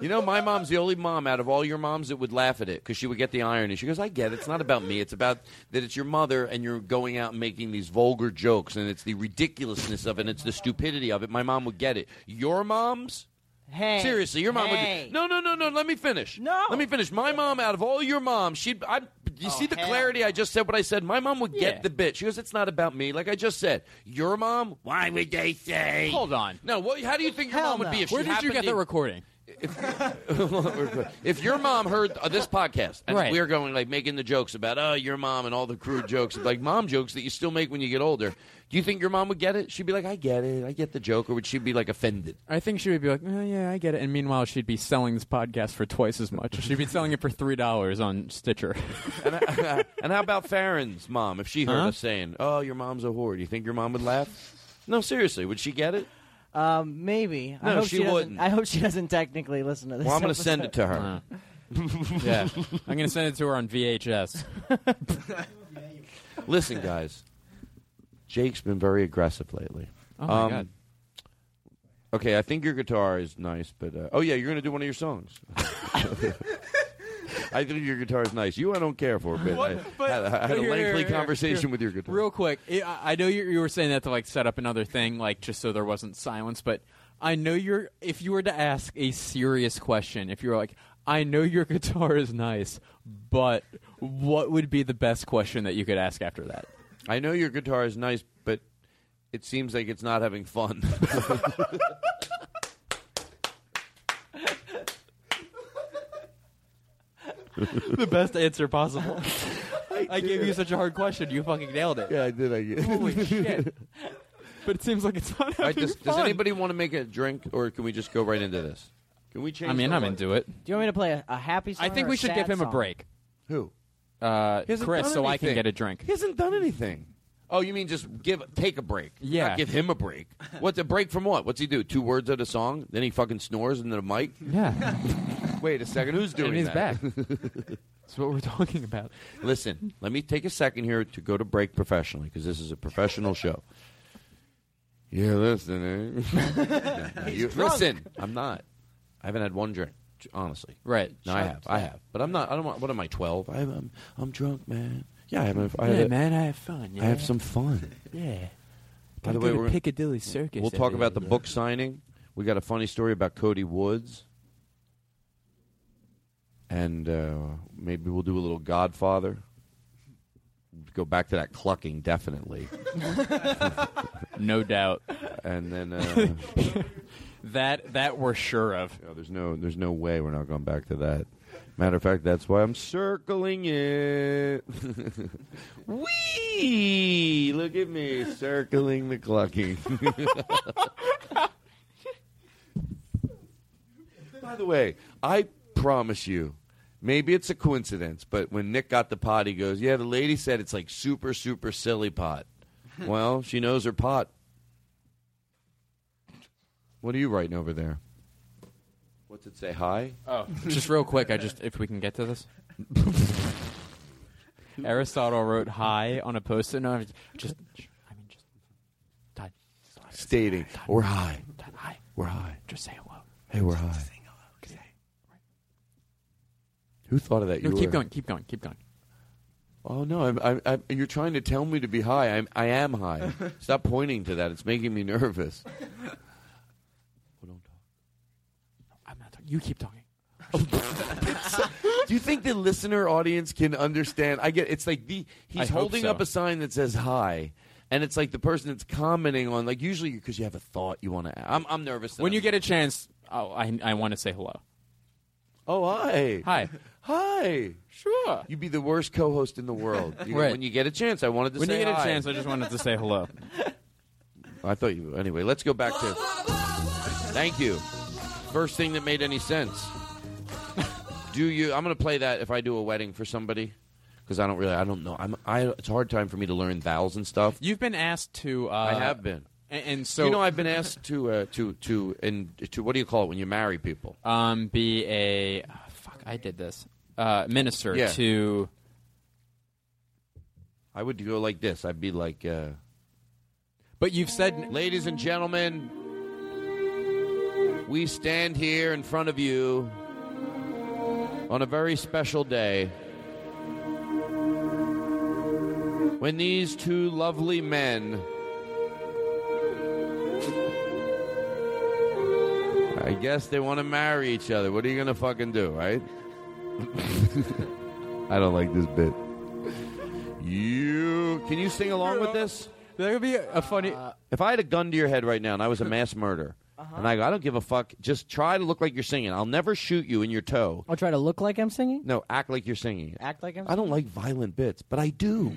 you know, my mom's the only mom out of all your moms that would laugh at it because she would get the irony. She goes, "I get it. It's not about me. It's about that it's your mother, and you're going out and making these vulgar jokes, and it's the ridiculousness of it, and it's the stupidity of it." My mom would get it. Your moms. Hey, Seriously, your mom hey. would. No, no, no, no. Let me finish. No. Let me finish. My mom, out of all your moms, she'd. I, you oh, see the clarity? I just said what I said. My mom would Yeah. get the bit. She goes, "It's not about me." Like I just said. Your mom. Why would they say? Hold on. No. What, how do you think your Hell mom would be if Where she did you get the recording? [laughs] if your mom heard uh, this podcast and Right. we are going like making the jokes about oh your mom and all the crude jokes like mom jokes that you still make when you get older, do you think your mom would get it? She'd be like, I get it, I get the joke, or would she be like offended? I think she would be like, oh, "Yeah, I get it." And meanwhile, she'd be selling this podcast for twice as much. She'd be selling it for three dollars on Stitcher. and, uh, [laughs] and how about Farren's mom? If she heard Huh? us saying, "Oh, your mom's a whore," do you think your mom would laugh? No, seriously, would she get it? Um, maybe. I No, hope she doesn't- wouldn't. I hope she doesn't technically listen to this. Well, I'm going to send it to her. Uh, [laughs] yeah, I'm gonna send it to her on VHS. [laughs] Listen, guys, Jake's been very aggressive lately. Oh my Um, god! Okay, I think your guitar is nice, but uh, oh yeah, you're going to do one of your songs. [laughs] I think your guitar is nice. You, I don't care for, but, I, But- had, I had a here, lengthy here, conversation here. with your guitar. Real quick, I, I know you, you were saying that to like set up another thing, like just so there wasn't silence. But I know you're. If you were to ask a serious question, if you were like, "I know your [laughs] guitar is nice, but what would be the best question that you could ask after that?" I know your guitar is nice, but it seems like it's not having fun. [laughs] [laughs] the best answer possible. [laughs] I, gave you such a hard question. You fucking nailed it. yeah, I did. I did. Holy shit! [laughs] But it seems like it's not All right, having does, does anybody want to make a drink, or can we just go right into this? Can we change? I mean, the I'm line? into it. Do you want me to play a, a happy song? I think or we a should sad give him a song? break. Who? Uh, He hasn't Chris, done so I can anything. get a drink. He hasn't done anything. Oh, you mean just give take a break? Yeah. Not give him a break. [laughs] What's a break from what? What's he do? Two words at a song? Then he fucking snores into the mic. Yeah. [laughs] Wait a second. Who's doing and he's that? back. [laughs] That's what we're talking about. Listen, let me take a second here to go to break professionally because this is a professional show. You're listening. No, no, you, listen, I'm not. I haven't had one drink, honestly. Right. No, I have. I have. But I'm not. I don't want. What am I? Twelve? I'm. I'm, I'm drunk, man. Yeah, I'm. A, I yeah, a- man, I have fun. Yeah. I have some fun. Yeah. By the way, we're Piccadilly Circus. We'll talk about the day. book signing. We got a funny story about Cody Woods, and uh, maybe we'll do a little Godfather. Go back to that clucking, definitely. [laughs] no doubt. And then uh, [laughs] that that we're sure of. no, there's no there's no way we're not going back to that. Matter of fact, that's why I'm circling it. [laughs] Wee! Look at me circling the clucking. [laughs] By the way, I promise you, maybe it's a coincidence, but when Nick got the pot, he goes, "Yeah, the lady said it's like super super silly pot." well, she knows her pot. What are you writing over there? What's it say? Hi. Oh, [laughs] just real quick, I just if we can get to this. [laughs] Aristotle wrote "hi" on a post-it note. Just, I mean, just Todd, Stating, we're high. Todd, hi. We're high. Just say hello. Hey, we're high. Who thought of that? No, You keep were- going, keep going, keep going. Oh no! I'm, I'm, I'm, you're trying to tell me to be high. I'm, I am high. [laughs] Stop pointing to that. It's making me nervous. I'm not talking. You keep talking. [laughs] Do you think the listener audience can understand? I get. It's like the I he's hope holding so. up a sign that says hi, and it's like the person that's commenting on like usually because you have a thought you want to. I'm, I'm nervous. When you I'm- get a chance, oh, I I want to say hello. oh hi Hi. hi Sure. you'd be the worst co-host in the world. You- Right. When you get a chance, I wanted to When say you get a hi. chance, I just wanted to say hello. [laughs] I thought you. Anyway, let's go back to. Thank you. First thing that made any sense. do you? I'm going to play that if I do a wedding for somebody. because I don't really I don't know. I'm I it's a hard time for me to learn vowels and stuff. You've been asked to. Uh, I have been. And, and so you know, I've been asked to uh, to to and to what do you call it when you marry people? um, be a oh, fuck. I did this. Uh, minister Yeah. to. I would go like this. I'd be like, uh, but you've said, ladies and gentlemen, we stand here in front of you on a very special day when these two lovely men. I guess they want to marry each other. What are you going to fucking do, right? [laughs] I don't like this bit. You can you sing along with this? That would be a funny. Uh, if I had a gun to your head right now and I was a mass murderer, Uh-huh. and I go, I don't give a fuck. Just try to look like you're singing. I'll never shoot you in your toe. I'll try to look like I'm singing. No, act like you're singing. Act like I'm. I don't like violent bits, but I do.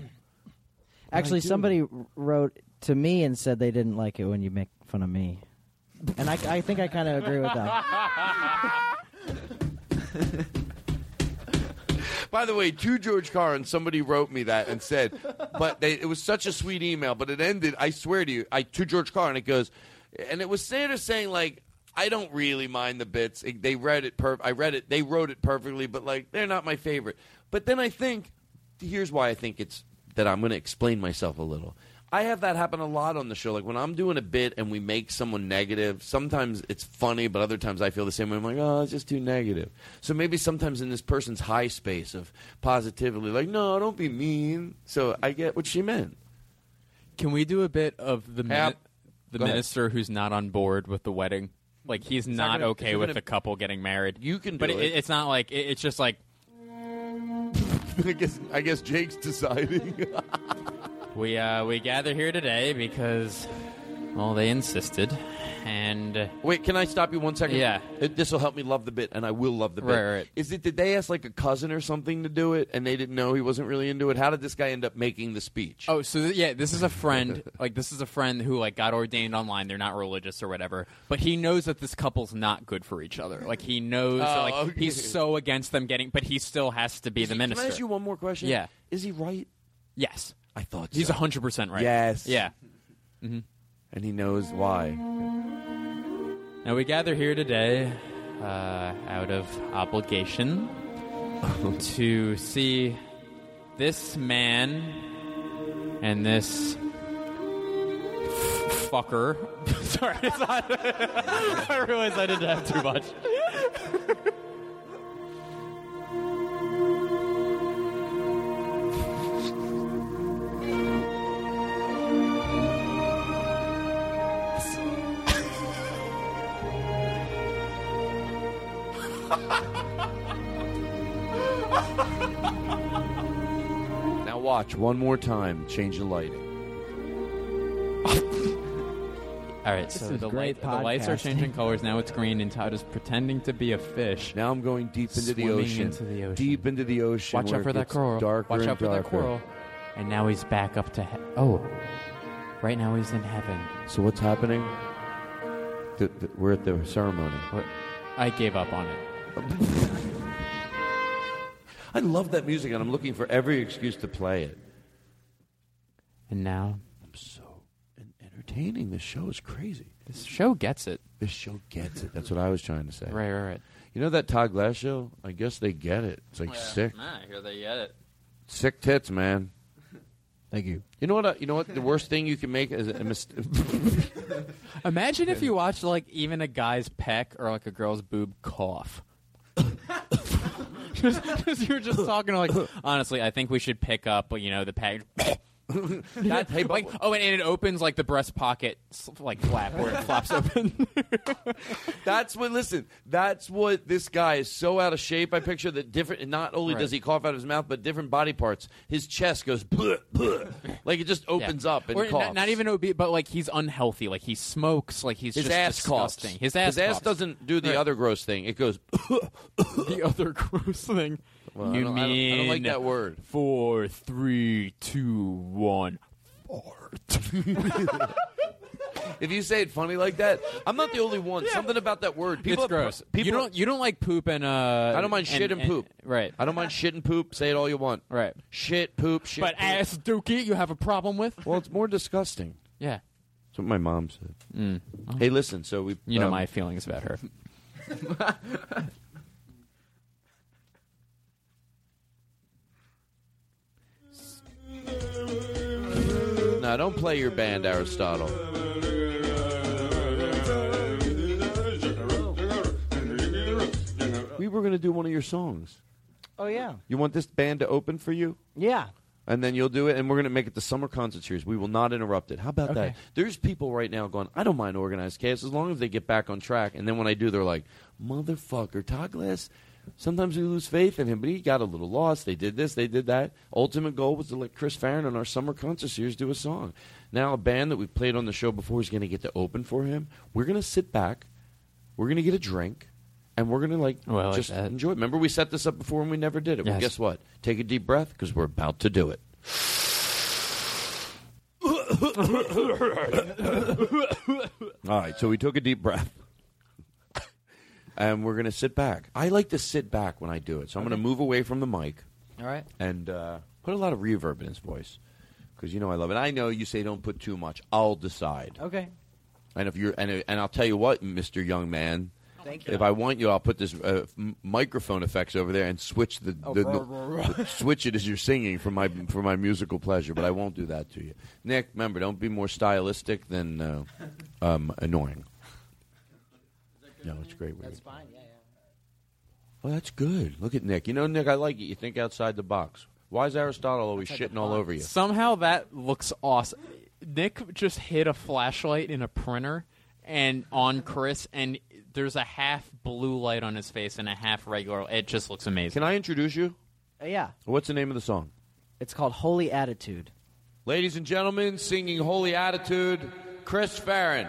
[clears throat] Actually, do. somebody wrote to me and said they didn't like it when you make fun of me, and I, I think I kind of agree with that. [laughs] By the way, to George Carlin, somebody wrote me that and said, but they, it was such a sweet email, but it ended. I swear to you, I to George Carlin, it goes, and it was Sandra saying like, I don't really mind the bits. They read it per. I read it. They wrote it perfectly, but like they're not my favorite. But then I think, here's why I think it's that I'm going to explain myself a little. I have that happen a lot on the show. Like when I'm doing a bit and we make someone negative, sometimes it's funny, but other times I feel the same way. I'm like, oh, it's just too negative. So maybe sometimes in this person's high space of positivity, like, no, don't be mean. So I get what she meant. Can we do a bit of the mini- the Go ahead. minister who's not on board with the wedding? Like he's not not, gonna- okay you're with gonna- the couple getting married. You can but do it, it. it's not like it, it's just like [laughs] I guess I guess Jake's deciding. [laughs] we uh, we gather here today because well they insisted, and Wait, can I stop you one second? Yeah. This will help me love the bit, and I will love the bit. Right, right. Is it did they ask like a cousin or something to do it, and they didn't know he wasn't really into it? How did this guy end up making the speech? Oh, so th- yeah, this is a friend. [laughs] like this is a friend who like got ordained online. They're not religious or whatever, but he knows that this couple's not good for each other. Like he knows, Oh, like okay. he's so against them getting, but he still has to be the minister. Can I ask you one more question? Yeah. Is he right? Yes. I thought so. He's so. hundred percent right. Yes. Yeah. hmm And he knows why. Now we gather here today uh, out of obligation [laughs] to see this man and this fucker. [laughs] Sorry, not. [laughs] I realized I didn't have too much. [laughs] Now watch one more time. Change the lighting. [laughs] All right, This so is the, great light, the lights are podcasting. changing colors. Now it's green, and Todd is pretending to be a fish. Now I'm going deep into the Swimming ocean. into the ocean. Deep into the ocean. Watch where out for it that gets coral. Darker Watch and out for that darker. coral. And now he's back up to he- oh, right now he's in heaven. So what's happening? The, the, we're at the ceremony. I gave up on it. [laughs] I love that music, and I'm looking for every excuse to play it. And now I'm so entertaining. This show is crazy. This show gets it. This show gets it. That's what I was trying to say. Right, right, right. You know that Todd Glass show? I guess they get it. It's like sick, Ah, here they get it. sick tits, man. Thank you. You know what? uh, You know what? The worst thing you can make is a mistake. [laughs] Imagine if you watched like even a guy's peck or like a girl's boob cough. [laughs] just- you're just talking like [laughs] honestly, I think we should pick up you know the package. [laughs] that, [laughs] Hey, oh, and it opens like the breast pocket like flap where it [laughs] flops open. That's what. Listen, that's what this guy is so out of shape. I picture that different. Not only Right. does he cough out of his mouth, but different body parts. His chest goes "Bleh, bleh." like it just opens Yeah. up and or coughs. not, not even obese, but like he's unhealthy. Like he smokes. Like he's his just ass disgusting. coughs. His ass. coughs. doesn't do the Right. other gross thing. It goes. the other gross thing. Well, I you don't- I don't- mean I don't like that word. Four, three, two, one. Fart. [laughs] if you say it funny like that, I'm not the only one. Something about that word. People it's gross. People you don't you don't like poop and uh. I don't mind shit and, poop. Right. I don't mind shit and poop. Say it all you want. Right. Shit, poop, shit. But poop. ass dookie, you have a problem with? Well, it's more disgusting. Yeah. That's what my mom said. Mm. Hey, listen. So we. You know um, my feelings about her. [laughs] No, don't play your band, Aristotle. We were going to do one of your songs. Oh yeah. You want this band to open for you? Yeah. And then you'll do it, and we're going to make it the summer concert series. We will not interrupt it. How about that? There's people right now going, I don't mind organized chaos as long as they get back on track. And then when I do, they're like, motherfucker, Todd Glass. Sometimes we lose faith in him, but he got a little lost. They did this, they did that. Ultimate goal was to let Chris Farren on our summer concert series do a song. Now, a band that we've played on the show before is going to get to open for him. We're going to sit back, we're going to get a drink, and we're going to like Well, I like just enjoy it. Remember, we set this up before and we never did it. Well, guess what? Take a deep breath because we're about to do it. [laughs] All right, so we took a deep breath. And we're going to sit back. I like to sit back when I do it. So I'm going to move away from the mic All right. and uh, put a lot of reverb in his voice. Because you know I love it. I know you say don't put too much. I'll decide. Okay. And if you're and and I'll tell you what, Mister Young Man. Thank you. If I want you, I'll put this uh, m- microphone effects over there and switch the, Oh, the, rah, [laughs] the- rah, rah. the- switch it as you're singing for my for my musical pleasure. But I won't do that to you, Nick. Remember, don't be more stylistic than uh, um, annoying. No, it's great. That's fine. Yeah, yeah. Oh, that's good. Look at Nick. You know, Nick, I like it. You think outside the box. Why is Aristotle always shitting all over you? Somehow that looks awesome. Nick just hit a flashlight in a printer and on Chris, and there's a half blue light on his face and a half regular. It just looks amazing. Can I introduce you? Uh, yeah. What's the name of the song? It's called Holy Attitude. Ladies and gentlemen, singing Holy Attitude, Chris Farren.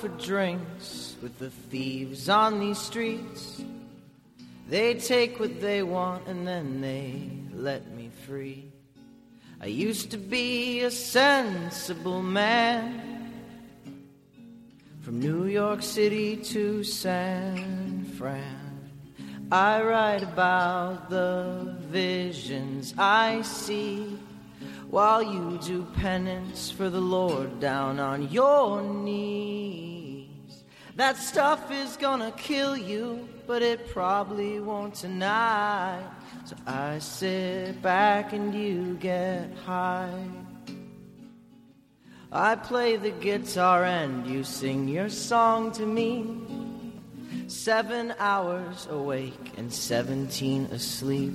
For drinks with the thieves on these streets. They take what they want and then they let me free. I used to be a sensible man from New York City to San Fran. I write about the visions I see while you do penance for the Lord down on your knees. That stuff is gonna kill you, but it probably won't tonight. So I sit back and you get high. I play the guitar and you sing your song to me. Seven hours awake and seventeen asleep.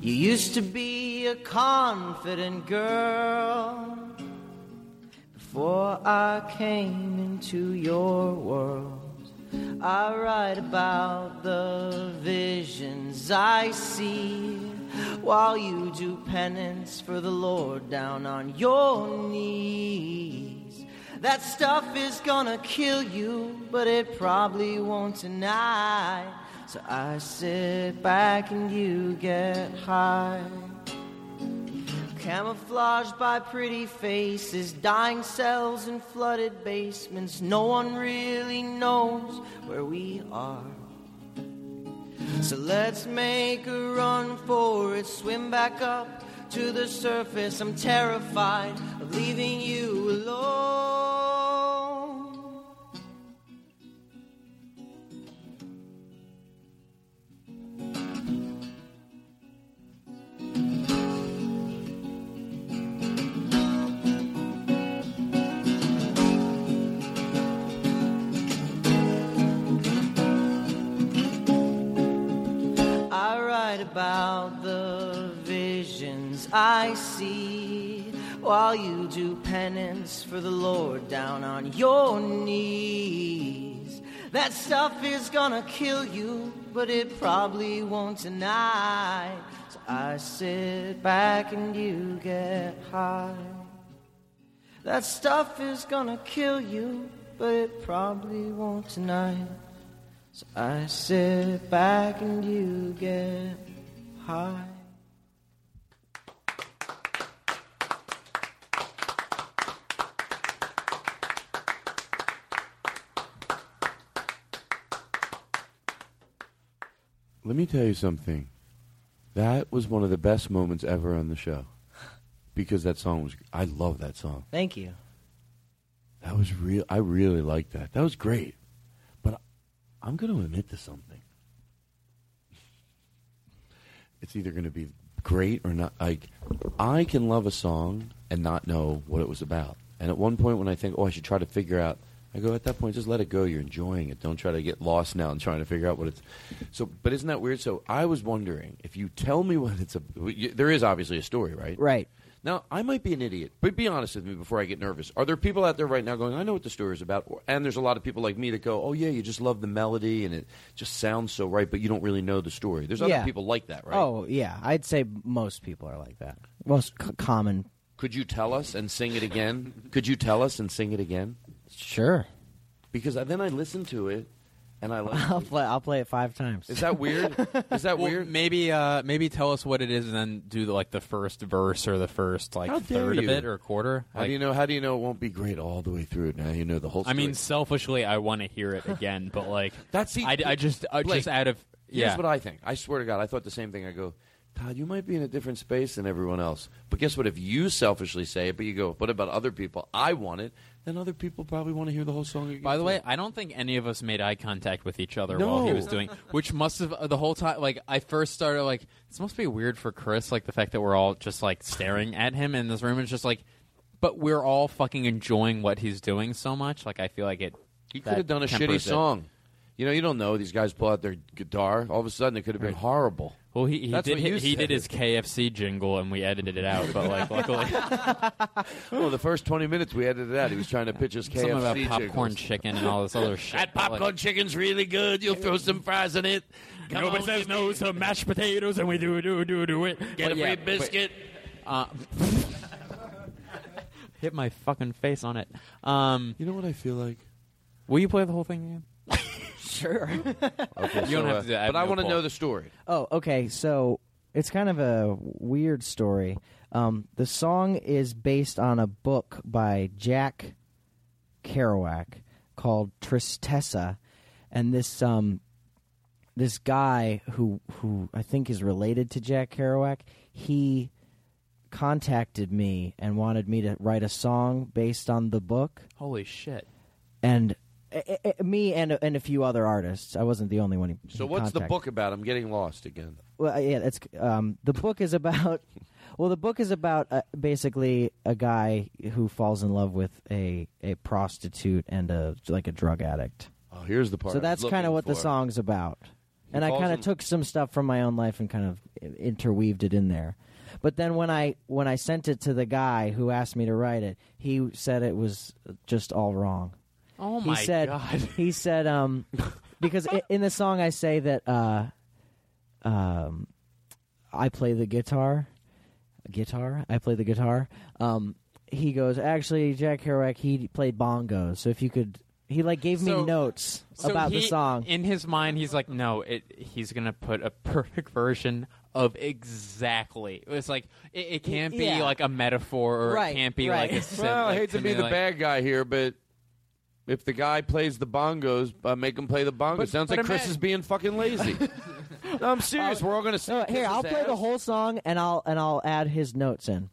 You used to be a confident girl before I came into your world. I write about the visions I see while you do penance for the Lord down on your knees. That stuff is gonna kill you, but it probably won't tonight. So I sit back and you get high. Camouflaged by pretty faces, dying cells, and flooded basements. No one really knows where we are. So let's make a run for it, swim back up to the surface. I'm terrified of leaving you alone. Write about the visions I see while you do penance for the Lord down on your knees. That stuff is gonna kill you, but it probably won't tonight. So I sit back and you get high. That stuff is gonna kill you, but it probably won't tonight. So I sit back and you get high. Let me tell you something. That was one of the best moments ever on the show. Because that song was I love that song. Thank you. That was real I really liked that. That was great. But I'm going to admit to something. It's either going to be great or not. Like I can love a song and not know what it was about. And at one point when I think, "Oh, I should try to figure out," I go, "At that point, just let it go. You're enjoying it. Don't try to get lost now and trying to figure out what it's." So, but isn't that weird? So, I was wondering if you tell me what it's a. There is obviously a story, right? Right. Now, I might be an idiot, but be honest with me before I get nervous. Are there people out there right now going, I know what the story is about? And there's a lot of people like me that go, oh, yeah, you just love the melody and it just sounds so right, but you don't really know the story. There's other Yeah. people like that, right? Oh yeah, I'd say most people are like that. Most c- common. Could you tell us and sing it again? Could you tell us and sing it again? Sure. Because then I listen to it and I [laughs] like I'll play. I'll play it five times. Is that weird? [laughs] Is that Well, weird? Maybe, uh, maybe tell us what it is, and then do the, like the first verse or the first like How dare third you? of it or a quarter. How Like, do you know? How do you know it won't be great all the way through? Now you know the whole. I Story. mean, selfishly, I want to hear it again, but like [laughs] That's the- I, I just, I Blake, just out of Here's yeah. what I think. I swear to God, I thought the same thing. I go, Todd, you might be in a different space than everyone else. But guess what? If you selfishly say it, but you go, what about other people? I want it. Then other people probably want to hear the whole song again. By the way, I don't think any of us made eye contact with each other while he was doing, which must have uh, the whole time. Like I first started, like this must be weird for Chris, like the fact that we're all just like staring at him in this room. It's just like, but we're all fucking enjoying what he's doing so much. Like I feel like it. he could have done a shitty tempers it. song. You know, you don't know. These guys pull out their guitar. All of a sudden, it could have been horrible. Well, he, he That's did what you he, he said. did his KFC jingle and we edited it out. But like luckily, [laughs] [laughs] well, the first twenty minutes we edited it out. He was trying to pitch his KFC something about popcorn jingles. chicken and all this other [laughs] shit. That but, popcorn like, chicken's really good. You'll throw some fries in it. Come Nobody on, says give no me- to mashed potatoes, and we do do do do it. Get But a yeah, free biscuit. but, uh, hit my fucking face on it. Um, you know what I feel like? Will you play the whole thing again? Sure. [laughs] Okay, You don't have uh, to do that. I But I no want to know the story. Oh, okay. So it's kind of a weird story. Um, the song is based on a book by Jack Kerouac called Tristessa, and this um, this guy who who I think is related to Jack Kerouac, he contacted me and wanted me to write a song based on the book Holy shit! and me and and a few other artists. I wasn't the only one. He, So he what's the book about? I'm getting lost again. Well, uh, yeah, that's um, the book is about. [laughs] Well, the book is about uh, basically a guy who falls in love with a a prostitute and a like a drug addict. Oh, here's the part. So that's kind of what the song's about. He and I kind in- of took some stuff from my own life and kind of interweaved it in there. But then when I when I sent it to the guy who asked me to write it, he said it was just all wrong. Oh he said, God. He said, um, because i in the song I say that uh, um, I play the guitar, guitar. I play the guitar. Um, he goes, actually, Jack Kerouac, he played bongos. So if you could, he like gave me So- notes So about the he- song. In his mind, he's like, no, it. He's gonna put a perfect version of exactly. It's like it, it can't be Yeah. like a metaphor, or Right, it can't be right. like a. sim- Well, I like hate to be the like- bad guy here, but if the guy plays the bongos, uh, make him play the bongos. But- Sounds but like Chris ima- is being fucking lazy. [laughs] no, I'm serious. We're all going to see. No, here, I'll play the whole song and I'll and I'll add his notes in.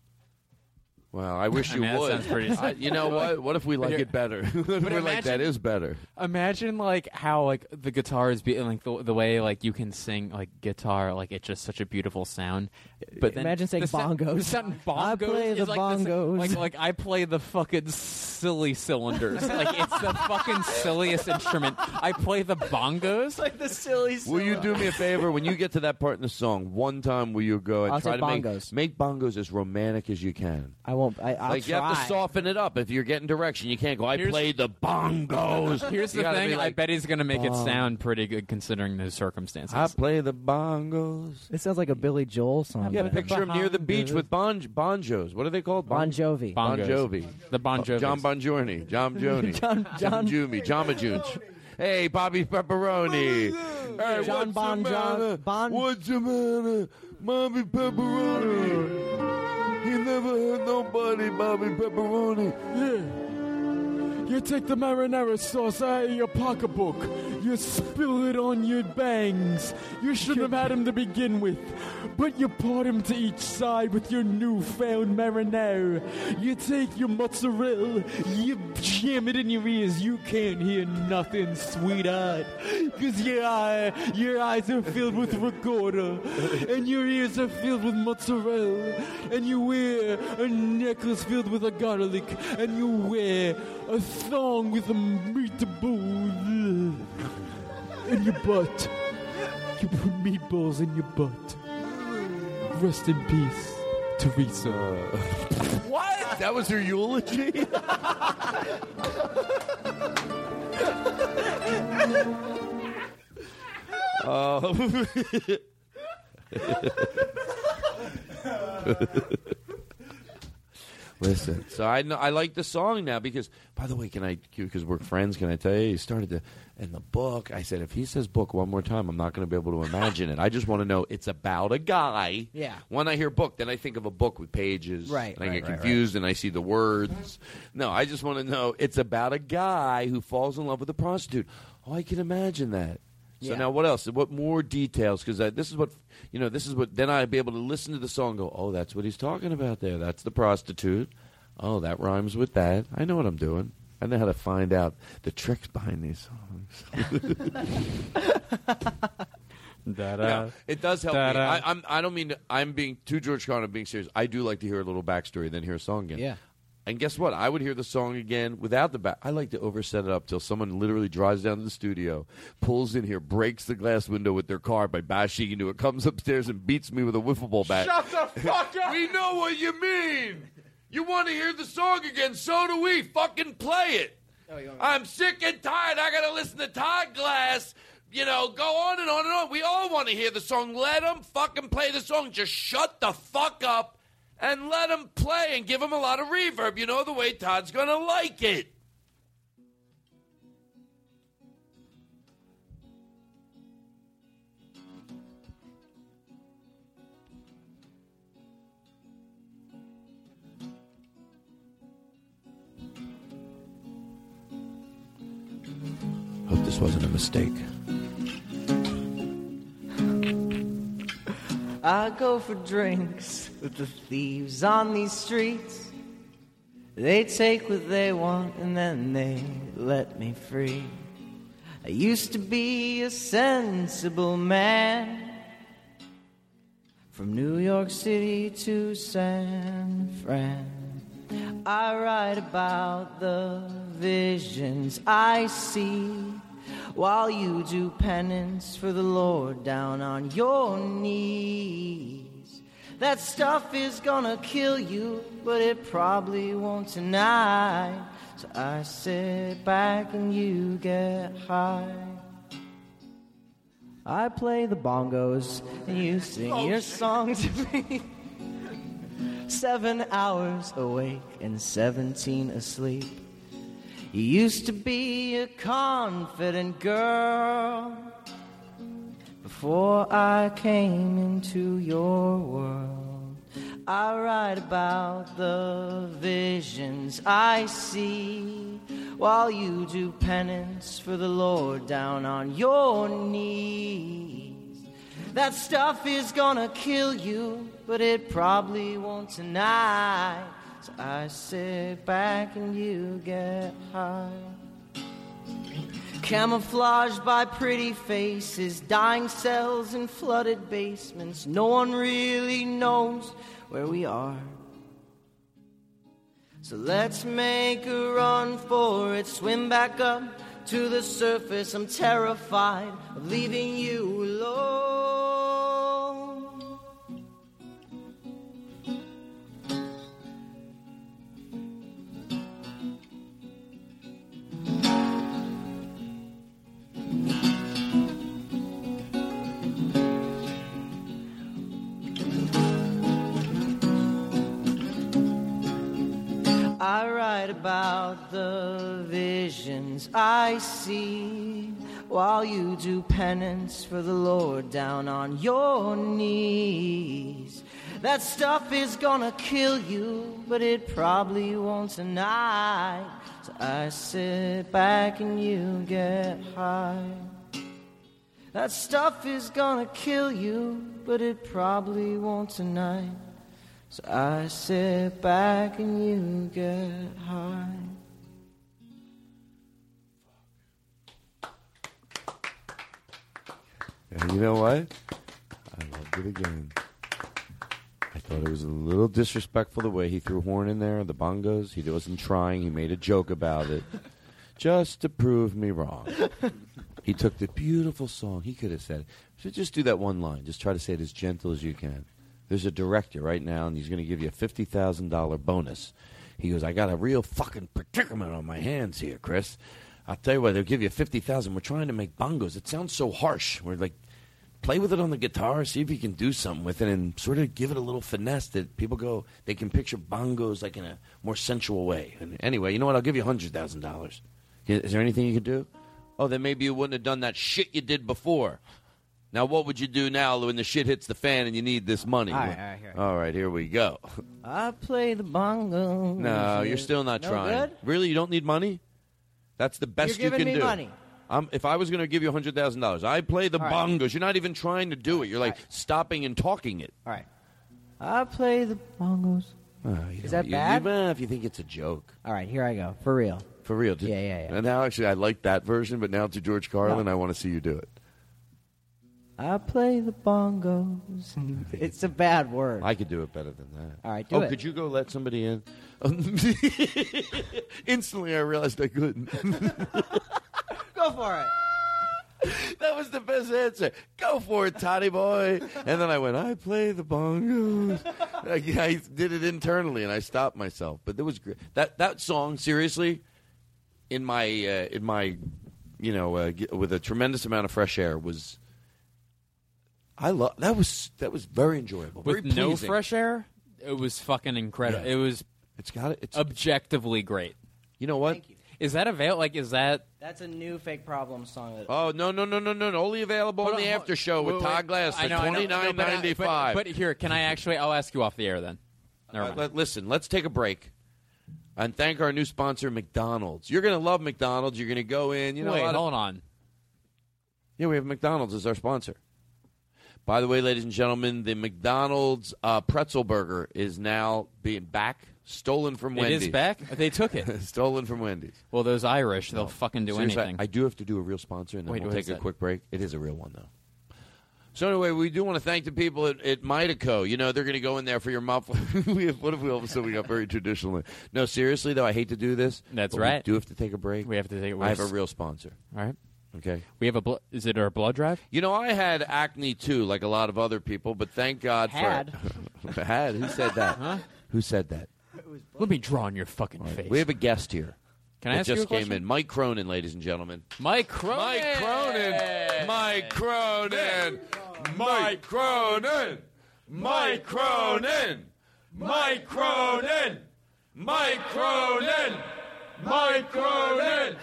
Well, I wish [laughs] I you mean, that would. sounds pretty- [laughs] I- you know [laughs] what? What if we like it better? what if we're like that imagine- is better? Imagine like how like the guitar is being like the, the way like you can sing like guitar like it's just such a beautiful sound. But then Imagine saying the sound- bongos. the sound I bongos play is the like the s- bongos. like like I play the fucking silly cylinders. like it's the fucking silliest instrument. I play the bongos. like the silly. Will you do me a favor when you get to that part in the song? One time, will you go and I'll try say to make, bongos. make bongos as romantic as you can? I won't won't. I, I'll like try. you have to soften it up if you're getting direction. You can't go. I Here's- played the bongos. [laughs] Here's You the gotta thing. be I like, bet he's going to make it sound pretty good considering the circumstances. I play the bongos. It sounds like a Billy Joel song. Yeah, picture him near the beach with bon bonjos. What are they called? Bon Jovi. Bon Bongos. Jovi. The Bon Jovis. John Bon Journey. [laughs] John Joni. John- John- Jumi. Jama Junch. Hey, Bobby Pepperoni. Hey, John what's Bon the matter? Bon- What's the matter? Bobby Pepperoni. He never hurt nobody, Bobby Pepperoni. You take the marinara sauce out of your pocketbook. You spill it on your bangs. You shouldn't have had him to begin with. But you part him to each side with your newfound marinara. You take your mozzarella, you jam it in your ears. You can't hear nothing, sweetheart. Because your, eye, your eyes are filled with ricotta. And your ears are filled with mozzarella. And you wear a necklace filled with a garlic. And you wear a thong with a meatball in your butt. You put meatballs in your butt. Rest in peace, Teresa. What? That was her eulogy? Uh, [laughs] Listen, so I know, I like the song now because, by the way, can I because we're friends? Can I tell you? He started to in the book. I said if he says book one more time, I'm not going to be able to imagine it. I just want to know it's about a guy. Yeah. When I hear book, then I think of a book with pages. Right, And I right, get right, right. confused and I see the words. No, I just want to know it's about a guy who falls in love with a prostitute. Oh, I can imagine that. So Yeah. now, what else? What more details? Because this is what you know. This is what. Then I'd be able to listen to the song. and Go, oh, that's what he's talking about there. That's the prostitute. Oh, that rhymes with that. I know what I'm doing. I know how to find out the tricks behind these songs. [laughs] Da-da. It does help Da-da. me. I, I'm. I don't mean. I'm being too George Carlin. Being serious. I do like to hear a little backstory, then hear a song again. Yeah. And guess what? I would hear the song again without the back. I like to overset it up till someone literally drives down to the studio, pulls in here, breaks the glass window with their car by bashing into it, comes upstairs and beats me with a wiffle ball bat. Shut the fuck up! [laughs] we know what you mean. You want to hear the song again? So do we. Fucking play it. I'm sick and tired. I got to listen to Todd Glass. You know, go on and on and on. We all want to hear the song. Let them fucking play the song. Just shut the fuck up and let him play and give him a lot of reverb. You know the way Todd's going to like it. Hope this wasn't a mistake. I go for drinks with the thieves on these streets. They take what they want and then they let me free. I used to be a sensible man. From New York City to San Fran. I write about the visions I see while you do penance for the Lord down on your knees. That stuff is gonna kill you, but it probably won't tonight. So I sit back and you get high. I play the bongos and you sing oh, your song to me. [laughs] Seven hours awake and seventeen asleep. You used to be a confident girl before I came into your world. I write about the visions I see while you do penance for the Lord down on your knees. That stuff is gonna kill you, but it probably won't tonight. I sit back and you get high. Camouflaged by pretty faces, dying cells and flooded basements. No one really knows where we are. So let's make a run for it, swim back up to the surface. I'm terrified of leaving you alone. Write about the visions I see while you do penance for the Lord down on your knees. That stuff is gonna kill you, but it probably won't tonight. So I sit back and you get high. That stuff is gonna kill you, but it probably won't tonight. So I sit back and you get high. And you know what? I loved it again. I thought it was a little disrespectful the way he threw horn in there, the bongos. He wasn't trying. He made a joke about it, just to prove me wrong. He took the beautiful song. He could have said, "So just do that one line. Just try to say it as gentle as you can." There's a director right now, and he's going to give you a fifty thousand dollar bonus. He goes, "I got a real fucking predicament on my hands here, Chris. I'll tell you what, they'll give you fifty thousand. We're trying to make bongos. It sounds so harsh. We're like, play with it on the guitar, see if you can do something with it, and sort of give it a little finesse that people go, they can picture bongos like in a more sensual way. And anyway, you know what? I'll give you hundred thousand dollars. Is there anything you can do? Oh, then maybe you wouldn't have done that shit you did before. Now, what would you do now when the shit hits the fan and you need this money? All right, all right, here. All right, here we go. I play the bongo. No, you're still not No trying. good? Really, you don't need money. That's the best You're you giving can me do. money. Um, if I was going to give you hundred thousand dollars, I play the All right. bongos. You're not even trying to do it. You're like stopping and talking it. All right. I play the bongos. Oh, Is that you- bad? You, if you think it's a joke. All right, here I go. For real. For real. Yeah, yeah, yeah. And now, actually, I like that version, but now to George Carlin, I want to see you do it. I play the bongos. [laughs] it's a bad word. I could do it better than that. All right, do oh, it. could you go let somebody in? [laughs] Instantly, I realized I couldn't. [laughs] Go for it. that was the best answer. Go for it, Toddy boy. And then I went, I play the bongos. I, I did it internally, and I stopped myself. But that was great. That that song, seriously, in my uh, in my, you know, uh, with a tremendous amount of fresh air was. I love that was that was very enjoyable. With very no pleasing. fresh air, it was fucking incredible. Yeah. It was. It's got it. It's objectively great. You know what? Is that available? Like, is that? That's a new fake problem song. That Oh no no no no no! no. Only available Hold on the on, after show with wait, Todd wait. Glass for I know, I know. twenty No, nine but I- ninety but- five. But here, can I actually? I'll ask you off the air then. Never Uh, mind. let- listen, let's take a break and thank our new sponsor, McDonald's. You're going to love McDonald's. You're going to go in. You know, Wait, a lot of- hold on. Yeah, we have McDonald's as our sponsor. By the way, ladies and gentlemen, the McDonald's uh, pretzel burger is now being back, stolen from It Wendy's. is back. They took it. [laughs] stolen from Wendy's. Well, those Irish, they'll fucking do Seriously, anything. I do have to do a real sponsor, and then Wait, we'll take a that? quick break. It is a real one, though. So anyway, we do want to thank the people at, at Midaco. You know, they're going to go in there for your muffler. [laughs] we have, what if we all of a sudden we got very traditional? No, seriously though, I hate to do this. That's right. We do have to take a break. We have to take. I have a real sponsor. All right. Okay. We have a. Blo- is it our blood drive? You know, I had acne too, like a lot of other people, but thank God Had? for [laughs] had. Who said that? Who said that? Let me draw on your fucking All right, face. We have a guest here. Can I that ask you just a came question? in. Mike Cronin, ladies and gentlemen. Mike Cronin. Mike Cronin. Mike Cronin. Mike Cronin. Mike Cronin. Mike Cronin. Mike Cronin. Mike Cronin.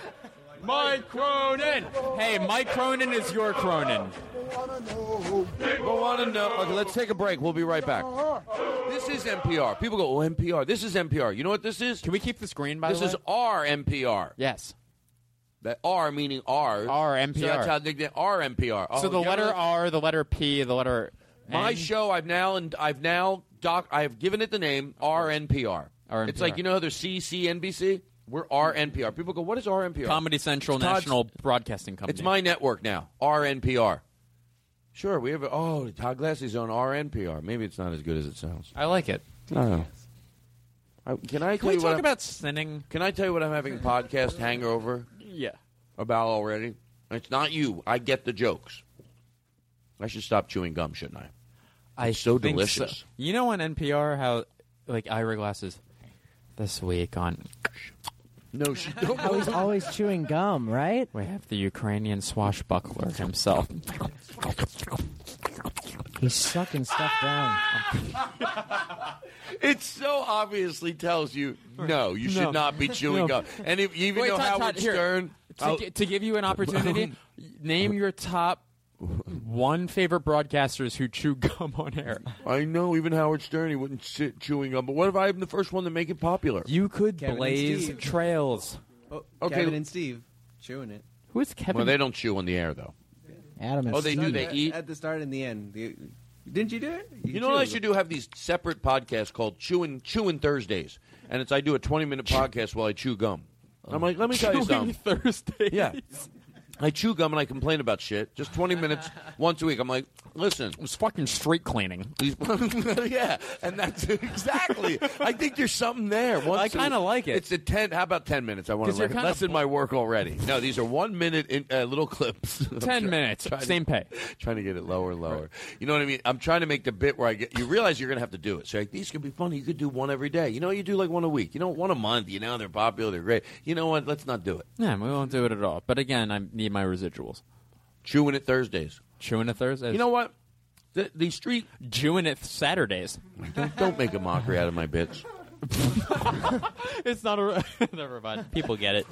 Mike Cronin. Hey, Mike Cronin is your Cronin. People want to know. Okay, let's take a break. We'll be right back. This is NPR. People go, oh, NPR. This is NPR. You know what this is? Can we keep the screen, by this the way? is our NPR. Yes. That R meaning R. R, So that's NPR. how they get R NPR. so Oh, the you letter ever- R, the letter P, the letter. My N? show, I've now and I've now doc. I have given it the name RNPR. RNPR. It's like you know how there's CCNBC. We're RNPR. People go, what is RNPR? Comedy Central It's Todd's- National Broadcasting Company. It's my network now. RNPR. Sure, we have. A, oh, Todd Glassie's on RNPR. Maybe it's not as good as it sounds. I like it. Oh. I, can I Can tell we you what talk I'm- about sinning? Can I tell you what I'm having a podcast hangover Yeah. about already? It's not you. I get the jokes. I should stop chewing gum, shouldn't I? I It's so think delicious. You know on NPR how like Ira Glass's this week on No, she don't. Oh, he's always chewing gum, right? we have the Ukrainian swashbuckler himself. He's sucking stuff down. [laughs] It so obviously tells you no, you should No. not be chewing No. gum. And if you even Wait, know Todd, Howard Todd, here. Stern, To, I'll- gi- to give you an opportunity, [laughs] name your top one favorite broadcasters who chew gum on air. I know even Howard Stern he wouldn't sit chewing gum. But what if I'm the first one to make it popular? You could Kevin and blaze Steve. trails. Oh, Okay. Kevin and Steve chewing it. Who is Kevin? Well, they don't chew on the air though. Adam and Oh, they do. They At- eat. at the start and the end. You- Didn't you do it? You know what I should do? Have these separate podcasts called Chewing Chewing Thursdays, and it's I do a 20 minute podcast while I chew gum. I'm like, let me tell you Chewing something. Thursdays. Yeah. I chew gum and I complain about shit. Just 20 minutes [laughs] once a week. I'm like, listen. It was fucking street cleaning. [laughs] yeah, and that's [laughs] exactly. I think there's something there. Once I kinda like it. It's a 10. How about 10 minutes? I want to you're le- my work already. No, these are one minute in, uh, little clips. 10 try- minutes, trying to- same pay. Trying to get it lower and lower. You know what I mean? I'm trying to make the bit where I get. You realize you're going to have to do it. So like, these could be funny. You could do one every day. You know, you do like one a week. You know, one a month. You know, they're popular. They're great. You know what? Let's not do it. Yeah, we won't do it at all. But again, I need my residuals. Chewing it Thursdays. Chewing it Thursdays. You know what? The, the street. Chewing it Saturdays. Don't, don't make a mockery out of my bits. [laughs] it's not a. [laughs] Never mind. People get it.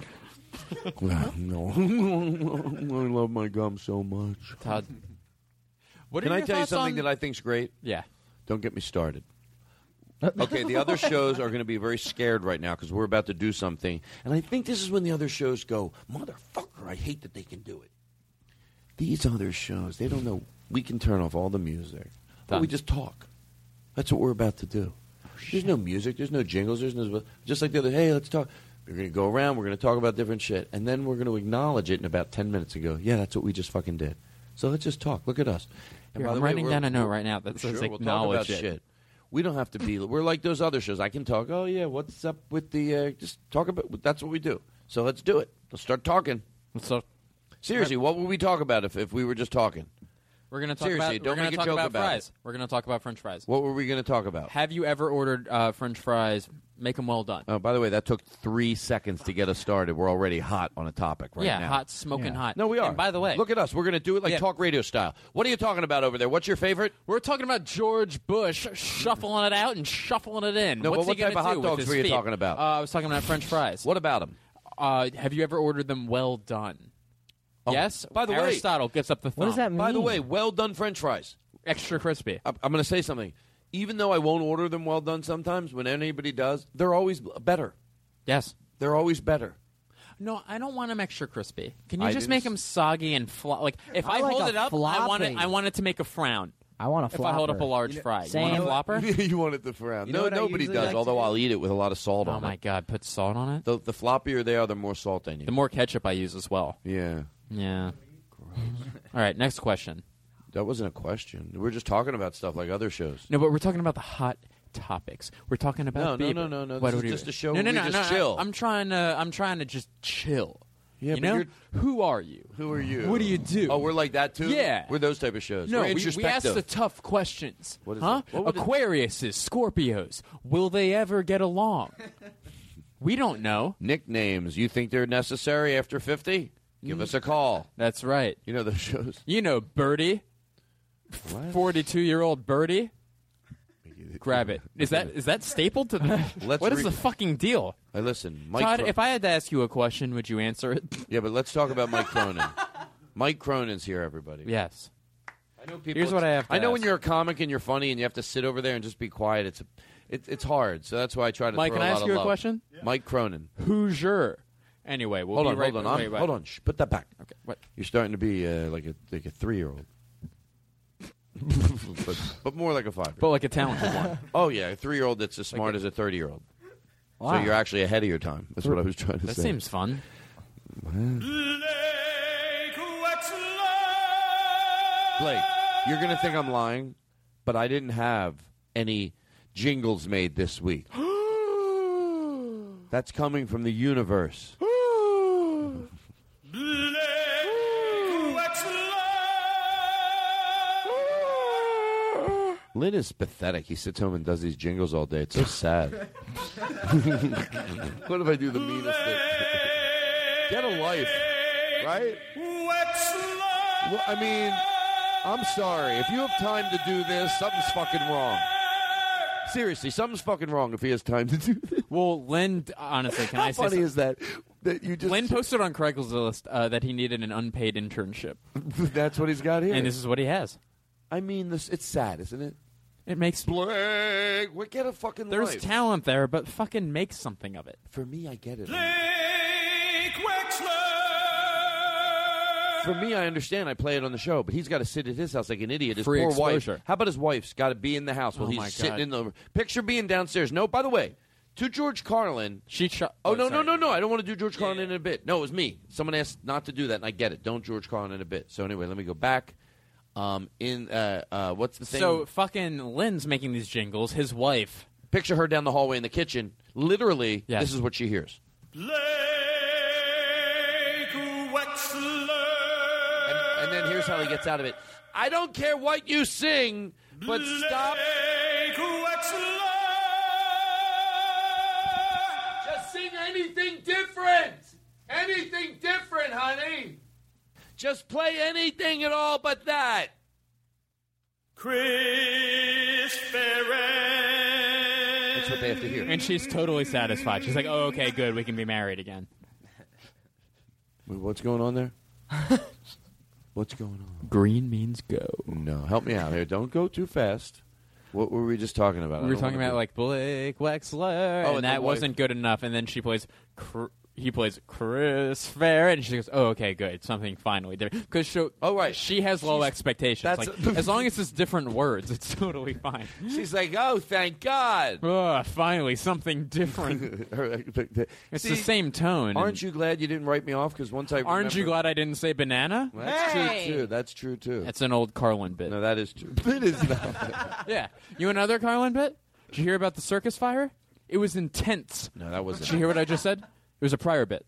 [laughs] no. I love my gum so much. Todd. What are Can I your tell you thoughts something on- that I think's great? Yeah. Don't get me started. [laughs] okay, the other shows are going to be very scared right now because we're about to do something, and I think this is when the other shows go, "Motherfucker, I hate that they can do it." These other shows, they don't know. We can turn off all the music, but we just talk. That's what we're about to do. There's no music. There's no jingles. There's no just like the other. Hey, let's talk. We're going to go around. We're going to talk about different shit, and then we're going to acknowledge it in about ten minutes and go, "Yeah, that's what we just fucking did." So let's just talk. Look at us. And Here, I'm way, writing down a note right now that says sure, we'll acknowledge about it. shit. We don't have to be. We're like those other shows. I can talk. Oh yeah, what's up with the? Uh, just talk about. That's what we do. So let's do it. Let's start talking. Let's talk. Seriously, what would we talk about if, if we were just talking? We're gonna talk Seriously, about. don't we're gonna make a talk joke about, about fries. We're gonna talk about French fries. What were we going to talk about? Have you ever ordered uh, French fries? Make them well done. Oh, by the way, that took three seconds to get us started. We're already hot on a topic right yeah, now. hot, smoking hot. No, we are. And by the way, look at us. We're going to do it like Yeah. talk radio style. What are you talking about over there? What's your favorite? We're talking about George Bush shuffling it out and shuffling it in. No, What's but what he gonna type of hot do with dogs his were you feet? talking about? Uh, I was talking about French fries. What about them? Uh, have you ever ordered them well done? Oh. yes. Oh, by the way- Aristotle gets up the thumb. By the way, well done French fries. Extra crispy. I'm, I'm going to say something. Even though I won't order them well done sometimes, when anybody does, they're always better. Yes. They're always better. No, I don't want them extra crispy. Can you I just make them soggy and fla- like if I I, like hold it up, I want it. I want it to make a frown. I want a If. I hold up a large fry, you want a Same. flopper? [laughs] you want it to frown. You know no, nobody does. like although do? I'll eat it with a lot of salt Oh on it. Oh my god, put salt on it. The, the floppier they are, the more salt I need. The more ketchup I use as well. yeah. Yeah. All right, next question. That wasn't a question. We're just talking about stuff like other shows. No, but we're talking about the hot topics. We're talking about No, no, Bieber. no, no, no. What This is just a show No, where no, we no, just no, chill. I'm trying to. I'm trying to just chill. Yeah, you but know you're- who are you? Who are you? What do you do? Oh, we're like that too. Yeah. we're those type of shows. No, we're we, we ask introspective. the tough questions. What is huh? it? What would it- Aquariuses, Scorpios, will they ever get along? [laughs] we don't know. Nicknames. You think they're necessary after fifty? Give us a call. That's right. You know those shows. You know, Birdie, forty-two-year-old Birdie. Grab it. Is that is that stapled to the? [laughs] Let's what is the fucking deal? Hey, listen, Mike. Todd, Cro- if I had to ask you a question, would you answer it? [laughs] yeah, but let's talk about Mike Cronin. Mike Cronin's here, everybody. yes. I know people. Here's what I have to I know ask. when you're a comic and you're funny and you have to sit over there and just be quiet. It's it, it's hard. So that's why I try to. Mike, throw can I a ask lot you a love. question? Mike Cronin. Hoosier. Anyway, we'll hold be on, right hold on, wait. hold on. Shh, put that back. Okay, what? You're starting to be uh, like a like a three year old. [laughs] but, but more like a five. But like a talented one. [laughs] Oh yeah, a three year old that's as smart as a thirty year old. Wow. So you're actually ahead of your time. That's what I was trying to That say. That seems fun. Blake, you're gonna think I'm lying, but I didn't have any jingles made this week. [gasps] That's coming from the universe. [gasps] [gasps] Lynn is pathetic. He sits home and does these jingles all day. It's so sad. [laughs] what if I do the meanest thing? Get a life, right? Well, I mean, I'm sorry. If you have time to do this, something's fucking wrong. Seriously, something's fucking wrong if he has time to do this. Well, Lynn, honestly, can How I say funny some- is that? That you just Lynn posted on Craigslist uh, that he needed an unpaid internship. [laughs] That's what he's got here. And this is what he has. I mean, this it's sad, isn't it? It makes Blake. We get a fucking There's life. talent there, but fucking make something of it. For me, I get it. Blake For me, I understand. I play it on the show, but he's got to sit at his house like an idiot. His Free poor exposure. wife. How about his wife's got to be in the house while Oh he's sitting God. in the picture being downstairs. No, by the way, to George Carlin. She shot. Oh, oh no, no, no, no! I don't want to do George Carlin in a bit. No, it was me. Someone asked not to do that, and I get it. Don't George Carlin in a bit. So anyway, let me go back. Um, in uh, uh, what's the thing? So fucking Lynn's making these jingles. His wife. picture her down the hallway in the kitchen. Literally, Yes. this is what she hears. Blake Wexler. And, and then here's how he gets out of it. I don't care what you sing, but stop. Blake Wexler. Just sing anything different. Anything different, honey. Just play anything at all but that. Chris Farren. That's what they have to hear. And she's totally satisfied. She's like, oh, okay, good. We can be married again. Wait, what's going on there? [laughs] What's going on? Green means go. No, help me out here. Don't go too fast. What were we just talking about? We were talking about be- like Blake Wexler, Oh, and and that wife. wasn't good enough. And then she plays, Cr- he plays Chris Fair, and she goes, "Oh, okay, good, something finally different." Because she, oh right, she has low expectations. that's- Like, as long as it's different words, it's totally fine. [laughs] She's like, oh, thank God. Ugh, finally, something different. [laughs] it's See, the same tone. Aren't you glad you didn't write me off? Because once I Aren't you glad I didn't say banana? That's true too. That's true too. That's an old Carlin bit. No, that is true. [laughs] It is not. yeah. You another Carlin bit? Did you hear about the circus fire? It was intense. No, that wasn't. Did you hear what I just said? It was a prior bit.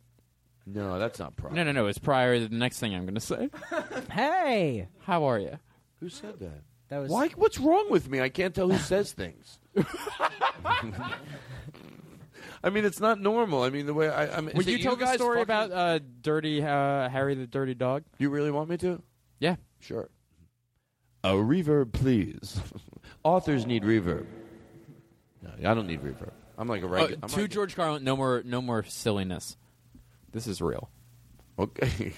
No, that's not proper. No, no, no. It's prior to the next thing I'm going to say. [laughs] hey, how are you? Who said that? That was Why? What's wrong with me? I can't tell who says things. [laughs] I mean, it's not normal. I mean, the way I. I mean, Would is you it tell the guys story fucking- about uh, dirty uh, Harry the dirty dog? You really want me to? Yeah. Sure. A reverb, please. [laughs] Authors need reverb. No, I don't need reverb. I'm like a Oh, regular. I'm to like- George Carlin, no more, no more silliness. This is real. Okay.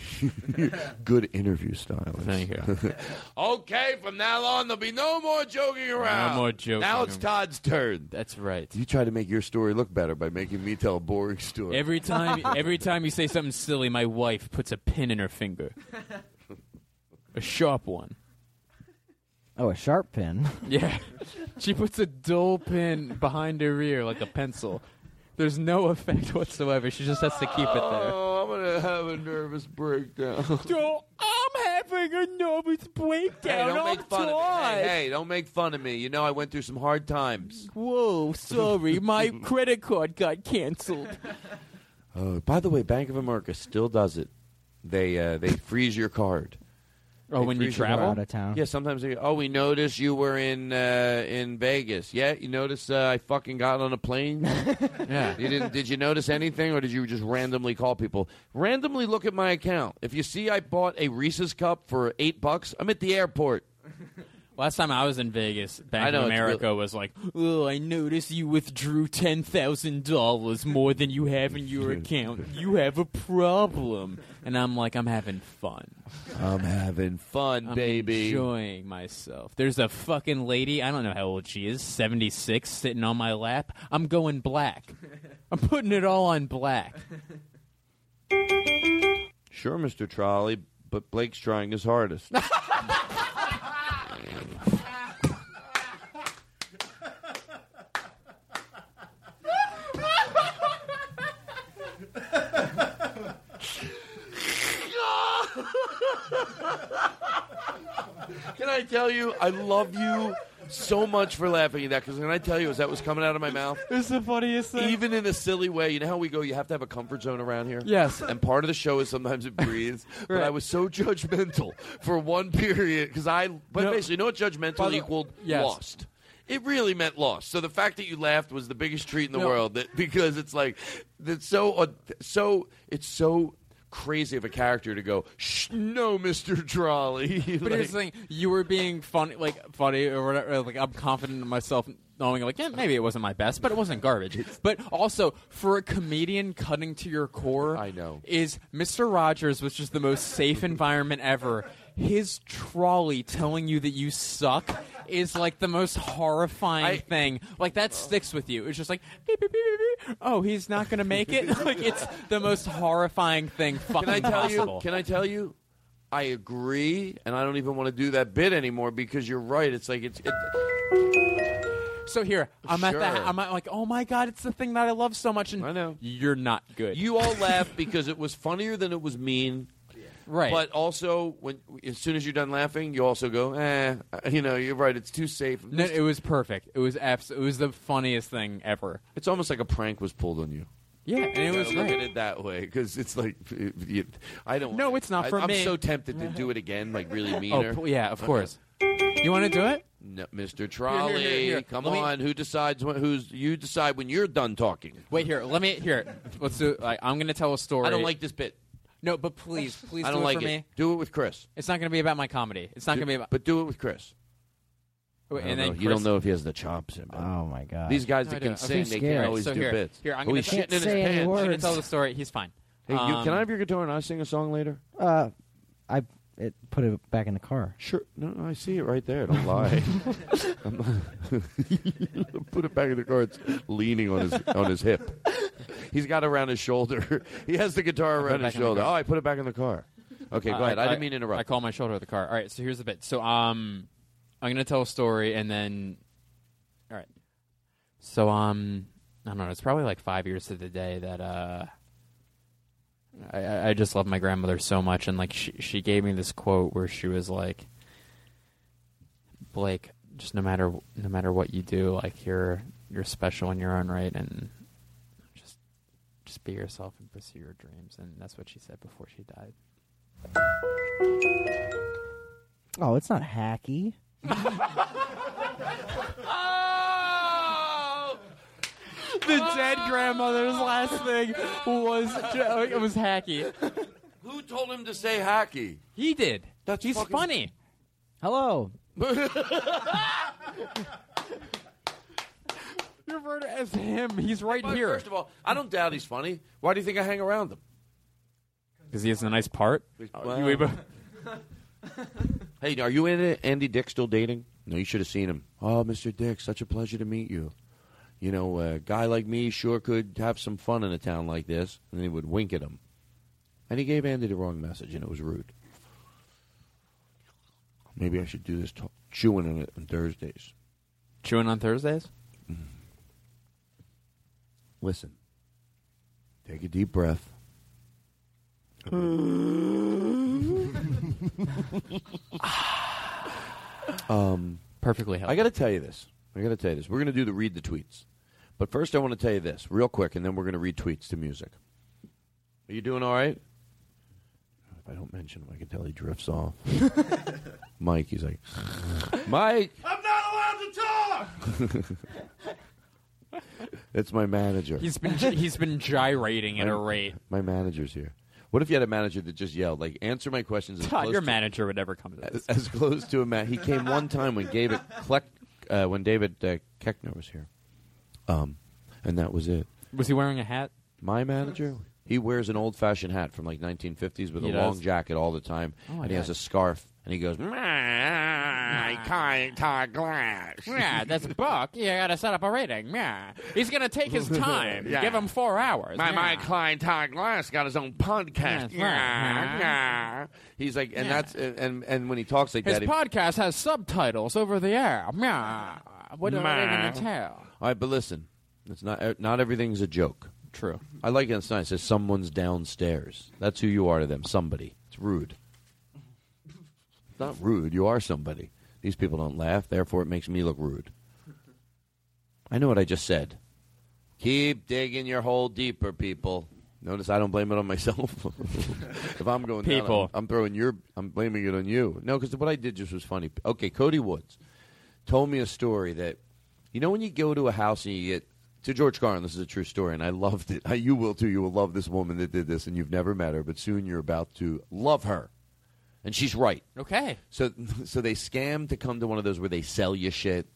[laughs] Good interview style. Thank you. [laughs] okay, from now on, there'll be no more joking around. No more joking Now it's Todd's turn. That's right. You try to make your story look better by making me tell a boring story. Every time, [laughs] every time you say something silly, my wife puts a pin in her finger, a sharp one. Oh a sharp pin. [laughs] Yeah, she puts a dull pin behind her ear like a pencil. There's no effect whatsoever. She just has to keep it there. Oh, I'm gonna have a nervous breakdown. [laughs] So I'm having a nervous Hey, breakdown. don't make fun of me. Hey, hey, don't make fun of me. You know I went through some hard times. Whoa, sorry, my [laughs] credit card got canceled. Oh, by the way, Bank of America still does it. They uh, they freeze your card. Oh, when you travel? Out of town. Yeah, sometimes they. Oh, we noticed you were in uh, in Vegas. Yeah, you noticed uh, I fucking got on a plane. [laughs] Yeah. [laughs] You didn't? Did you notice anything, or did you just randomly call people? Randomly look at my account. If you see I bought a Reese's cup for eight bucks, I'm at the airport. Last time I was in Vegas, Bank know, of it's America was like, "Oh, I noticed you withdrew ten thousand dollars more than you have in your account. You have a problem." And I'm like, "I'm having fun. I'm having fun, I'm baby. enjoying myself." There's a fucking lady. I don't know how old she is. Seventy six, sitting on my lap. I'm going black. I'm putting it all on black. Sure, Mr. Trolley, but Blake's trying his hardest. [laughs] Can I tell you, I love you so much for laughing at that because can I tell you, as that was coming out of my mouth, It's the funniest thing. even in a silly way, you know how we go, you have to have a comfort zone around here? Yes. And part of the show is sometimes it breathes. [laughs] But I was so judgmental for one period because I, but No. basically, you know what judgmental the- equaled? Yes. Lost. It really meant lost. So the fact that you laughed was the biggest treat in the No. world that, because it's like, it's so, uh, so, it's so crazy of a character to go, Shh, no, Mister Trolley. [laughs] But here's the thing: you were being funny, like funny or whatever. Like I'm confident in myself, knowing like, yeah, maybe it wasn't my best, but it wasn't garbage. but also for a comedian cutting to your core, I know is Mr. Rogers, which is the most safe environment ever. His trolley telling you that you suck is like the most horrifying thing. Like that oh. sticks with you. It's just like, beep, beep, beep, beep, beep. oh, he's not going to make it. [laughs] like it's the most horrifying thing fucking Can I tell possible. you? Can I tell you? I agree, and I don't even want to do that bit anymore because you're right. It's like it's. It, So here, I'm at Sure. the. I'm at like, oh my god, it's the thing that I love so much, and I know you're not good. You all laughed because it was funnier than it was mean. Right. But also, when as soon as you're done laughing, you also go, eh. You know, you're right. It's too safe. No, it was perfect. It was abs- It was the funniest thing ever. It's almost like a prank was pulled on you. Yeah, and it was look at it that way because it's like you, I don't. No, it's not I, for I'm me. so tempted to do it again, like really Oh, meaner. pl- yeah, of course. You want to do it? No, Mr. Trolley, here, come Let me- on. Who decides? When, who's you decide when you're done talking? Wait here. Let me here. Let's do. Like, I'm going to tell a story. I don't like this bit. No, but please, [laughs] please I don't do like it for it. me. Do it with Chris. It's not going to be about my comedy. It's not Do- going to be about. But do it with Chris. Wait, I don't and then know. you don't know if he has the chops. In, Oh my god! These guys No, that I can don't. sing, I'm they can't always so do here, bits. Here, I'm oh, gonna he's shitting in his say any pants. I'm going to words. tell the story. He's fine. Hey, you, Um, can I have your guitar and I sing a song later? Uh, I it put it back in the car. Sure. No, no, I see it right there. Don't lie. [laughs] I'm not- [laughs] Put it back in the car. It's leaning on his on his hip. He's got it around his shoulder. [laughs] He has the guitar around his shoulder. Oh, I put it back in the car. Okay, go Uh, ahead. I, didn't mean to interrupt. I call my shoulder of the car. All right, so here's the bit. So um, I'm gonna tell a story and then, all right. So um, I don't know. It's probably like five years to the day that uh, I- I I just love my grandmother so much, and like she she gave me this quote where she was like, Blake, just no matter no matter what you do, like you're you're special in your own right, and be yourself and pursue your dreams, and that's what she said before she died. Oh, it's not hacky. [laughs] the dead grandmother's last thing was oh, it was hacky. Who told him to say hacky? He did. That's He's fucking- funny. Hello. [laughs] You refer to as him. He's right But here. First of all, I don't doubt he's funny. Why do you think I hang around him? Because he has a nice part. Well- You- we- [laughs] Hey, are you and Andy Dick still dating? No, you should have seen him. Oh, Mr. Dick, such a pleasure to meet you. You know, a guy like me sure could have some fun in a town like this. And he would wink at him. And he gave Andy the wrong message, and it was rude. Maybe I should do this talk, chewing on it on Thursdays. Chewing on Thursdays? Listen. Take a deep breath. [laughs] um, Perfectly I got to tell you this. I got to tell you this. We're going to do the read the tweets. But first, I want to tell you this real quick, and then we're going to read tweets to music. Are you doing all right? If I don't mention him, I can tell he drifts off. [laughs] Mike, he's like, Mike! I'm not allowed to talk! [laughs] It's my manager. He's been he's been gyrating at a rate. My manager's here. What if you had a manager that just yelled, like, answer my questions as Todd, close your to- manager would never come to this. as, [laughs] as close to a man. He came one time when David Kleck, uh, when David uh, Koechner was here, um, and that was it. Was he wearing a hat? My manager, he wears an old-fashioned hat from like 1950s with He a does? long jacket all the time, Oh, and he has a scarf, and he goes, "My kind Todd Glass." Yeah, that's [laughs] Buck. You gotta set up a rating. Yeah, he's gonna take his [laughs] time. Yeah. Give him four hours. My, yeah. my client Todd Glass got his own podcast. Yes. Yeah, yeah. He's like, and that's and and when he talks like His that, His podcast has subtitles over the air. Yeah. What do I even tell? All right, but listen, it's not er, not everything's a joke. True. I like it. It's nice. It says someone's downstairs. That's who you are to them. Somebody. It's rude. It's not rude. You are somebody. These people don't laugh. Therefore, it makes me look rude. I know what I just said. Keep digging your hole deeper, people. Notice I don't blame it on myself. [laughs] if I'm going down, I'm, I'm throwing your. I'm blaming it on you. No, because what I did just was funny. Okay, Cody Woods told me a story that you know when you go to a house and you get to George Carlin. This is a true story, and I loved it. [laughs] You will too. You will love this woman that did this, and you've never met her, but soon you're about to love her. And she's right. Okay. So, [laughs] so they scam to come to one of those where they sell you shit.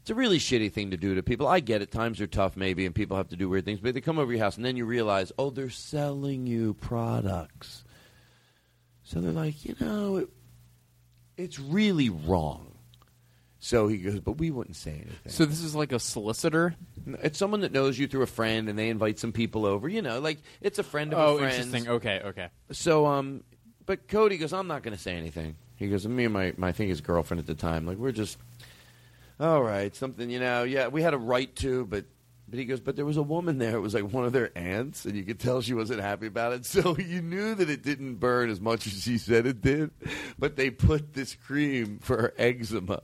It's a really shitty thing to do to people. I get it. Times are tough, maybe, and people have to do weird things. But they come over your house, and then you realize, oh, they're selling you products. So they're like, you know, it, it's really wrong. So he goes, but we wouldn't say anything. So this is like a solicitor. It's someone that knows you through a friend, and they invite some people over. You know, like it's a friend of Oh, a friend. interesting. Okay, okay. So, um, but Cody goes, I'm not going to say anything. He goes, me and my, my, I think his girlfriend at the time, like we're just, all right, something, you know, yeah, we had a right to, but, but he goes, but there was a woman there. It was like one of their aunts, and you could tell she wasn't happy about it. [laughs] So you knew that it didn't burn as much as she said it did, but they put this cream for her eczema,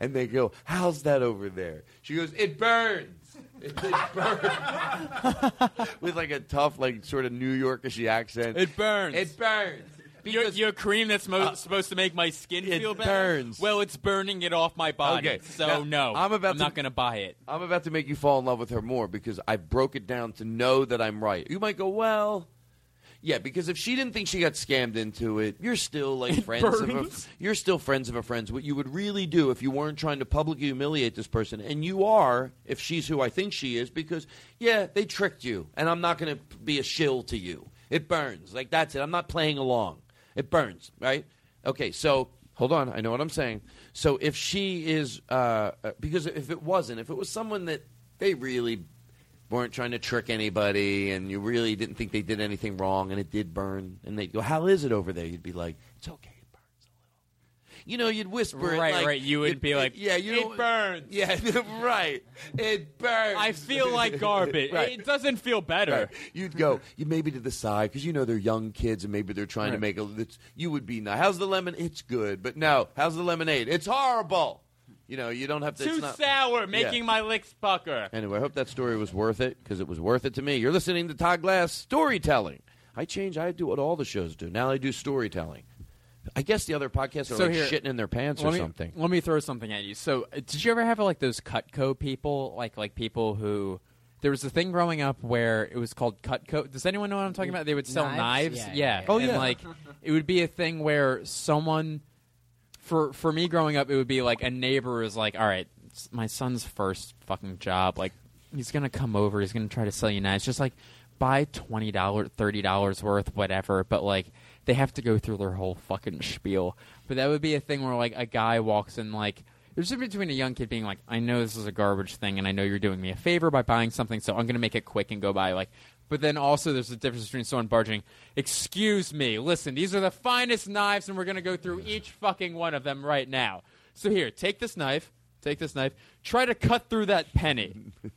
and they go, how's that over there? She goes, it burns. It, it [laughs] burns. [laughs] With like a tough, like sort of New Yorkish accent. It burns. It burns. Your, your cream that's mo- supposed to make my skin Uh, it feel better. burns. Well, it's burning it off my body. Okay, So now, no, I'm about to- not going to buy it. I'm about to make you fall in love with her more because I broke it down to know that I'm right. You might go, well, yeah, because if she didn't think she got scammed into it, you're still like [laughs] friends of a, burns? you're still friends of a friends. What you would really do if you weren't trying to publicly humiliate this person, and you are, if she's who I think she is, because yeah, they tricked you, and I'm not going to be a shill to you. It burns. Like that's it. I'm not playing along. It burns, right? Okay, so hold on. I know what I'm saying. So if she is, uh, uh, because if it wasn't, if it was someone that they really weren't trying to trick anybody, and you really didn't think they did anything wrong, and it did burn, and they'd go, "How is it over there?" You'd be like, "It's okay." it burns a little." You know, you'd whisper it Right, like- right. You would be like, "Yeah, you "It burns." Yeah, [laughs] right. It burns. I feel like garbage. [laughs] Right. It doesn't feel better. Right. You'd go, you maybe to the side because you know they're young kids and maybe they're trying to make a. It's, you would be nice. How's the lemon? It's good, but no. How's the lemonade? It's horrible. You know, you don't have to. Too it's not, sour, Yeah. making my lips pucker. Anyway, I hope that story was worth it because it was worth it to me. You're listening to Todd Glass storytelling. I change. I do what all the shows do. Now I do storytelling. I guess the other podcasts are So like here- shitting in their pants or me, something. Let me throw something at you. So, uh, did you ever have like those Cutco people, like like people who? There was a thing growing up where it was called Cutco. Does anyone know what I'm talking about? They would sell Knives? knives. Yeah, yeah, yeah. Oh, and yeah. like it would be a thing where someone, for for me growing up, it would be like a neighbor was like, "All right, it's my son's first fucking job. Like he's gonna come over. He's gonna try to sell you knives. Just like buy twenty dollars, thirty dollars worth, whatever. But like they have to go through their whole fucking spiel. But that would be a thing where like a guy walks in like. There's a difference between a young kid being like, I know this is a garbage thing, and I know you're doing me a favor by buying something, so I'm to make it quick and go buy like. But then also, there's a difference between someone barging. Excuse me, listen, these are the finest knives, and we're to go through each fucking one of them right now. So here, take this knife. Take this knife. Try to cut through that penny.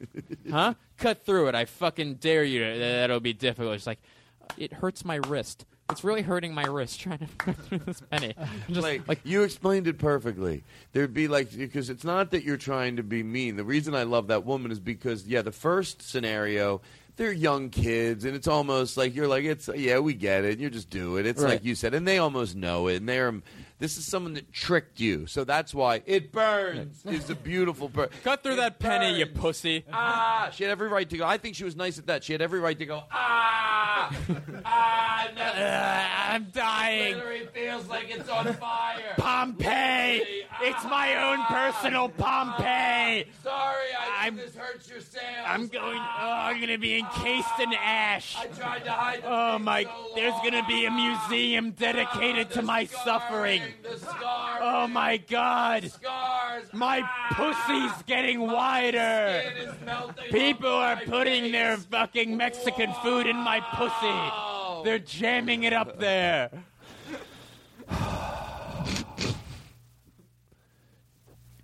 [laughs] huh? Cut through it. I fucking dare you. That'll be difficult. It's like, uh, it hurts my wrist. It's really hurting my wrist trying to [laughs] cut through this penny. [laughs] Just, like, you explained it perfectly. There'd be like because it's not that you're trying to be mean. The reason I love that woman is because yeah, the first scenario, they're young kids, and it's almost like you're like it's yeah, we get it. You just do it. It's Right. like you said, and they almost know it. And they're this is someone that tricked you, so that's why it burns. is a beautiful per- cut through that penny, you pussy. Ah, she had every right to go. I think she was nice at that. She had every right to go. Ah, [laughs] ah, no. I'm dying. Literally feels like it's on fire. Pompeii! It's my own personal Pompeii! Sorry, I I'm- this hurts your sales. I'm going. Oh, I'm gonna be encased in ash. I tried to hide. The Oh my! so There's gonna be a museum dedicated to my suffering. The scars. Oh my God! Scars. My pussy's getting wider. Skin is melting People are my putting face. their fucking Mexican food in my pussy. They're jamming it up there.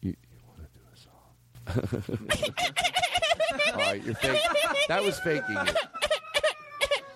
You want to do a song? [laughs] All right, you're fake. That was faking it.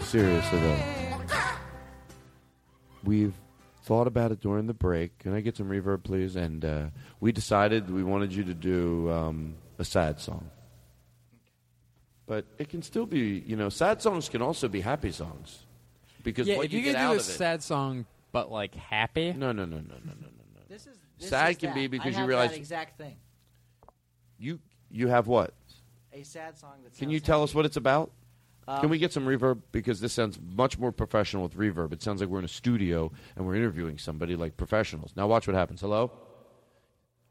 Seriously though, we've thought about it during the break. Can I get some reverb, please? And uh, we decided we wanted you to do um, a sad song, but it can still be, you know, sad songs can also be happy songs because yeah, what if you, you, get could out do a of it. sad song, but like happy. No, no, no, no, no, no, no, no. This is this sad is can that. be I because you have realize that exact thing. you you have what? A sad song that Can you tell us what it's about? Um, Can we get some reverb because this sounds much more professional with reverb. It sounds like we're in a studio and we're interviewing somebody like professionals. Now watch what happens. Hello.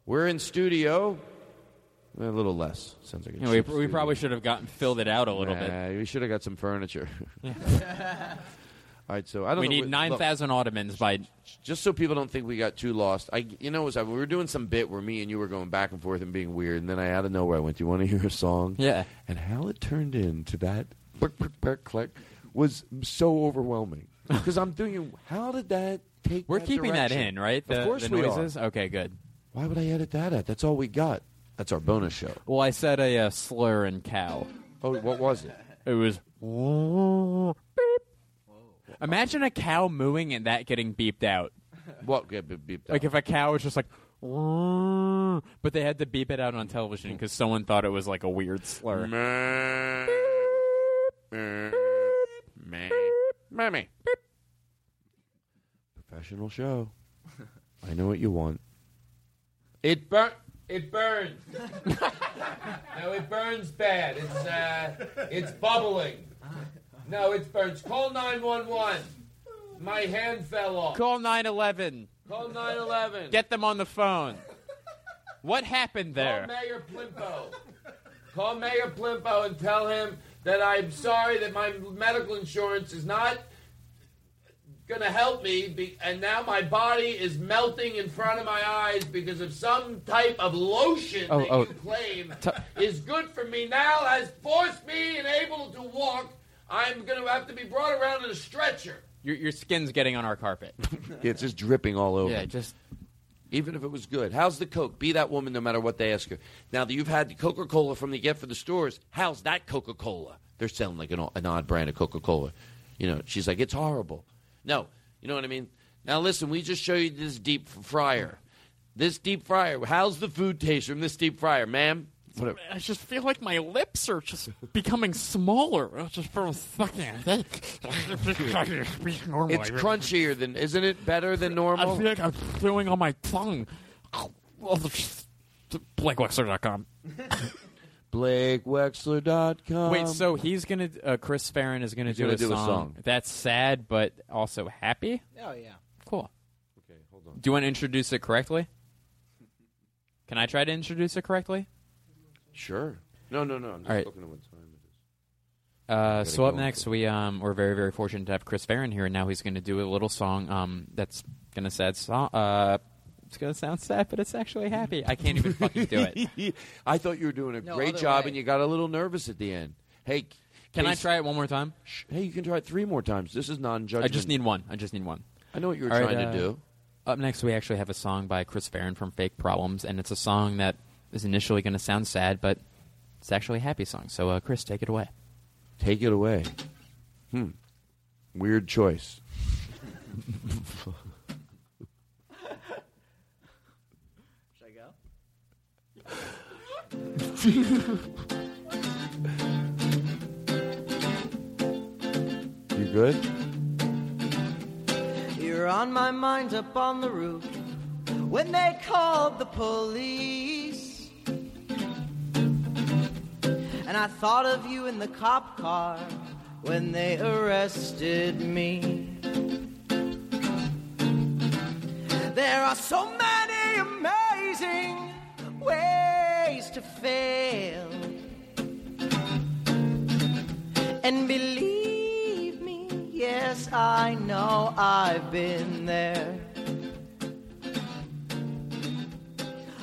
We're in studio. A little less. Sounds like a Yeah, we, cheap we studio. probably should have gotten filled it out a little bit. Nah, We should have got some furniture. [laughs] [laughs] All right, so I don't we know. need nine thousand ottomans by. just so people don't think we got too lost. I, you know, was, we were doing some bit where me and you were going back and forth and being weird, and then I out of nowhere I went, "Do you want to hear a song?" Yeah. And how it turned into that click, click, click, click was so overwhelming [laughs] because I'm doing. how did that take? We're that keeping that in, right? The, of course the we noises. are. Okay, good. Why would I edit that out? That's all we got. That's our bonus show. Well, I said a uh, slur in cow. Oh, what was it? It was. Imagine a cow mooing and that getting beeped out. What get beep- beeped Like if a cow was just like, but they had to beep it out on television because someone thought it was like a weird slur. Mammy. Professional show. I know what you want. It burn. It burns. [laughs] no, it burns bad. It's uh, it's bubbling. No, it burns. Call nine one one. My hand fell off. Call 911. Call nine eleven. Get them on the phone. What happened Call there? Mayor Plimpo. Call Mayor Plimpo and tell him that I'm sorry that my medical insurance is not going to help me, be, and now my body is melting in front of my eyes because of some type of lotion Oh, that oh. you claim is good for me now, has forced me and able to walk. I'm going to have to be brought around in a stretcher. Your, your skin's getting on our carpet. [laughs] It's just dripping all over. Yeah, just even if it was good. How's the Coke? Be that woman no matter what they ask her. Now that you've had the Coca Cola from the get for the stores, how's that Coca Cola? They're selling like an, an odd brand of Coca Cola. You know, she's like, it's horrible. No, you know what I mean? Now listen, we just show you this deep fryer. This deep fryer. How's the food taste from this deep fryer, ma'am? Whatever. I just feel like my lips are just becoming smaller. I just for a second. It's crunchier than, isn't it? Better than normal. I feel like I'm feeling on my tongue. BlakeWexler.com. [laughs] BlakeWexler.com. Wait, so he's gonna uh, Chris Farren is gonna, do, gonna a, do a song song. that's sad but also happy. Oh yeah. Cool. Okay, hold on. Do you want to introduce it correctly? Can I try to introduce it correctly? Sure. No, no, no. I'm just All right. looking at what time it is. Uh, gotta so up next, we um, we're very very fortunate to have Chris Farren here, and now he's going to do a little song um, that's gonna sad song. Uh, it's gonna sound sad, but it's actually happy. I can't even fucking do it. [laughs] I thought you were doing a No great other job, way. and you got a little nervous at the end. Hey, Can I Case- try it one more time? Sh- Hey, you can try it three more times. This is non-judgment. I just need one. I just need one. I know what you were All right, trying to uh, do. Up next, we actually have a song by Chris Farren from Fake Problems, and it's a song that is initially going to sound sad, but it's actually a happy song. So, uh, Chris, take it away. Take it away. Hmm. Weird choice. Should I go? You good? You're on my mind up on the roof when they called the police. And I thought of you in the cop car when they arrested me. There are so many amazing ways to fail. And believe me, yes, I know I've been there.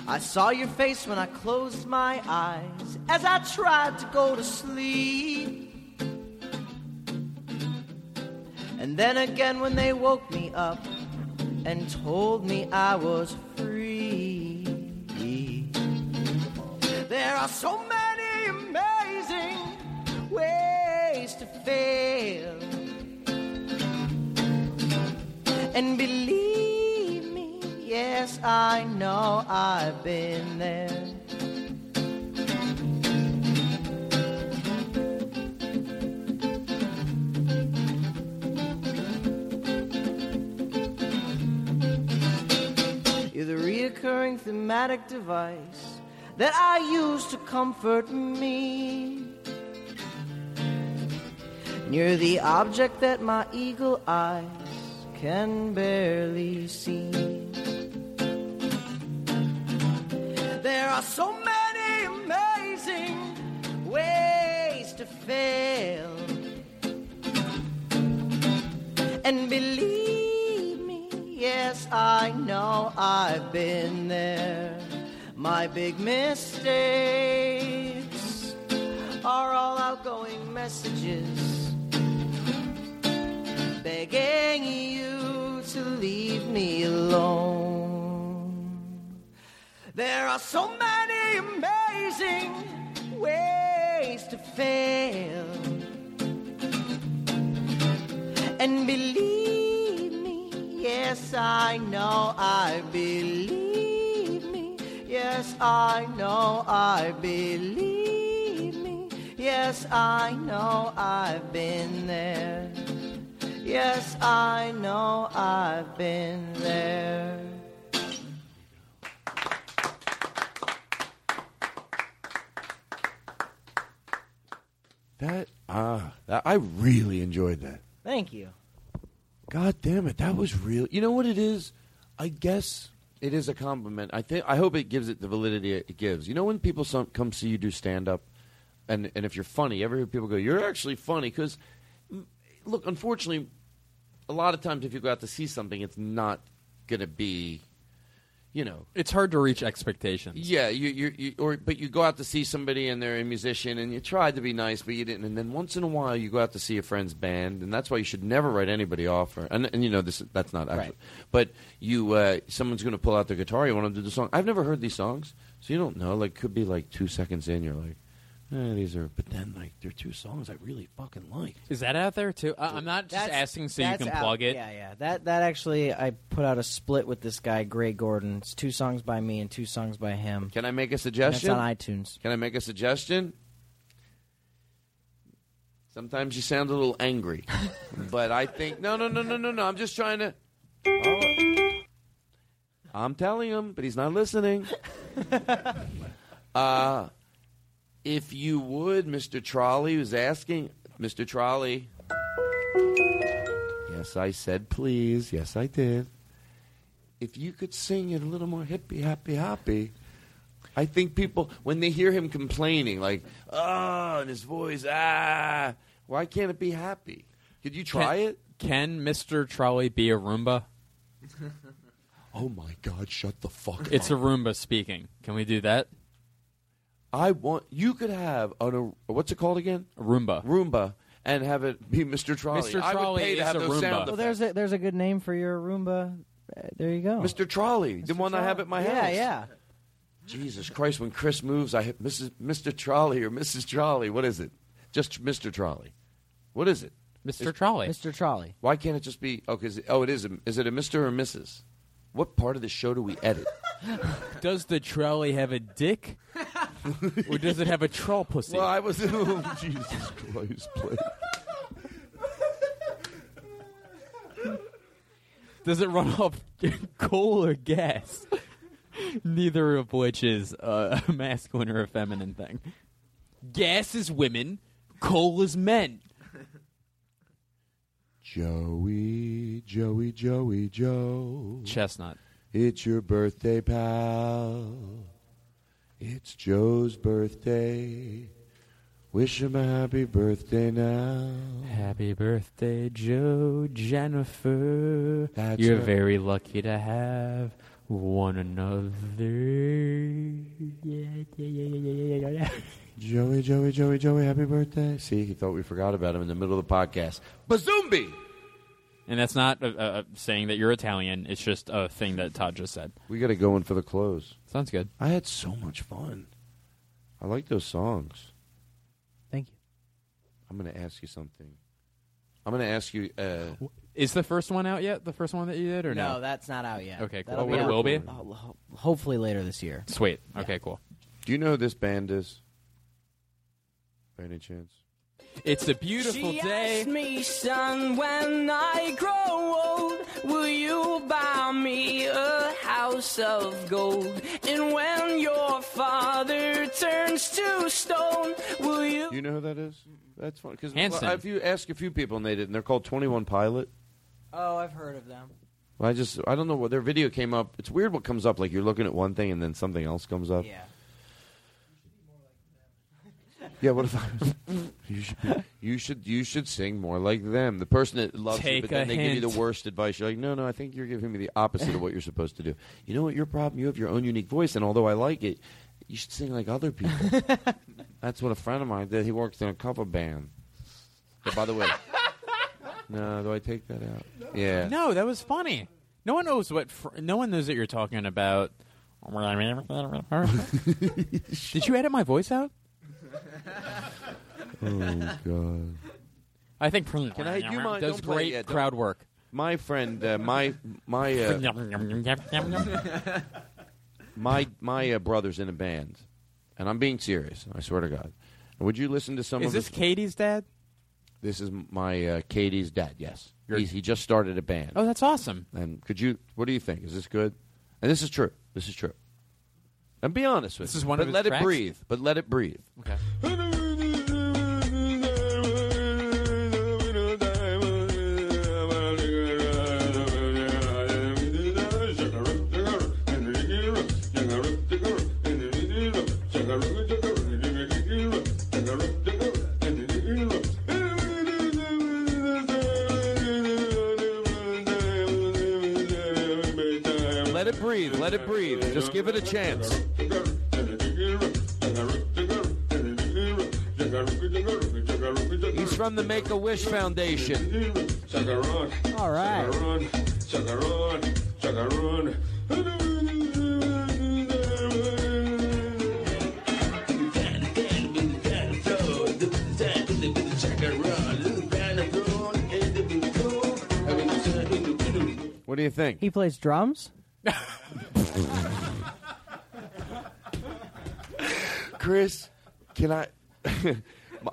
I saw your face when I closed my eyes as I tried to go to sleep. And then again when they woke me up and told me I was free. There are so many amazing ways to fail. And believe me, yes, I know I've been there. The reoccurring thematic device that I use to comfort me. And You're the object that my eagle eyes can barely see. There are so many amazing ways to fail. And believe yes, I know I've been there. My big mistakes are all outgoing messages begging you to leave me alone. There are so many amazing ways to fail. And believe yes, I know I believe me. Yes, I know I believe me. Yes, I know I've been there. Yes, I know I've been there. That ah, that, I really enjoyed that. Thank you. God damn it, that was real. You know what it is? I guess it is a compliment. I think. I hope it gives it the validity it gives. You know when people some, come see you do stand up, and and if you're funny, every people go, "You're actually funny." Because look, unfortunately, a lot of times if you go out to see something, it's not going to be, you know, It's hard to reach expectations. yeah, you, you, you, or but you go out to see somebody and they're a musician and you tried to be nice, but you didn't. And then once in a while, you go out to see a friend's band, and that's why you should never write anybody off. Or, and, and you know this, that's not actually. But you, uh, someone's going to pull out their guitar, you want them to do the song. I've never heard these songs, so you don't know. Like, could be like two seconds in, you're like, eh, these are. But then like, they're two songs I really fucking like. Is that out there too? I, I'm not just That's- asking so you that's can out- plug it. Yeah, yeah. That that actually, I put out a split with this guy, Gray Gordon. It's two songs by me and two songs by him. Can I make a suggestion? And it's on iTunes. Can I make a suggestion? Sometimes you sound a little angry, [laughs] but I think no, no, no, no, no, no. I'm just trying to. Oh. I'm telling him, but he's not listening. [laughs] uh, if you would, Mr. Trolley was asking, Mr. Trolley. Yes, I said please. Yes, I did. If you could sing it a little more hippy, happy, happy. I think people, when they hear him complaining, like, oh, and his voice, ah, why can't it be happy? Could you try Can- it? Can Mr. Trolley be a Roomba? [laughs] Oh my God! Shut the fuck. It's a. Roomba speaking. Can we do that? I want you could have an, a what's it called again? A Roomba. Roomba, and have it be Mr. Trolley. Mr. I would Trolley pay to is have a those Roomba. sound Well, there's a there's a good name for your Roomba. Uh, there you go. Mr. Trolley, the one I have at my yeah, house. Yeah, yeah. Jesus Christ! When Chris moves, I hit Mrs. Mr. Trolley or Mrs. Trolley. What is it? Just Mr. Trolley. What is it? Mr. Is- Trolley. Mr. Trolley. Why can't it just be? Oh, 'cause it- oh, it is. A, is it a Mr. or Mrs.? What part of the show do we edit? [laughs] Does the trolley have a dick? [laughs] or does it have a troll pussy? Well, I was. [laughs] Oh, Jesus Christ! Play. Does it run off coal or gas? Neither of which is uh, a masculine or a feminine thing. Gas is women, coal is men. Joey, Joey, Joey, Joe. Chestnut. It's your birthday, pal. It's Joe's birthday. Wish him a happy birthday now. Happy birthday, Joe Jennifer. That's You're right. very lucky to have one another. Yeah, yeah, yeah, yeah, yeah, yeah, yeah. [laughs] Joey, Joey, Joey, Joey, happy birthday. See, he thought we forgot about him in the middle of the podcast. Bazoombi! And that's not uh, uh, saying that you're Italian. It's just a thing that Todd just said. We got to go in for the close. Sounds good. I had so much fun. I like those songs. Thank you. I'm going to ask you something. I'm going to ask you. Uh, Is the first one out yet? The first one that you did, or no? No, that's not out yet. Okay, cool. That'll What it out will be? ho- ho- Hopefully later this year. Sweet. Okay, cool. do you know who this band is? By any chance? It's a beautiful she day. asked me, son, when I grow old, will you buy me a house of gold? And when your father turns to stone, will you? You know who that is? That's fun because Hanson. if you ask a few people and they didn't, they're called Twenty One Pilot. Oh, I've heard of them. Well, I just I don't know what their video came up. It's weird what comes up. Like you're looking at one thing and then something else comes up. Yeah. Yeah. What if I? [laughs] you should be, you should you should sing more like them. The person that loves you, but then they give you the worst advice. You're like, no, no, I think you're giving me the opposite of what you're supposed to do. You know what your problem? You have your own unique voice, and although I like it, you should sing like other people. [laughs] That's what a friend of mine did. He works in a cover band. But by the way, [laughs] no, do I take that out? Yeah. No, that was funny. No one knows what. Fr- no one knows that you're talking about. Did you edit my voice out? Oh God. I think Can I? Do you mind? does don't play great yet. Don't- crowd work. My friend, uh, my my uh, my my uh, brother's in a band, and I'm being serious. I swear to God. Would you listen to some Is of this his- Katie's dad? This is my uh, Katie's dad. Yes, He's, he just started a band. Oh, that's awesome. And could you? What do you think? Is this good? And this is true. This is true. And be honest with This me. is one but of his let tracks? it breathe. But let it breathe. Okay. Let it breathe. Let it breathe. Just give it a chance. He's from the Make a Wish Foundation. All right. What do you think? He plays drums. Chris, can I? [laughs]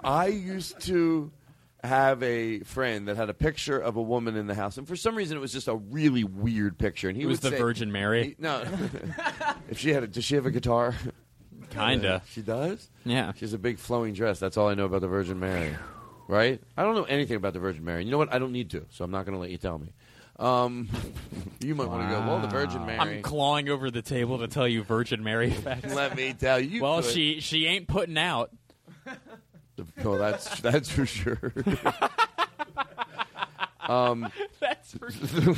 I used to have a friend that had a picture of a woman in the house, and for some reason, it was just a really weird picture. And he It was the say- Virgin Mary? He- no, [laughs] if she had, a, does she have a guitar? Kinda. [laughs] she does. Yeah. She has a big flowing dress. That's all I know about the Virgin Mary. Right? I don't know anything about the Virgin Mary. You know what? I don't need to, so I'm not going to let you tell me. Um, [laughs] you might want to go. Well, the Virgin Mary. I'm clawing over the table to tell you Virgin Mary facts. Let me tell you. well, could. she she ain't putting out. No, that's [laughs] that's for sure. [laughs] um, That's for [laughs] sure.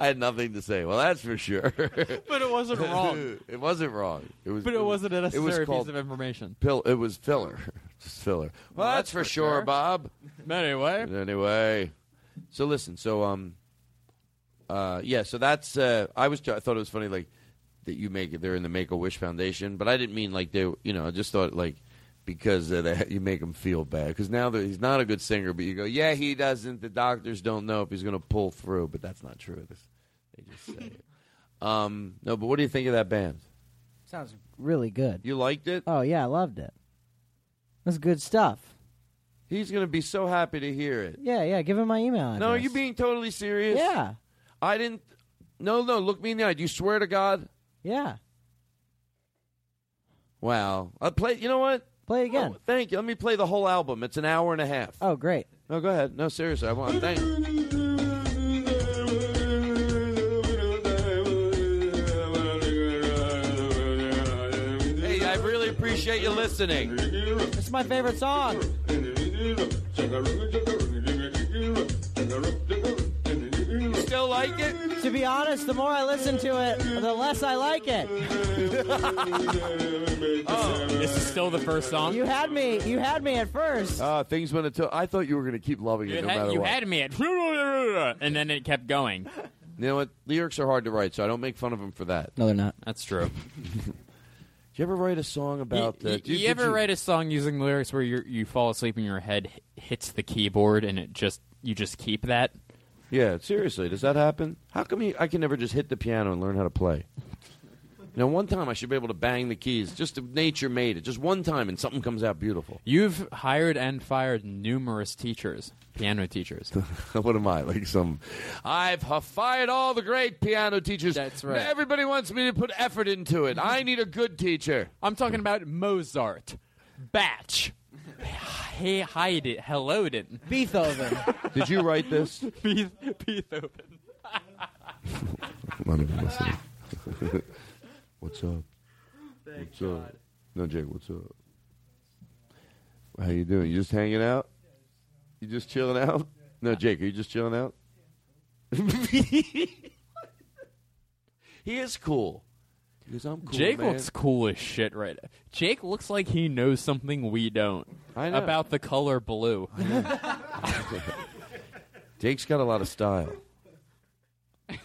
I had nothing to say. Well, that's for sure. But it wasn't wrong. it wasn't wrong. It was. But it wasn't a it was necessary piece of information. Pill. It was filler. Just filler. Well, that's, for, sure, Bob. Anyway. Anyway, so listen. So um, uh, yeah. So that's. Uh, I was. I thought it was funny, like that you make it. They're in the Make a Wish Foundation, but I didn't mean like they. You know, I just thought like because uh, they, [laughs] you make him feel bad because now that he's not a good singer, but you go, yeah, he doesn't. The doctors don't know if he's going to pull through, but that's not true. This, they just say it. [laughs] Um, no, but what do you think of that band? Sounds really good. You liked it? Oh yeah, I loved it. That's good stuff. He's going to be so happy to hear it. Yeah, yeah. Give him my email address. No, are you being totally serious? Yeah. I didn't. No, no. Look me in the eye. Do you swear to God? Yeah. Wow. I'll uh, play. You know what? Play again. Oh, thank you. Let me play the whole album. It's an hour and a half. Oh, great. No, go ahead. No, seriously. I want. To thank. Hey, I really appreciate you listening. It's my favorite song. [laughs] You still like it? To be honest, the more I listen to it, the less I like it. [laughs] This is still the first song. You had me. You had me at first. Ah, things went until I thought you were going to keep loving it You, no had, matter you what. had me at, [laughs] and then it kept going. You know what? Lyrics are hard to write, so I don't make fun of them for that. No, they're not. That's true. [laughs] Did you ever write a song about you, uh, you- did- you did ever write a song using lyrics where you you fall asleep and your head h- hits the keyboard and it just you just keep that? Yeah, seriously, does that happen? How come he, I can never just hit the piano and learn how to play? You know, one time I should be able to bang the keys. Just nature made it. Just one time, and something comes out beautiful. You've hired and fired numerous teachers, piano teachers. [laughs] what am I like? Some I've fired all the great piano teachers. That's right. Everybody wants me to put effort into it. I need a good teacher. I'm talking about Mozart, Batch, hey, Haydn, Helodin, Beethoven. [laughs] Did you write this? Be- Beethoven. None of them [laughs] what's up? what's up? No, Jake. What's up? How you doing? You just hanging out? You just chilling out? No, Jake. Are you just chilling out? [laughs] he is cool. He goes, I'm cool. Jake man." looks cool as shit right now. Jake looks like he knows something we don't I know. about the color blue. [laughs] Jake's got a lot of style.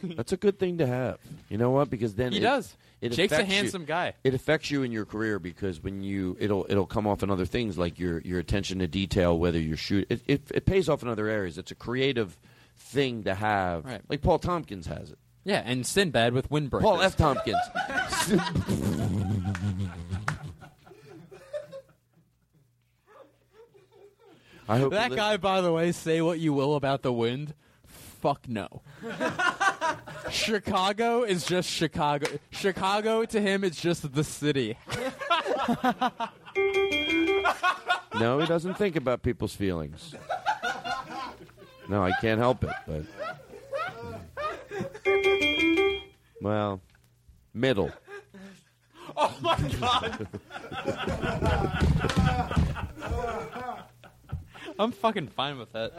That's a good thing to have. You know what? Because then He it- does. It Jake's a affects you- handsome guy. It affects you in your career because when you it'll it'll come off in other things like your your attention to detail, whether you're shoot it, it it pays off in other areas. It's a creative thing to have. Right. Like Paul Tompkins has it. Yeah, and Sinbad with windbreakers. Paul F. Tompkins. [laughs] I hope that guy, by the way, say what you will about the wind. Fuck no. [laughs] Chicago is just Chicago. Chicago to him is just the city. [laughs] No, he doesn't think about people's feelings. No, I can't help it, but well, middle. Oh my god. I'm fucking fine with that.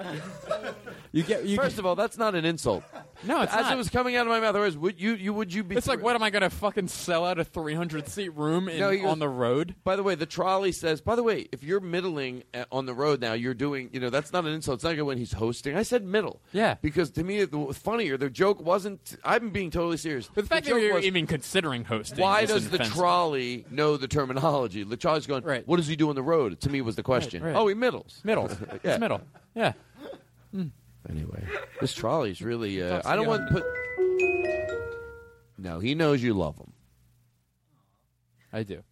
You get you First of all, that's not an insult. No, it's As not. it was coming out of my mouth, I was, would you, you, would you be? It's like, what am I gonna fucking sell out a 300 seat room in, No, he goes- on the road? By the way, the trolley says. By the way, if you're middling uh, on the road now, you're doing. You know, that's not an insult. It's not like when he's hosting. I said middle. Yeah. Because to me, the funnier. The joke wasn't. I'm being totally serious. But the fact that joke you're was, even considering hosting. Why is does the offensive. trolley know the terminology? The trolley's going. Right. What does he do on the road? To me, was the question. right. Oh, he middles. Middles. yeah. [laughs] It's middle. Yeah. Anyway, this trolley's really. Uh, I don't want to put. No, he knows you love him. I do.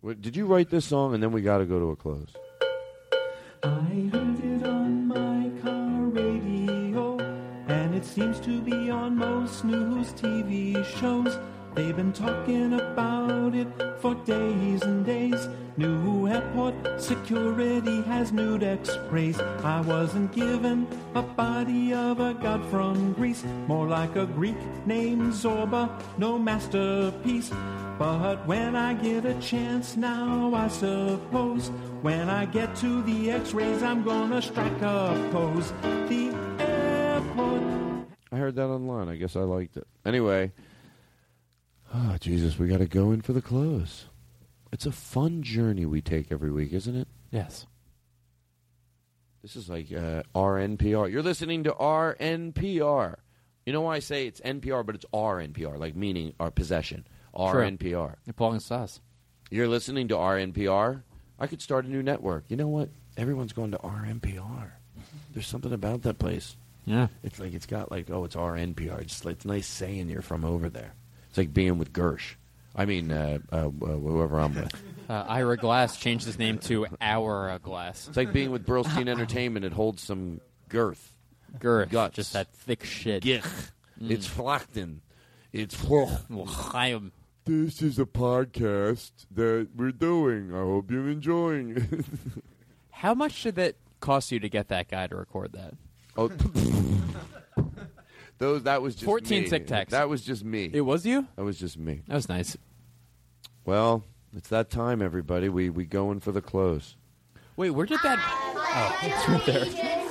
What- Did you write this song? And then we got to go to a close. I heard it on my car radio, and it seems to be on most news TV shows. They've been talking about it for days and days. New airport security has nude x-rays. I wasn't given a body of a god from Greece, more like a Greek named Zorba, no masterpiece. But when I get a chance now, I suppose, when I get to the x-rays, I'm gonna strike a pose. The airport I heard that online. I guess I liked it. Anyway, oh Jesus, we got to go in for the close. It's a fun journey we take every week, isn't it? Yes. This is like uh, RNPR. You're listening to RNPR. You know why I say it's NPR, but it's RNPR, like meaning our possession. RNPR. It belongs to us. You're listening to RNPR. I could start a new network. You know what? Everyone's going to RNPR. There's something about that place. Yeah. It's like it's got like oh, it's RNPR. It's like, it's nice saying you're from over there. It's like being with Gersh. I mean, uh, uh, uh, whoever I'm with. [laughs] Uh, Ira Glass changed his name to Our Glass. It's like being with Brillstein Entertainment. It holds some girth. Girth. Guts. Just that thick shit. Gich. Mm. It's flachten. It's Chaim. This is a podcast that we're doing. I hope you're enjoying it. [laughs] How much did that cost you to get that guy to record that? Oh, [laughs] those that was just 14 me. Tic Tacs. That was just me. It was you? That was just me. That was nice. Well, it's that time, everybody. We we going for the close. Wait, where did that? Oh, it's right there.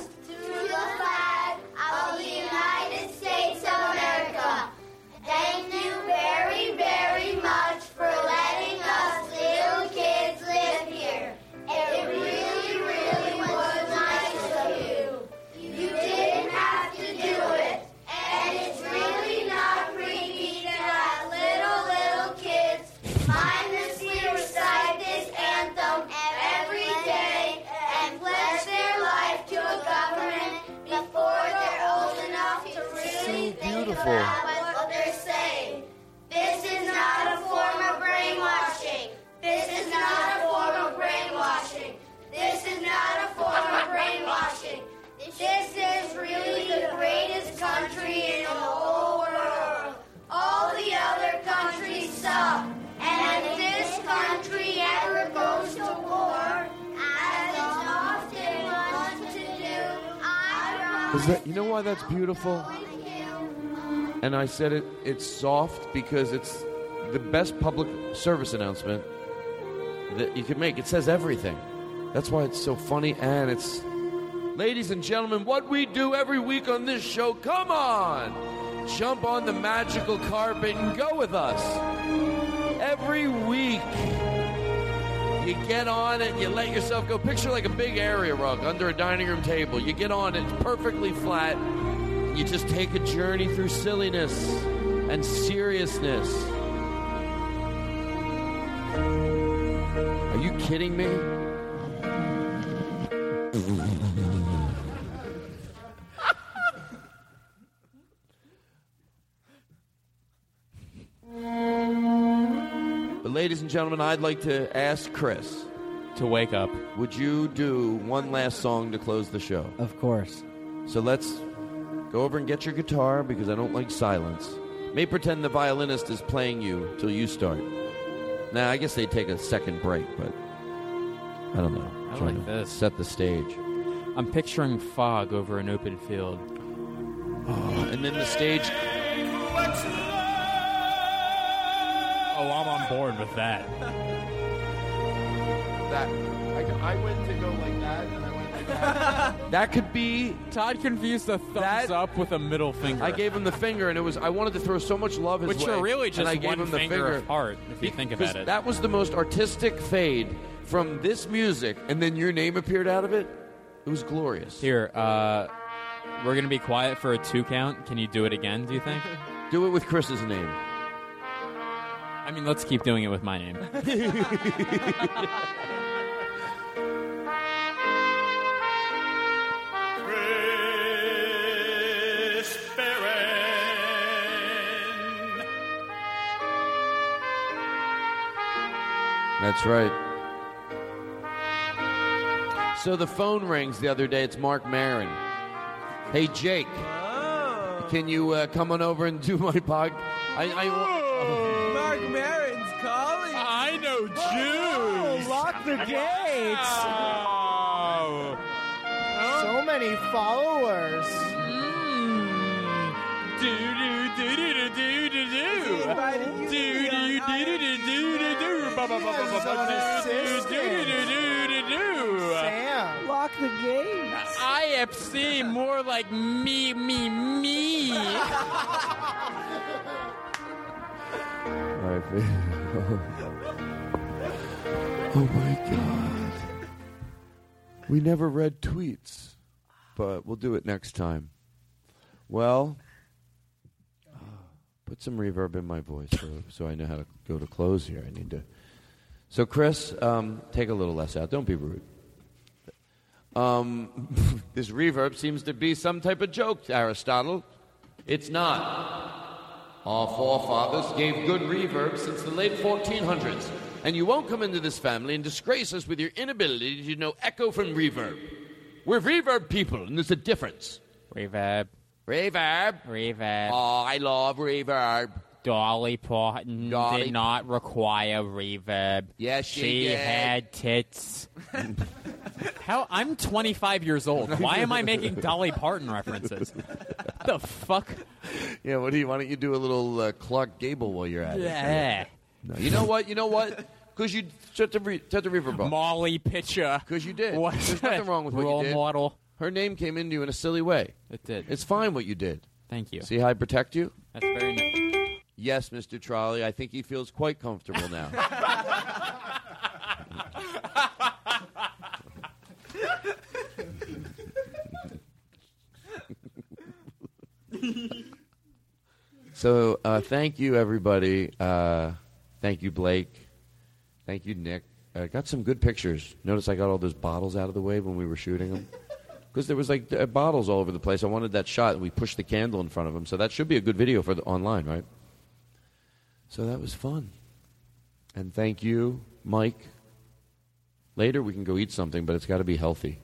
That's what they're saying. This is not a form of brainwashing. This is not a form of brainwashing. This is not a form of brainwashing. This is really the greatest country in the whole world. All the other countries suck. And if this country ever goes to war, as often wants to do, I Is that you know why that's beautiful? And I said it it's soft because it's the best public service announcement that you could make. It says everything. That's why it's so funny and it's Ladies and gentlemen, what we do every week on this show, come on! Jump on the magical carpet and go with us. Every week. You get on it, you let yourself go. Picture like a big area rug under a dining room table. You get on it, it's perfectly flat. You just take a journey through silliness and seriousness. Are you kidding me? But ladies and gentlemen, I'd like to ask Chris to wake up. Would you do one last song to close the show? Of course. So let's go over and get your guitar because I don't like silence. May pretend the violinist is playing you till you start. Now, I guess they take a second break, but I don't know. I Trying like to this. Set the stage. I'm picturing fog over an open field. Oh, and then the stage. Oh, I'm on board with that. [laughs] That I, I went to go like that, and I went like that. that could be. Todd confused a thumbs up with a middle finger. I gave him the finger, and it was. I wanted to throw so much love his Which way. are really and just I gave one him the finger apart, if you think about it. That was the most artistic fade from this music, and then your name appeared out of it. It was glorious. Here, uh, we're gonna be quiet for a two count. Can you do it again? Do you think? [laughs] Do it with Chris's name. I mean, let's keep doing it with my name. [laughs] That's right. So the phone rings the other day. It's Mark Maron. Hey, Jake. Can you uh, come on over and do my pod? I, I, Mark Maron's calling. I know Jews. lock the gates. So many followers. Do do do do do do do do. Do do do do do do do do. Ba ba ba ba ba ba. Do do do do do do do. Sam, lock the gates. IFC more like me me me. I feel- oh my god. We never read tweets, but we'll do it next time. Well, put some reverb in my voice so, so I know how to go to close here. I need to. So, Chris, um, take a little less out. Don't be rude. Um, [laughs] this reverb seems to be some type of joke, Aristotle. It's not. Our forefathers gave good reverb since the late 1400s, and you won't come into this family and disgrace us with your inability to know echo from reverb. We're reverb people, and there's a difference. Reverb. Reverb. Reverb. Oh, I love reverb. Dolly Parton Dolly- did not require reverb. Yes, she she did. had tits. [laughs] How? I'm 25 years old. Why am I making Dolly Parton references? [laughs] the fuck? Yeah, what do you? Why don't you do a little uh, Clark Gable while you're at Yeah. it? No, you know what? You know what? Because you shut the re- shut the reverb off. Molly Pitcher. Because you did. What? There's nothing wrong with what Role you did. model. Her name came into you in a silly way. It did. It's fine what you did. Thank you. See how I protect you? That's very nice. Yes, Mr. Trolley. I think he feels quite comfortable now. so, uh, thank you, everybody. Uh, thank you, Blake. Thank you, Nick. Uh, got some good pictures. Notice I got all those bottles out of the way when we were shooting them. Because there was like uh, bottles all over the place. I wanted that shot, and we pushed the candle in front of him. So that should be a good video for the online, right? So that was fun. And thank you, Mike. Later we can go eat something, but it's got to be healthy.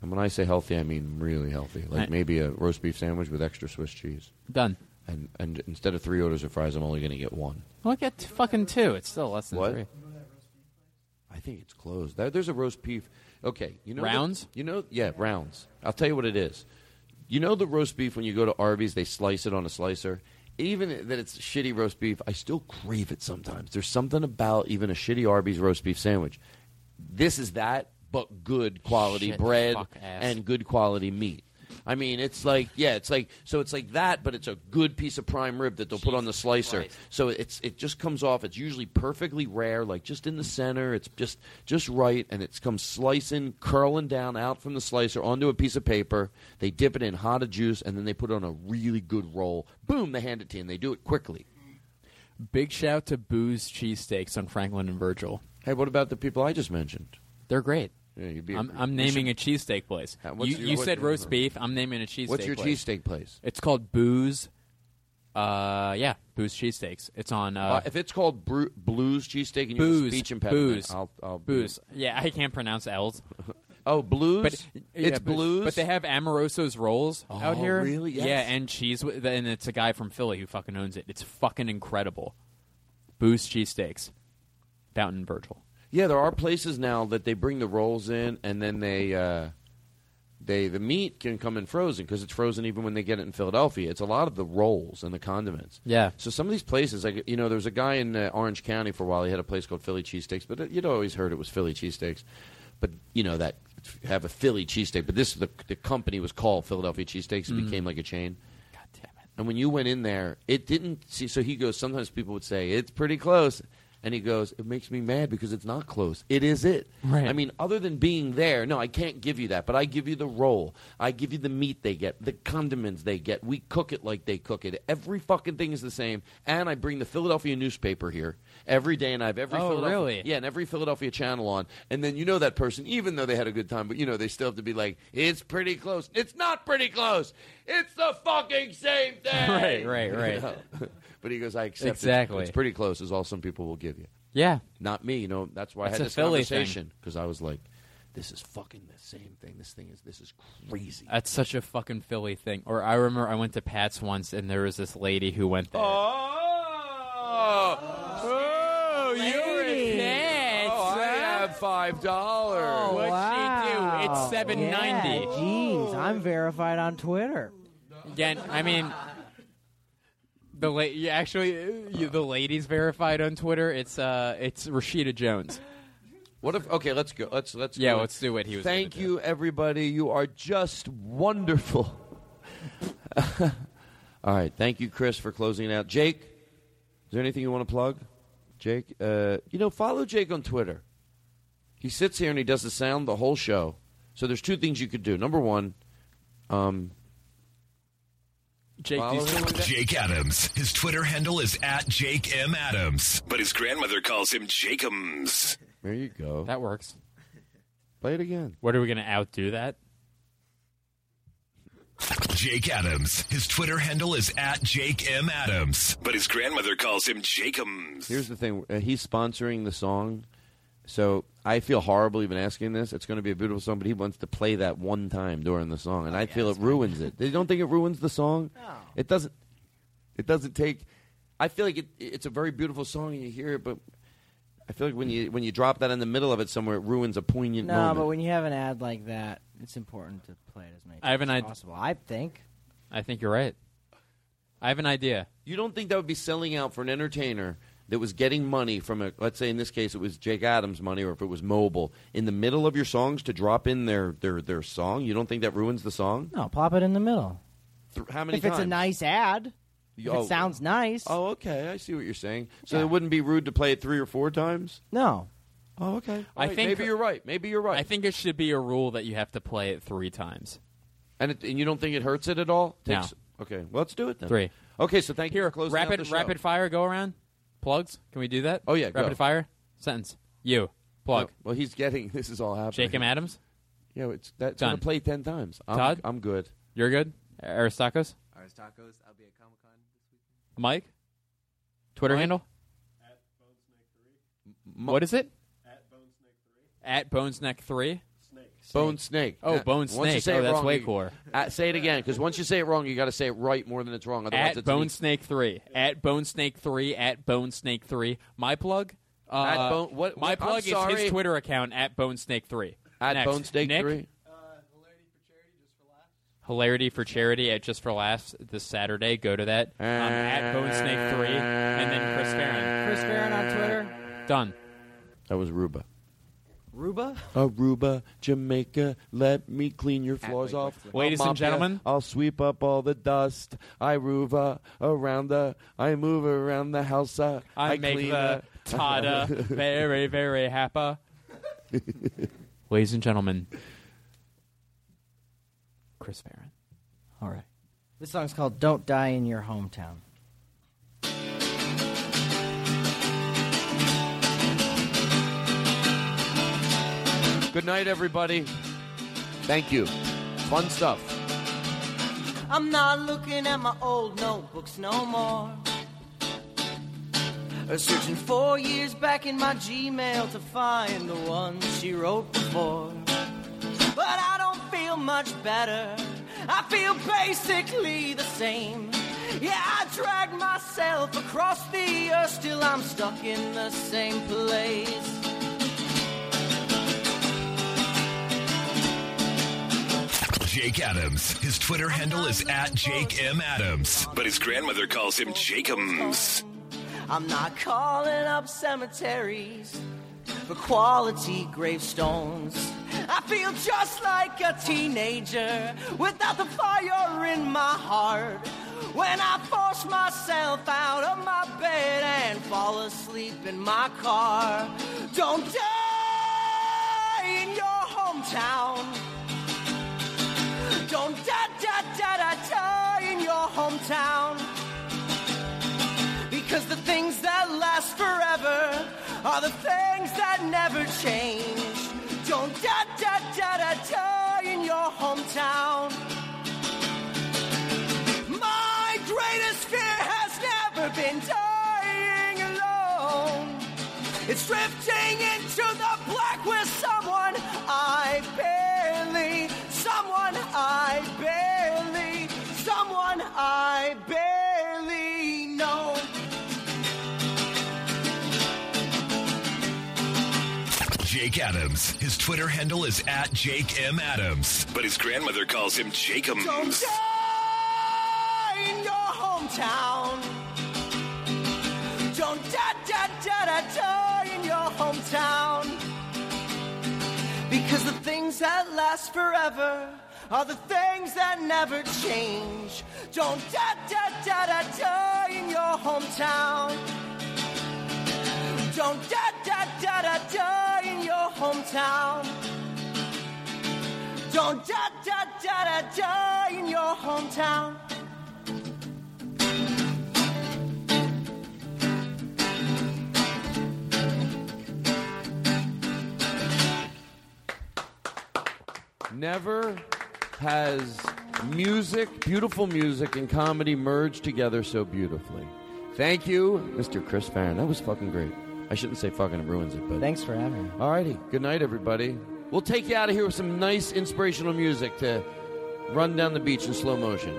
And when I say healthy, I mean really healthy. Like Right. maybe a roast beef sandwich with extra Swiss cheese. Done. And and instead of three orders of fries, I'm only going to get one. Well, get fucking two. It's still less than What? three. I think it's closed. There's a roast beef. Okay, you know the- Rounds? you know, yeah, rounds. I'll tell you what it is. You know the roast beef when you go to Arby's, they slice it on a slicer. Even that it's shitty roast beef, I still crave it sometimes. There's something about even a shitty Arby's roast beef sandwich. This is that, but good quality Shit, bread and good quality meat. I mean, it's like yeah, it's like so it's like that, but it's a good piece of prime rib that they'll put on the slicer. Christ. So it's it just comes off. It's usually perfectly rare, like just in the center. It's just just right, and it comes slicing, curling down out from the slicer onto a piece of paper. They dip it in hot juice, and then they put it on a really good roll. Boom! They hand it to you, and they do it quickly. Big shout to Booze Cheesesteaks on Franklin and Virgil. Hey, what about the people I just mentioned? They're great. Yeah, you'd be. I'm, I'm naming should- a cheesesteak place. Uh, You, your- you what- said roast beef. I'm naming a cheesesteak. Place. What's your place. cheesesteak place? It's called Booze. Uh, yeah, Booze Cheesesteaks. It's on. Uh, Uh, if it's called Bru- Blues cheesesteak and you Booze. speech impediment, Booze. I'll, I'll Booze. Yeah, I can't pronounce L's. [laughs] Oh, blues. But it's yeah, but- blues. But they have Amoroso's rolls out Oh, here. really? Yes. Yeah, and cheese. And it's a guy from Philly who fucking owns it. It's fucking incredible. Booze cheesesteaks. Fountain Virgil. Yeah, there are places now that they bring the rolls in, and then they uh, they the meat can come in frozen because it's frozen even when they get it in Philadelphia. It's a lot of the rolls and the condiments. Yeah. So some of these places, like you know, there was a guy in uh, Orange County for a while. He had a place called Philly Cheesesteaks, but uh, you'd always heard it was Philly Cheesesteaks. But you know that have a Philly cheesesteak, but this the the company was called Philadelphia Cheesesteaks. It Mm. became like a chain. God damn it! And when you went in there, it didn't see. So he goes. Sometimes people would say it's pretty close. And he goes, it makes me mad because it's not close. It is it. Right. I mean, other than being there, no, I can't give you that. But I give you the roll. I give you the meat they get, the condiments they get. We cook it like they cook it. Every fucking thing is the same. And I bring the Philadelphia newspaper here every day, and I have every Oh, Philadelphia, really? yeah, and every Philadelphia channel on. And then you know that person, even though they had a good time, but you know they still have to be like, it's pretty close. It's not pretty close. It's the fucking same thing. [laughs] Right, right, right. [laughs] know? but he goes, I accept it. Exactly. It's pretty close. Is all some people will give you. Yeah. Not me. You know, that's why It's I a had this Philly conversation because I was like, this is fucking the same thing. This thing is this is crazy. That's such a fucking Philly thing. Or I remember I went to Pat's once, and there was this lady who went there. Oh, oh, oh you're a Pat's. Oh, I have five dollars. Oh, what'd she do? It's seven ninety. Yeah, Jeez, I'm verified on Twitter. Again, I mean, the la- you actually uh, you, the lady's verified on Twitter. It's uh, it's Rashida Jones. What if? Okay, let's go. Let's let's. Yeah, go. let's do it. he was. Thank you, everybody. You are just wonderful. [laughs] All right, thank you, Chris, for closing out. Jake, is there anything you want to plug? Jake, uh, you know, follow Jake on Twitter. He sits here and he does the sound the whole show. So there's two things you could do. Number one, um, Jake, follow him Jake Adams. His Twitter handle is at Jake M. Adams, but his grandmother calls him Jakeums. There you go. That works. Play it again. What are we going to outdo that? Jake Adams. His Twitter handle is at Jake M. Adams, but his grandmother calls him Jakeums. Here's the thing: uh, he's sponsoring the song, so I feel horrible even asking this. It's going to be a beautiful song, but he wants to play that one time during the song, and I feel it ruins it. You don't think it ruins the song? No, it doesn't. It doesn't take. I feel like it, it's a very beautiful song, and you hear it, but I feel like when you when you drop that in the middle of it somewhere, it ruins a poignant No, moment. but when you have an ad like that, it's important to play it as many I have times an as id- possible. I think. I think you're right. I have an idea. You don't think that would be selling out for an entertainer that was getting money from a let's say in this case it was Jake Adams money or if it was mobile in the middle of your songs to drop in their their their song? You don't think that ruins the song? No, pop it in the middle. Th- how many if it's a nice ad, if Oh. it sounds nice. Oh, okay. I see what you're saying. So it wouldn't be rude to play it three or four times? No. Oh, okay. I All right, think maybe you're right. Maybe you're right. I think it should be a rule that you have to play it three times. And, it, and you don't think it hurts it at all? No. Okay, well, let's do it then. Three. Okay, so thank you Here, for closing out rapid the show. rapid fire. Go around. Plugs. Can we do that? Oh, yeah, go. Rapid fire. Sentence. You. Plug. No, well, he's getting [laughs] this is all happening. Jake M. Adams. Yeah, it's that's Done. gonna play ten times. I'm, Todd? I'm good. You're good. Aristakos, Aristakos, I'll be at Comic Con. This weekend. Mike, Twitter Mike? handle. M- What is it? At Bonesneck three. Bone snake. Oh, Uh, Bone Once you Snake. say Oh, it that's wrong, way you- cooler. [laughs] Uh, say it again, because once you say it wrong, you got to say it right more than it's wrong. Otherwise, At it's an Bone e- Snake three. At Bone Snake three. At Bone Snake three. My plug. Uh, At Bone- what- my what- I'm plug is sorry. his Twitter account at Bone Snake three. At Next. Bone Snake Nick? 3? Hilarity for charity just for last. Hilarity for charity at Just for Laughs this Saturday. Go to that. Um, at Bone Snake three, and then Chris Farren. Chris Farren on Twitter. Done. That was Ruba. Ruba? Aruba, Jamaica, let me clean your floors off. Ladies and mop ya, gentlemen. I'll sweep up all the dust. I ruva around the, I move around the house. uh, I, make clean the Tada [laughs] very, very happy. [laughs] Ladies and gentlemen, Chris Farren. All right. This song's called Don't Die in Your Hometown. Good night, everybody. Thank you. Fun stuff. I'm not looking at my old notebooks no more. Or searching four years back in my Gmail to find the ones she wrote before. But I don't feel much better. I feel basically the same. Yeah, I dragged myself across the earth, still I'm stuck in the same place. Jake Adams. His Twitter handle is at Jake M. Adams, but his grandmother calls him Jakeums. I'm not calling up cemeteries for quality gravestones. I feel just like a teenager without the fire in my heart. When I force myself out of my bed and fall asleep in my car, don't die in your hometown. Don't da da da da die in your hometown. Because the things that last forever are the things that never change. Don't da da da da die in your hometown. My greatest fear has never been dying alone. It's drifting into the black with someone I barely, someone I barely, someone I barely know. Jake Adams. His Twitter handle is at Jake M. Adams, but his grandmother calls him Don't die in your hometown. Don't da da da da die in your hometown. Because the things that last forever are the things that never change. Don't da da da da die in your hometown. Don't da da da da die in your hometown. Don't da da da da die in your hometown. Never has music, beautiful music, and comedy merged together so beautifully. Thank you, Mr. Chris Farren. That was fucking great. I shouldn't say fucking it ruins it, but Thanks for having me. Alrighty. Good night, everybody. We'll take you out of here with some nice inspirational music to run down the beach in slow motion.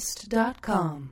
Nerdist.com.